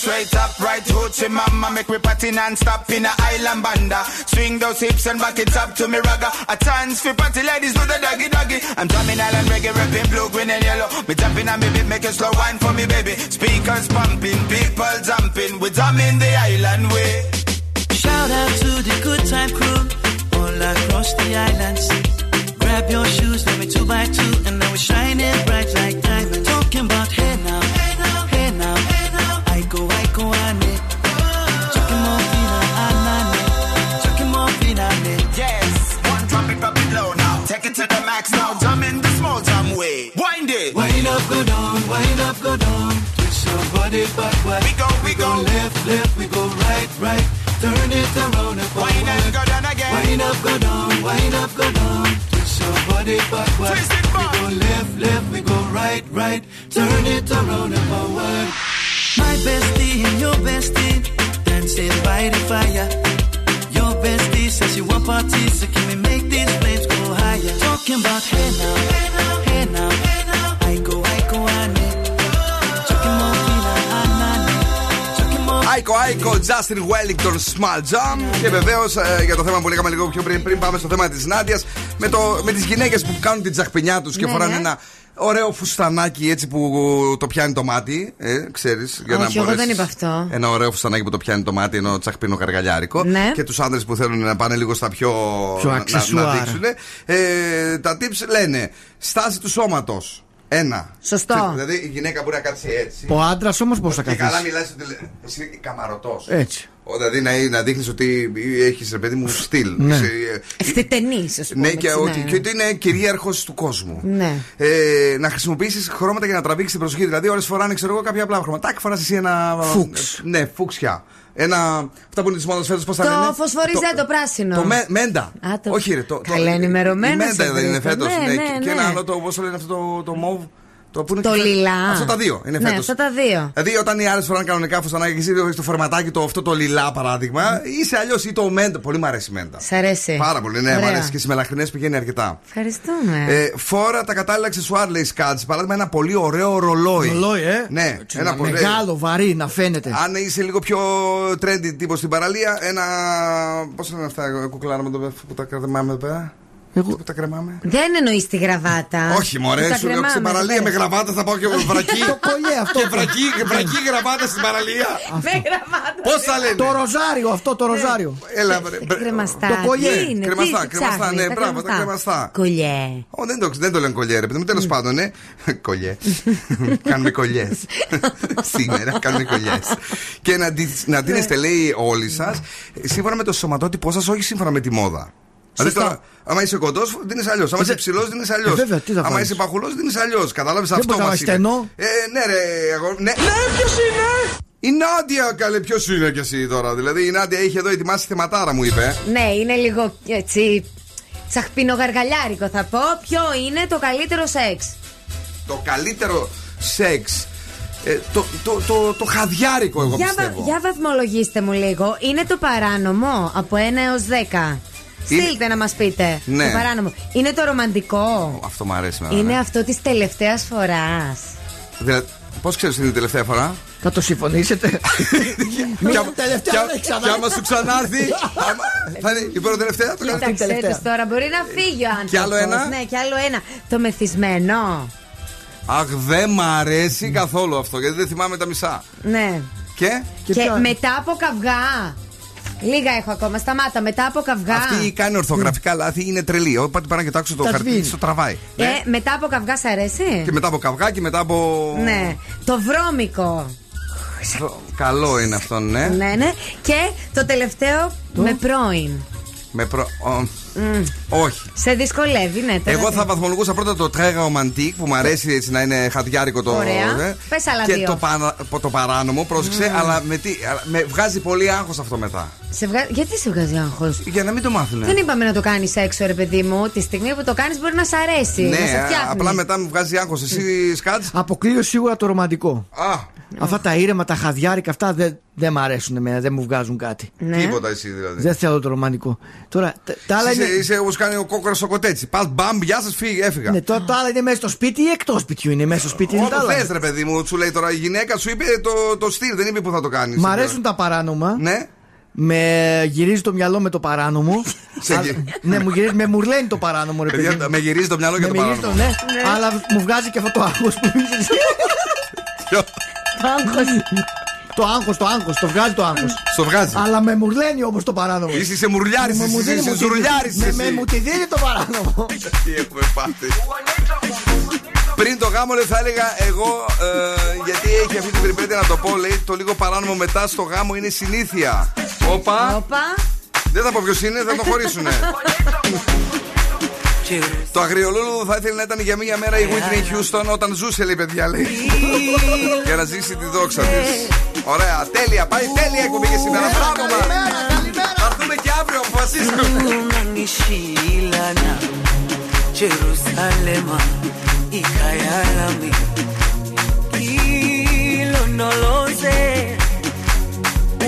straight up, right hoochie mama Make me party non-stop in a island banda. Swing those hips and back it up to me ragga. A chance for party ladies do the doggy doggy. I'm drumming island reggae, rapping blue, green and yellow. Me jumping on me beat, make a slow wine for me baby. Speakers pumping, people jumping. We drumming the island way. Shout out to the good time crew all across the islands. Grab your shoes, let me two by two, and now we're shining bright like diamonds. Talking about hey now, it to the max now, jump in the small jam way Wind it Wind up, go down, wind up, go down. Twist your body backward. We go, we go. left, left, we go right, right. Turn it around and forward. Wind up, go down again Wind up, go down, wind up, go down. Twist your body backward. Twist it back. We go left, left, we go right, right. Turn it around and forward. My bestie and your bestie dancing by the fire. Άικο, Άικο, Justin Wellington, Small Jam. Και βεβαίως ε, για το θέμα που λέγαμε λίγο πιο πριν, πριν πάμε στο θέμα της Νάντιας, με, με τις γυναίκες που κάνουν την τσαχπινιά τους και ναι, φοράνε ναι. ένα ωραίο φουστανάκι έτσι που το πιάνει το μάτι. Ε, ξέρεις. Όχι, εγώ δεν είπα αυτό. Ένα ωραίο φουστανάκι που το πιάνει το μάτι, ενώ τσαχπίνο καργαλιάρικο. Ναι. Και τους άντρε που θέλουν να πάνε λίγο στα πιο. Πιο να, να, αξεσουάρ. δείξουν. Ε, τα tips λένε στάση τους σώματο. Ένα. Σωστό. Δηλαδή η γυναίκα μπορεί να κάτσει έτσι. Ο άντρας όμως πώς θα Και καλά καθίσει; μιλάς ότι λέ- Εσύ καμαρωτός. Έτσι. Δηλαδή να, να δείχνεις ότι έχεις ρε παιδί μου στυλ. Ναι. Είσαι, ε, Ευθυτενή, ας πούμε. ναι, και έτσι, ότι, και ότι είναι κυρίαρχος του κόσμου. Ναι. Ε, να χρησιμοποιήσεις χρώματα για να τραβήξεις την προσοχή. Δηλαδή, ώρες φοράνε, ξέρω εγώ, κάποια απλά χρωματάκια. Φορά εσύ ένα. Φούξ. Ναι, φούξια. Ένα. Αυτά που είναι της μόδας φέτος, πώς θα λένε; Το φωσφοριζέ, το πράσινο. Το με, μέντα. Α, το- Όχι, ρε. Το, Καλά ενημερωμένος Η μέντα είσαι, δεν είναι Βρήκα. φέτος. Ναι, ναι, Και ναι. ένα άλλο, το, πώς το λένε αυτό το, το μοβ. Το, που είναι Το και φε- λιλά. Αυτά τα δύο είναι Ναι, φέτος. αυτά τα δύο. Δηλαδή, όταν οι άλλες φοράνε κανονικά φουστανάκια και εσύ έχεις το φορματάκι το, αυτό το λιλά παράδειγμα, είσαι αλλιώς ή το μέντα. Πολύ μου αρέσει η μέντα. Σ' αρέσει. Πάρα πολύ, ναι, μου Ωραία. αρέσει και στις μελαχρινές πηγαίνει αρκετά. Ευχαριστούμε. Ε, φόρα τα κατάλληλα αξεσουάρ, λέει Σκάτ. Παράδειγμα, ένα πολύ ωραίο ρολόι. Ρολόι, ε. Ναι, Έτσι, ένα να- πολύ. Μεγάλο, βαρύ, να φαίνεται. Αν είσαι λίγο πιο trendy τύπος στην παραλία, ένα. Πώς λένε αυτά, κουκλάρα με το που τα κρατάμε εδώ πέρα; Εγώ... Που τα κρεμάμε. Δεν εννοείς τη γραβάτα. Όχι, μωρέ, Που τα σου λέω κρεμάμε, στην παραλία δεν με πέρα. γραβάτα θα πάω και με βρακί. Το κολλιέ αυτό. Και βρακί, βρακί γραβάτα στην παραλία. Με γραβάτα. Πώς θα λένε; Το ροζάριο, αυτό το ροζάριο. Έλα, βρε, Τι βρε. κρεμαστά. Το κολλιέ. τι είναι, Κρεμαστά, τι κρεμαστά, ψάχνεις, ναι, τα μπράβο, τα κρεμαστά. Κολλιέ. Ω, δεν, το, δεν το λένε κολλιέ, ρε παιδί μου, τέλος πάντων, ναι. Κολλιέ. Κάνουμε κολλιέ. Σήμερα κάνουμε κολλιές. και να, τις- να τίνεστε, λέει, όλοι σας, σύμφωνα με το σωματότυπό σας, όχι σύμφωνα με τη μόδα. Δηλαδή Σωστά. τώρα, άμα είσαι κοντός, δίνεις αλλιώς. Άμα είσαι ψηλός, δίνεις αλλιώς. Ε, βέβαια, τι θα Άμα βάλεις; είσαι παχουλός, δίνεις αλλιώς. Κατάλαβες Δεν αυτό μπορείς να μας βάλεις στενό. Ε, ναι, ρε, εγώ. Ναι, ναι ποιος είναι! Η Νάντια, καλέ, ποιος είναι κι εσύ τώρα. Δηλαδή η Νάντια είχε εδώ ετοιμάσει θεματάρα, μου είπε. Ναι, είναι λίγο έτσι. Τσαχπινογαργαλιάρικο θα πω. Ποιο είναι το καλύτερο σεξ; Το καλύτερο σεξ. Ε, το, το, το, το χαδιάρικο, εγώ Για, βα- πιστεύω. για βαθμολογήστε μου λίγο. Είναι το παράνομο από 1 έως 10. Είναι- Στείλτε να μας πείτε. Ναι. Το παράνομο. Είναι το ρομαντικό. Αυτό μου αρέσει εμένα, Είναι ναι. αυτό της τελευταίας φοράς. Δηλαδή, Πώς ξέρεις την τελευταία φορά; Θα το συμφωνήσετε. Μια τελευταία Κι α- ώρα έχει ξανά. Κι άμα σου ξανάρθει. άμα- Θα είναι η πρώτη τελευταία. το κάνει. Κοίταξε τους τώρα, μπορεί να φύγει ο άνθρωπος. Κι άλλο ένα; Ναι, κι άλλο ένα. Το μεθυσμένο. Αχ, δεν μ' αρέσει καθόλου αυτό γιατί δεν θυμάμαι τα μισά. Ναι. Και; Και, ποιο- μετά από καυγά. Λίγα έχω ακόμα. Σταμάτα. Μετά από καυγά. Αυτή κάνει ορθογραφικά λάθη, είναι τρελή. Όποτε πάει να κοιτάξω το Τα χαρτί, σβήνει. το τραβάει. Ε, μετά από καυγά σ' αρέσει; Και μετά από καυγά και μετά από. Ναι. Το βρώμικο. Καλό είναι αυτό, ναι. Ναι, ναι. Και το τελευταίο με πρώην. Με προ... ο, Μμ. Όχι. Σε δυσκολεύει, ναι. τώρα Εγώ τι. θα βαθμολογούσα πρώτα το τρέγα ρομαντικ που μου αρέσει έτσι να είναι χατιάρικο το. Ωραία. ε. Πες άλλα και δύο. το, παρα- το παράνομο, πρόσεξε, αλλά, με, τι, αλλά με βγάζει πολύ άγχος αυτό μετά. Σε βγα... Γιατί σε βγάζει άγχος; Για να μην το μάθουνε. Δεν είπαμε να το κάνεις έξω, ρε παιδί μου. Τη στιγμή που το κάνεις μπορεί να σ' αρέσει. να σε Ναι, φτιάχνει. απλά μετά μου βγάζει άγχος. Εσύ σκάτς; Αποκλείω σίγουρα το ρομαντικό. Α, Αυτά τα ήρεμα, τα χαδιάρικα, αυτά δεν, δεν μ' αρέσουν εμένα, δεν μου βγάζουν κάτι. Ναι. τίποτα εσύ δηλαδή. Δεν θέλω το ρομαντικό. Τώρα, τα, τα άλλα Είσαι, είναι. είσαι όπως κάνει ο κόκορα ο κοτέτσι. Πα μπαμ, γεια σας, φύγει, έφυγα. Ναι, τώρα τα άλλα είναι μέσα στο σπίτι ή εκτός σπιτιού είναι. Μέσα στο σπίτι είναι τα Όπου άλλα; θες, ρε παιδί μου, σου λέει τώρα η γυναίκα, σου είπε το, το στυλ, δεν είπε που θα το κάνεις. Μ' αρέσουν τα παράνομα. Ναι. Με γυρίζει το μυαλό με το παράνομο. Σε Α, γυ- ναι, μου γυρίζει, με μουρλαίνει το παράνομο, ρε παιδί. Παιδιά, μου. με γυρίζει το μυαλό για Με το μυρίζει παράνομο. ναι. Αλλά μου βγάζει και αυτό το άγχος που είσαι. Ποιο; Το άγχος, το άγχος, το βγάζει το άγχος. Στο βγάζει. Αλλά με μουρλαίνει όμως το παράνομο. Είσαι σε μουρλιάρης, Μου- μου εσύ, δίνει- είσαι μου τη- ζουρλιάρης με- εσύ. με- Μου τη δίνει το παράνομο. Τι έχουμε πάθει. Πριν το γάμο λέει, θα έλεγα εγώ ε, γιατί έχει αυτή την περιπέτεια να το πω λέει το λίγο παράνομο μετά στο γάμο είναι συνήθεια. Όπα. Όπα. Δεν θα πω ποιος είναι θα το χωρίσουνε. Το αγριολούλου θα ήθελε να ήταν για μία μέρα η Whitney Houston όταν ζούσε λέει παιδιά λέει. Για να ζήσει τη δόξα της. Ωραία τέλεια πάει τέλεια εκπομπή και σήμερα. Μπράβο μας. Θα έρθουμε και αύριο αποφασίστε ungangishilana jerusalema ikhaya lami ilondoloze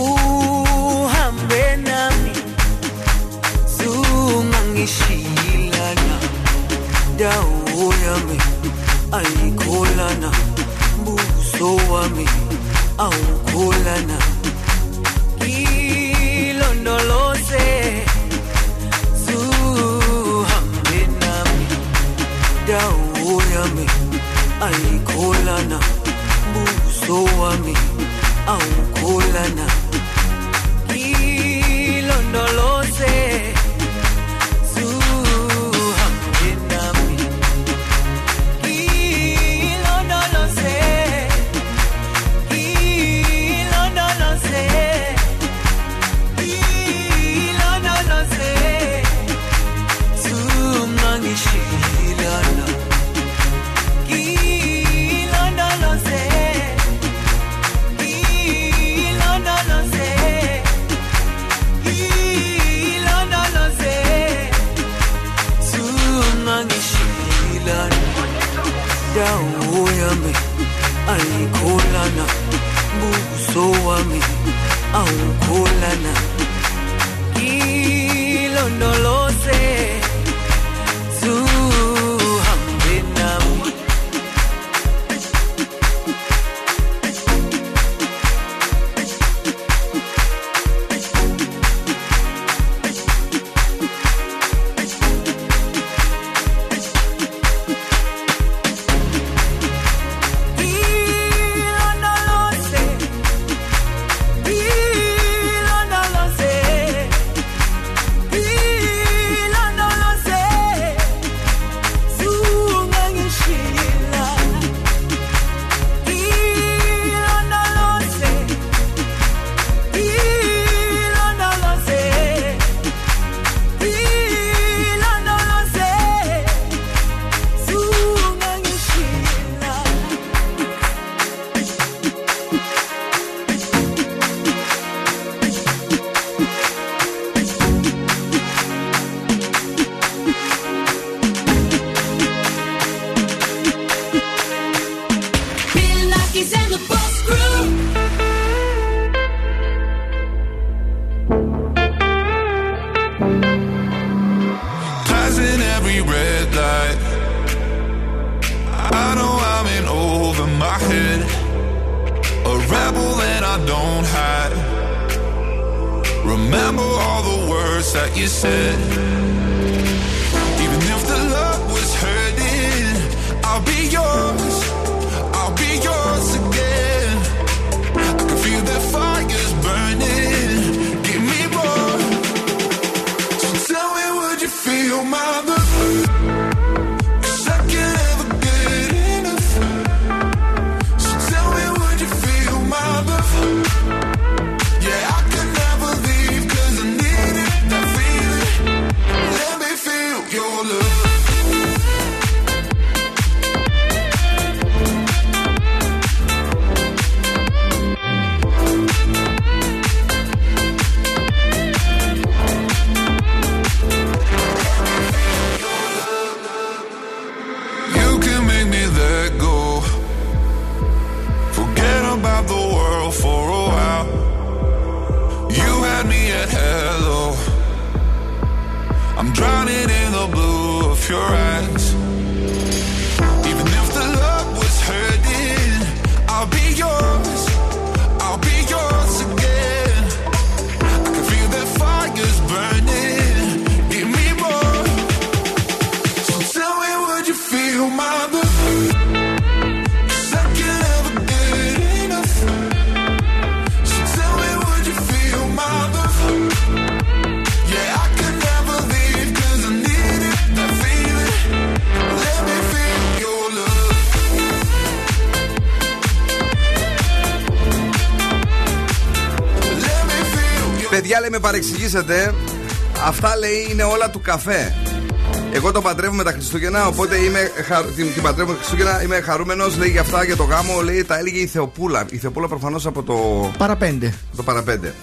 uhambe nami. Zungangishilana. Dawo yami ayikholana. Buso wami. Awukholana. Ilondoloze zuhambe nami. Dawo yami ayikholana buso wami awukholana ilondoloze yami ayikholana buso wami awukholana I don't hide. Remember all the words that you said. Even if the love was hurting, I'll be yours. Λέει, με παρεξηγήσατε. Αυτά λέει είναι όλα του καφέ. Εγώ το παντρεύω με τα Χριστούγεννα, οπότε είμαι, χα... την, την παντρεύω με τα Χριστούγεννα. Είμαι χαρούμενος, λέει για αυτά για το γάμο, λέει τα έλεγε η Θεοπούλα. Η Θεοπούλα προφανώς από το. Παραπέντε. Το παραπέντε.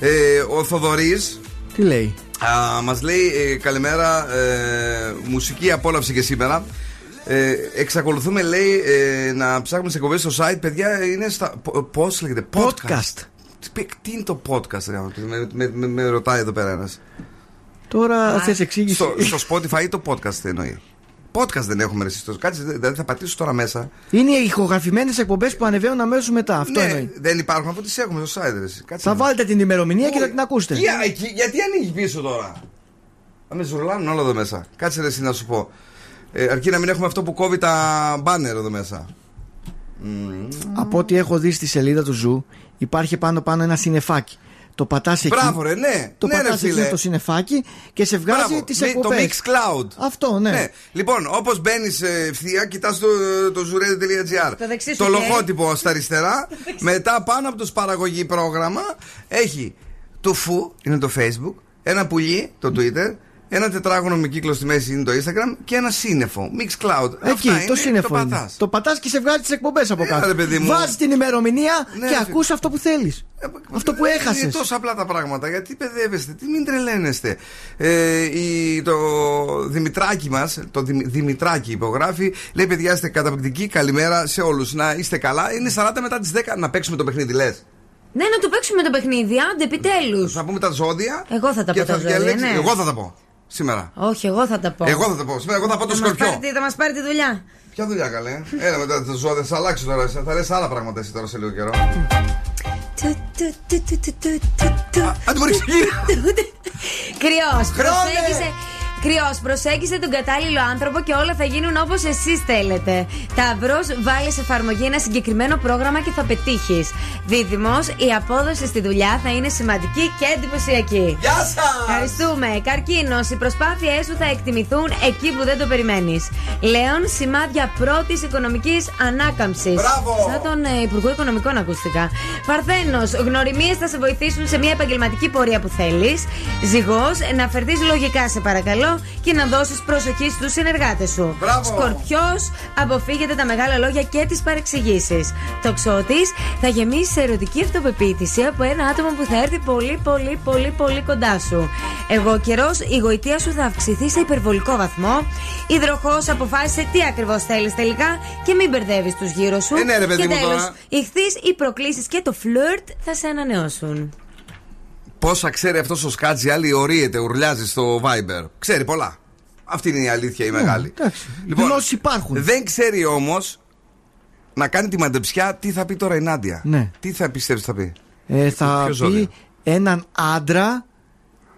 Ε, ο Θοδωρής Τι λέει; Μας λέει ε, καλημέρα, ε, μουσική απόλαυση και σήμερα. Ε, εξακολουθούμε, λέει, ε, να ψάχνουμε σε εκπομπές στο site. Παιδιά, είναι στα. Πώς λέγεται, podcast. Τι, τι είναι το podcast, ρε, με, με, με, με ρωτάει εδώ πέρα ένας. Τώρα θες εξήγηση. Στο, στο Spotify ή το podcast τι εννοεί. Podcast δεν έχουμε ρε, εσείς το- Κάτσε, δηλαδή θα πατήσω τώρα μέσα. Είναι οι ηχογραφημένες εκπομπές που ανεβαίνουν αμέσως μετά. Αυτό ναι, εννοεί. δεν υπάρχουν από τις έχουμε στο site. Ρε, εσύ. Κάτσε Θα να- βάλετε την ημερομηνία και θα την ακούσετε. Για, εκεί, γιατί ανοίγεις πίσω τώρα; Θα με ζουρλάνουν όλα εδώ μέσα. Κάτσε ρε, εσύ να σου πω. Ε, αρκεί να μην έχουμε αυτό που κόβει τα μπάνερ εδώ μέσα. Από ό,τι έχω δει στη σελίδα του Zoo, υπάρχει πάνω πάνω ένα συνεφάκι. Το πατάς εκεί. Μπράβο, ρε, ναι. Το ναι, ρε, πατάς φίλε. εκεί το συνεφάκι και σε βγάζει Μπράβο, τις μη- Το εκπομπές. Mixcloud. Αυτό, ναι. Λοιπόν, όπως μπαίνεις ευθεία, κοιτάς το, το zooradio.gr. Το δεξί σου Το χέρι. λογότυπο στα αριστερά. μετά πάνω από το παραγωγή πρόγραμμα έχει το φου, είναι το Facebook. Ένα πουλί, το Twitter. Ένα τετράγωνο με κύκλο στη μέση είναι το Instagram. Και ένα σύννεφο. Mixcloud. Εκεί, Αυτά το είναι, σύννεφο. Το είναι. πατάς. Το πατάς και σε βγάζει τις εκπομπές από Ναι, ρε, κάτω. παιδί μου. Βάζεις την ημερομηνία Ναι, και ρε, ακούς αυτό που θέλεις. Αυτό που έχασες. Είναι τόσο απλά τα πράγματα. Γιατί παιδεύεστε, τι μην τρελαίνεστε. Ε, η, το Δημητράκη μας, το Δημ- Δημητράκη υπογράφει, λέει: Παιδιά, είστε καταπληκτικοί. Καλημέρα σε όλους. Να είστε καλά. Είναι 40 μετά τις 10 να παίξουμε το παιχνίδι, λες. Ναι, να το παίξουμε το παιχνίδι, άντε επιτέλους. Θα πούμε τα ζώδια. Εγώ θα τα και πω τα θα ζώδια, διαλέξει- ναι. Εγώ θα τα πω. Σήμερα. Όχι, εγώ θα τα πω. Εγώ θα τα πω. Σήμερα εγώ θα πω το Θα μας σκορπιό. πάρει τη- Θα μας πάρει τη δουλειά. Ποια δουλειά καλέ; Έλα μετά τα ζώδια, θα αλλάξει τώρα. Θα λες άλλα πράγματα εσύ τώρα σε λίγο καιρό. Αν μπορεί Κρυός, Χρόνε! προσέγγισε. Κρυός, προσέγγισε τον κατάλληλο άνθρωπο και όλα θα γίνουν όπως εσείς θέλετε. Ταυρό, βάλει σε εφαρμογή ένα συγκεκριμένο πρόγραμμα και θα πετύχεις. Δίδυμος, η απόδοση στη δουλειά θα είναι σημαντική και εντυπωσιακή. Γεια σας! Ευχαριστούμε. Καρκίνος, οι προσπάθειές σου θα εκτιμηθούν εκεί που δεν το περιμένεις. Λέων, σημάδια πρώτης οικονομικής ανάκαμψης. Μπράβο! Σαν τον ε, Υπουργό Οικονομικών ακούστηκα. Παρθένος, γνωριμίες θα σε βοηθήσουν σε μια επαγγελματική πορεία που θέλεις. Ζυγός, να φερθείς λογικά σε παρακαλώ και να δώσεις προσοχή στους συνεργάτες σου. Μπράβο! Σκορπιός, αποφύγετε τα μεγάλα λόγια και τις παρεξηγήσεις. Τοξότη, θα γεμίσει σε ερωτική αυτοπεποίθηση από ένα άτομο που θα έρθει πολύ, πολύ, πολύ, πολύ κοντά σου. Εγώ καιρός, η γοητεία σου θα αυξηθεί σε υπερβολικό βαθμό. Υδροχό, αποφάσισε τι ακριβώς θέλεις τελικά και μην μπερδεύεις τους γύρω σου. Ε, ναι, ρε, παιδί και μου, τέλος, τώρα. ηχθείς, οι προκλήσεις και το φλερτ θα σε ανανεώσουν. Πόσα ξέρει αυτός ο Σκάτζι, άλλη ορίεται, ουρλιάζει στο Viber. Ξέρει πολλά. Αυτή είναι η αλήθεια η μεγάλη. Εντάξει. Λοιπόν, Γνώσεις υπάρχουν. Δεν ξέρει όμως να κάνει τη μαντεψιά, τι θα πει τώρα η Νάντια. Ναι. Τι θα πιστεύεις θα πει; Ε, θα Ποιο ζώδιο; πει έναν άντρα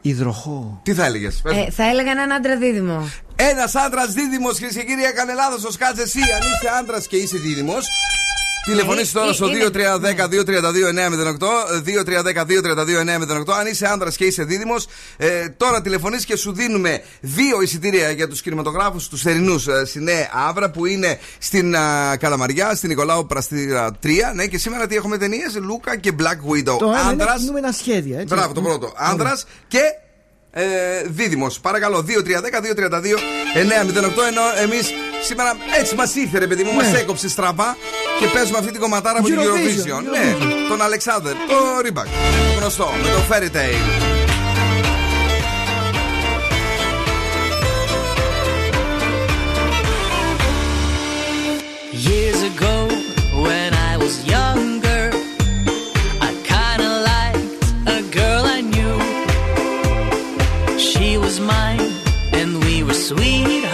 υδροχό. Τι θα έλεγες. Ε, θα έλεγα έναν άντρα δίδυμο. Ένας άντρας δίδυμος, κυρίε και κύριοι, έκανε λάθος. Ο Σκάτζε, εσύ, αν είσαι άντρας και είσαι δίδυμος. Τηλεφωνήσει τώρα στο Ε, είναι- 2310-232-908. 2310-232-908. Αν είσαι άντρα και είσαι δίδυμος, ε, τώρα τηλεφωνείς και σου δίνουμε δύο εισιτήρια για τους κινηματογράφους τους θερινούς ε, στη Νέα Αύρα που είναι στην α, Καλαμαριά, στην Νικολάου Πραστήρα 3. Ναι, και σήμερα τι έχουμε ταινίες, Λούκα και Black Widow. Το ένα είναι Άντρα. κινούμενα σχέδια. Έτσι. Μπράβο, το πρώτο. Άνδρας και ε, δίδυμος. Παρακαλώ, 2-3-10-2-32-908. Ενώ εμείς σήμερα έτσι μας ήρθε, ρε παιδί μου, Ναι. μα έκοψε στραβά και παίζουμε αυτή την κομματάρα από την Eurovision, Eurovision. Ναι, τον Αλεξάνδρ, το Ρίμπακ. Γνωστό, με το Fairy Tale. Years ago, when I was younger, I kinda liked a girl I knew. She was mine, and we were sweethearts.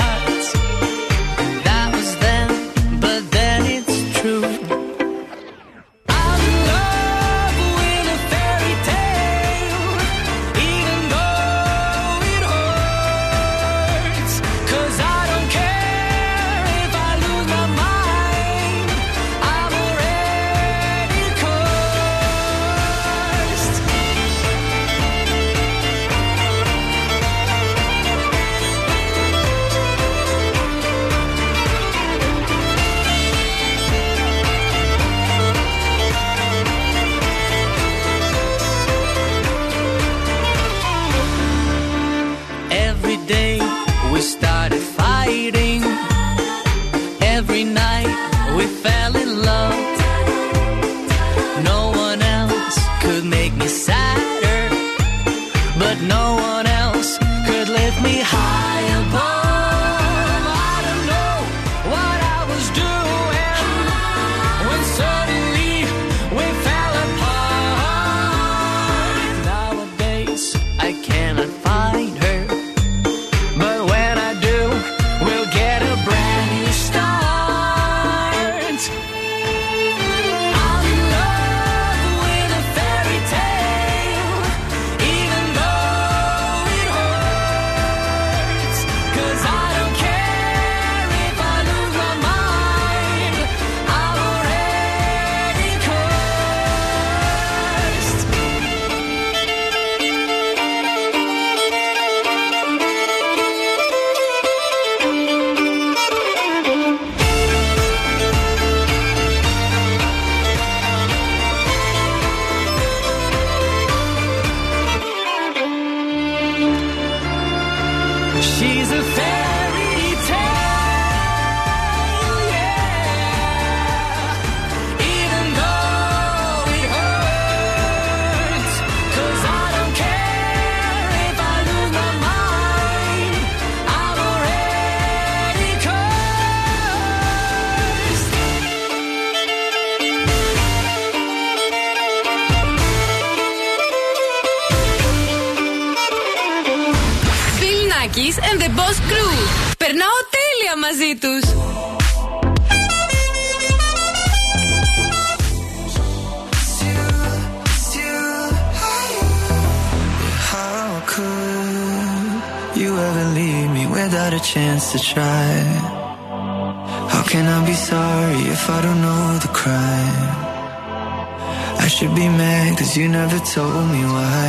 Should be mad cause you never told me why.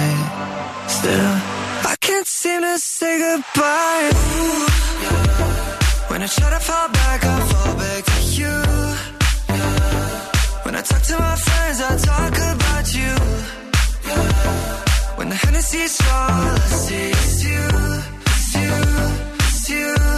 Still, I can't seem to say goodbye. Ooh, yeah. When I try to fall back, I fall back to you. Yeah. When I talk to my friends, I talk about you. When the Hennessy's all I see is you, it's you, it's you.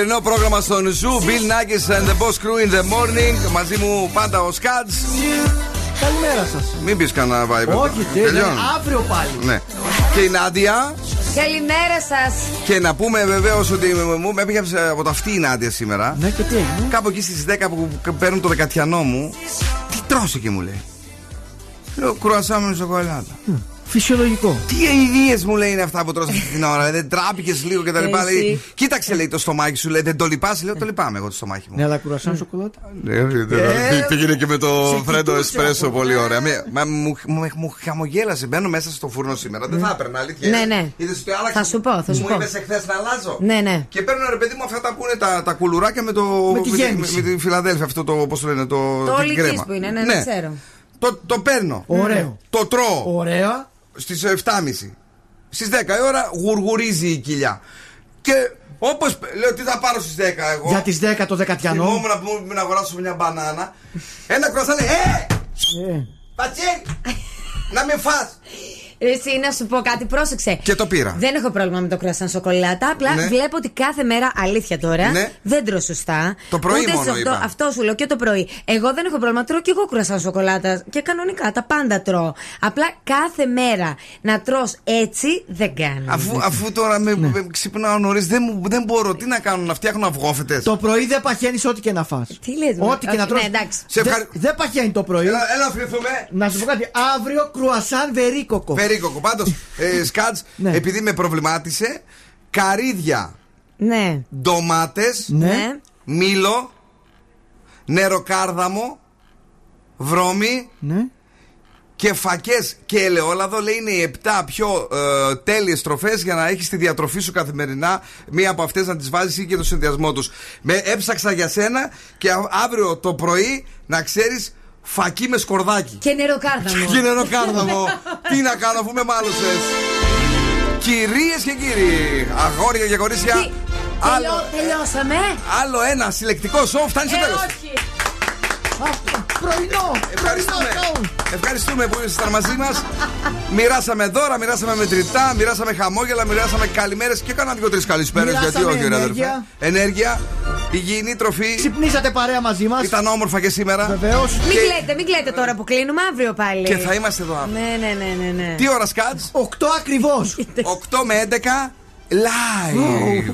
Καλοκαιρινό πρόγραμμα στον Zoo. Bill Nakis and the Boss Crew in the morning. Μαζί μου πάντα ο Σκάτζ. Καλημέρα σας. Μην πεις κανένα vibe. Όχι, τέλεια. Αύριο πάλι. Ναι. Και η Νάντια. Καλημέρα σας. Και να πούμε βεβαίως ότι μου με έπιασε από το αυτή η Νάντια σήμερα. Ναι, και τι έγινε; Κάπου εκεί στις 10 που παίρνουν το δεκατιανό μου. Τι τρως εσύ και μου λέει. Λέω κρουασά με σοκολάτα. Φυσιολογικό. Τι αηδίες μου λέει είναι αυτά που τρως αυτή την ώρα. Δεν ντράπηκες λίγο και τα λοιπά. Εσύ. Λέει, Κοίταξε λέει το στομάχι σου. Λέει, δεν το λυπάς. Λέω το λυπάμαι εγώ το στομάχι μου. Ναι, αλλά κουρασάν σοκολάτα. Ναι, τι- Τι γίνεται και με το σε φρέντο κοιτούσε εσπρέσο, από πολύ κάτω. ωραία. Με- μα Μου μου- μου χαμογέλασε. Μπαίνω μέσα στο φούρνο σήμερα. Δεν θα έπαιρνα, αλήθεια. Ναι, ναι. Είδες ότι άλλαξε. Θα σου πω, θα σου Μου πω. είπες εχθές να αλλάζω. Ναι, ναι. Και παίρνω ρε παιδί μου αυτά τα που είναι τα, τα κουλουράκια με το. Με τη γέμιση. με, τη Φιλαδέλφια. Αυτό το. Πώς το λένε, το. Το την ολικής κρέμα. που είναι, ναι, ναι, ξέρω. Το, το παίρνω. Ωραίο. Το τρώω. Ωραία. Στις 7.30. Στις 10 η ώρα γουργουρίζει η κοιλιά. Και όπως λέω, τι θα πάρω στις 10 εγώ; Για τις 10 το δεκατιανό. Θυμόμουν να πούμε να αγοράσω μια μπανάνα. Ένα κρουασάν λέει, Ε! Ε, Πατσέ! να με φας! Εσύ να σου πω κάτι, πρόσεξε. Και το πήρα. Δεν έχω πρόβλημα με το κρουασάν σοκολάτα. Απλά Ναι. βλέπω ότι κάθε μέρα, αλήθεια τώρα, Ναι. δεν τρώω σωστά. Το πρωί Ούτε μόνο σε αυτό, είπα. αυτό σου λέω και το πρωί. Εγώ δεν έχω πρόβλημα. Τρώω και εγώ κρουασάν σοκολάτα. Και κανονικά τα πάντα τρώω. Απλά κάθε μέρα να τρως έτσι δεν κάνει. Αφού, αφού τώρα με, Ναι. με ξυπνάω νωρίς, δεν, μου- δεν μπορώ. Τι να κάνω, να φτιάχνω αυγόφετες; Το πρωί δεν παχαίνεις ό,τι και να φας Τι λες, Ό,τι και να ναι, τρως εντάξει. Σε Δεν- ευχαρι- Δεν παχαίνει το πρωί. Έλα, έλα να θυμηθούμε. Να σου πω κάτι. Αύριο κρουασάν βερίκοκο. Περίκοκο. Πάντω, ε, Σκάτς, Ναι. επειδή με προβλημάτισε, καρύδια, Ναι. ντομάτες, Ναι. μήλο, νεροκάρδαμο, βρώμη Ναι. και φακές και ελαιόλαδο λέει είναι οι 7 πιο ε, τέλειες τροφές για να έχεις τη διατροφή σου καθημερινά. Μία από αυτές να τις βάζεις ή και το συνδυασμό τους. Με έψαξα για σένα και α- αύριο το πρωί να ξέρεις φακί με σκορδάκι. Και νεροκάρδαμο. Και νεροκάρδαμο. Τι να κάνω αφού με μάλωσες. Κυρίες και κύριοι, αγόρια και κορίτσια. Τι, τελειώ- τελειώσαμε; άλλο ένα συλλεκτικό σοου φτάνει στο Ε, τέλος. Όχι. Πρωινό. Ευχαριστούμε. Ευχαριστούμε που ήσασταν μαζί μας. μοιράσαμε δώρα, μοιράσαμε μετρητά, μοιράσαμε χαμόγελα, μοιράσαμε καλημέρες και κάνα δύο-τρεις καλησπέρες. Γιατί Μοιράσαμε όχι, ρε αδερφέ. ενέργεια. Ενέργεια, υγιεινή τροφή. Ξυπνήσατε παρέα μαζί μας. Ήταν όμορφα και σήμερα. Βεβαίως. Μην κλαίτε, μην κλαίτε τώρα που κλείνουμε αύριο πάλι. Και θα είμαστε εδώ αύριο. Ναι, ναι, ναι, ναι. ναι. Τι ώρα σκάτς, 8 ακριβώς. 8 με 11 live.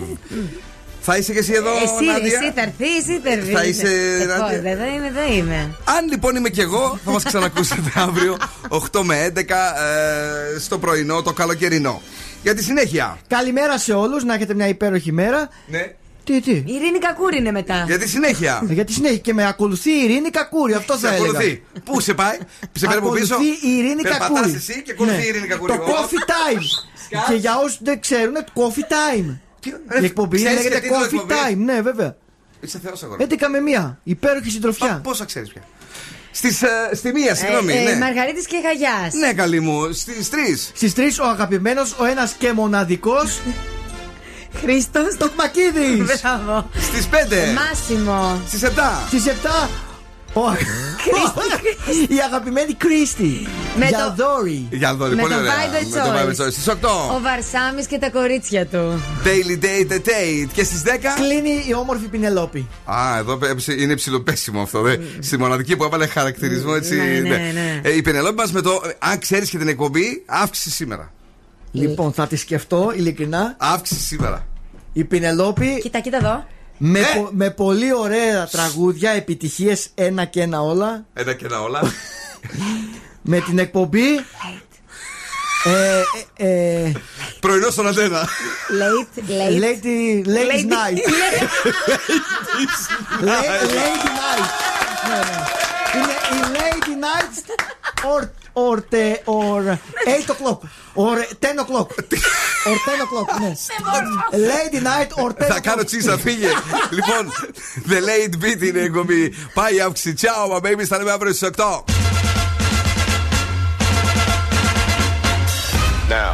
Θα είσαι και εσύ εδώ, Εσύ, Νάντια; εσύ θα έρθεις, εσύ θα έρθεις. Θα είσαι, Εγώ, Νάντια; Δεν θα είμαι, δεν είμαι. Αν λοιπόν είμαι κι εγώ, θα μας ξανακούσετε αύριο 8 με 11 ε, στο πρωινό, το καλοκαιρινό. Για τη συνέχεια. Καλημέρα σε όλους, να έχετε μια υπέροχη μέρα. Ναι. Τι, τι; Η Ειρήνη Κακούρη είναι μετά. Για τη συνέχεια. Ε, Γιατί συνέχεια και με ακολουθεί η Ειρήνη Κακούρη. Αυτό Σε θα έλεγα. ακολουθεί. Πού σε πάει, σε παίρνει από πίσω; Ακολουθεί η Ειρήνη Περπατάς Κακούρη. εσύ και ακολουθεί Ναι. η Ειρήνη Κακούρη. Το coffee time. και για όσους δεν ξέρουν, coffee time. Ρε, Η εκπομπή ξέρεις λέγεται και τίτλο coffee εκπομπής; time. Ναι, βέβαια. Είσαι θεός αγόρι. 11 με 1. Υπέροχη συντροφιά. Πόσα ξέρεις πια. Στις, ε, στη μία, συγγνώμη. Ε, ε, ναι. Μαργαρίτης και Χαγιάς. ναι, καλή μου. Στις τρεις. Στις 3 ο αγαπημένος, ο ένας και μοναδικός. Χρήστο. Τοκμακίδη. Μπράβο. Στις 5. Μάσιμο. Στις 7. Στις 7. Η αγαπημένη Κρίστη. Με το- Γιαδόρη. Για να δω, Με πολύ το ωραία. Vibe Με το Choice. Vibe Choice. Στις 8. Ο Βαρσάμις και τα κορίτσια του. Daily Date Date. Και στις 10. Κλείνει η όμορφη Πινελόπη. Α, εδώ πέ- είναι ψηλοπέσιμο αυτό. Δε. Στη μοναδική που έβαλε χαρακτηρισμό έτσι. Ναι, ναι, ναι. Ε, η Πενελόπη μας με το. Αν ξέρεις και την εκπομπή, αύξηση σήμερα. Λοιπόν, θα τη σκεφτώ ειλικρινά. Αύξηση σήμερα. Η Πινελόπη Κοίτα, κοίτα εδώ. Με, Ε! πο- με πολύ ωραία τραγούδια, επιτυχίες ένα και ένα όλα. Ένα και ένα όλα. Με την εκπομπή. Ε, ε, ε, Πρωινό στον αντένα. Late, late. lady, ladies Lady- night. La- lady night. Ναι, ναι. Είναι η lady night or, or, te- or 8 o'clock or 10 o'clock or 10 o'clock ναι. lady night or 10 Θα κάνω o'clock τσίσα, φύγε. λοιπόν, The Late Beat είναι η εκπομπή. Πάει η αύξηση. Ciao, my baby. Θα λέμε αύριο στι 8. Now,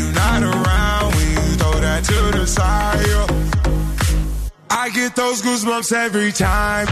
fire. I get those goosebumps every time.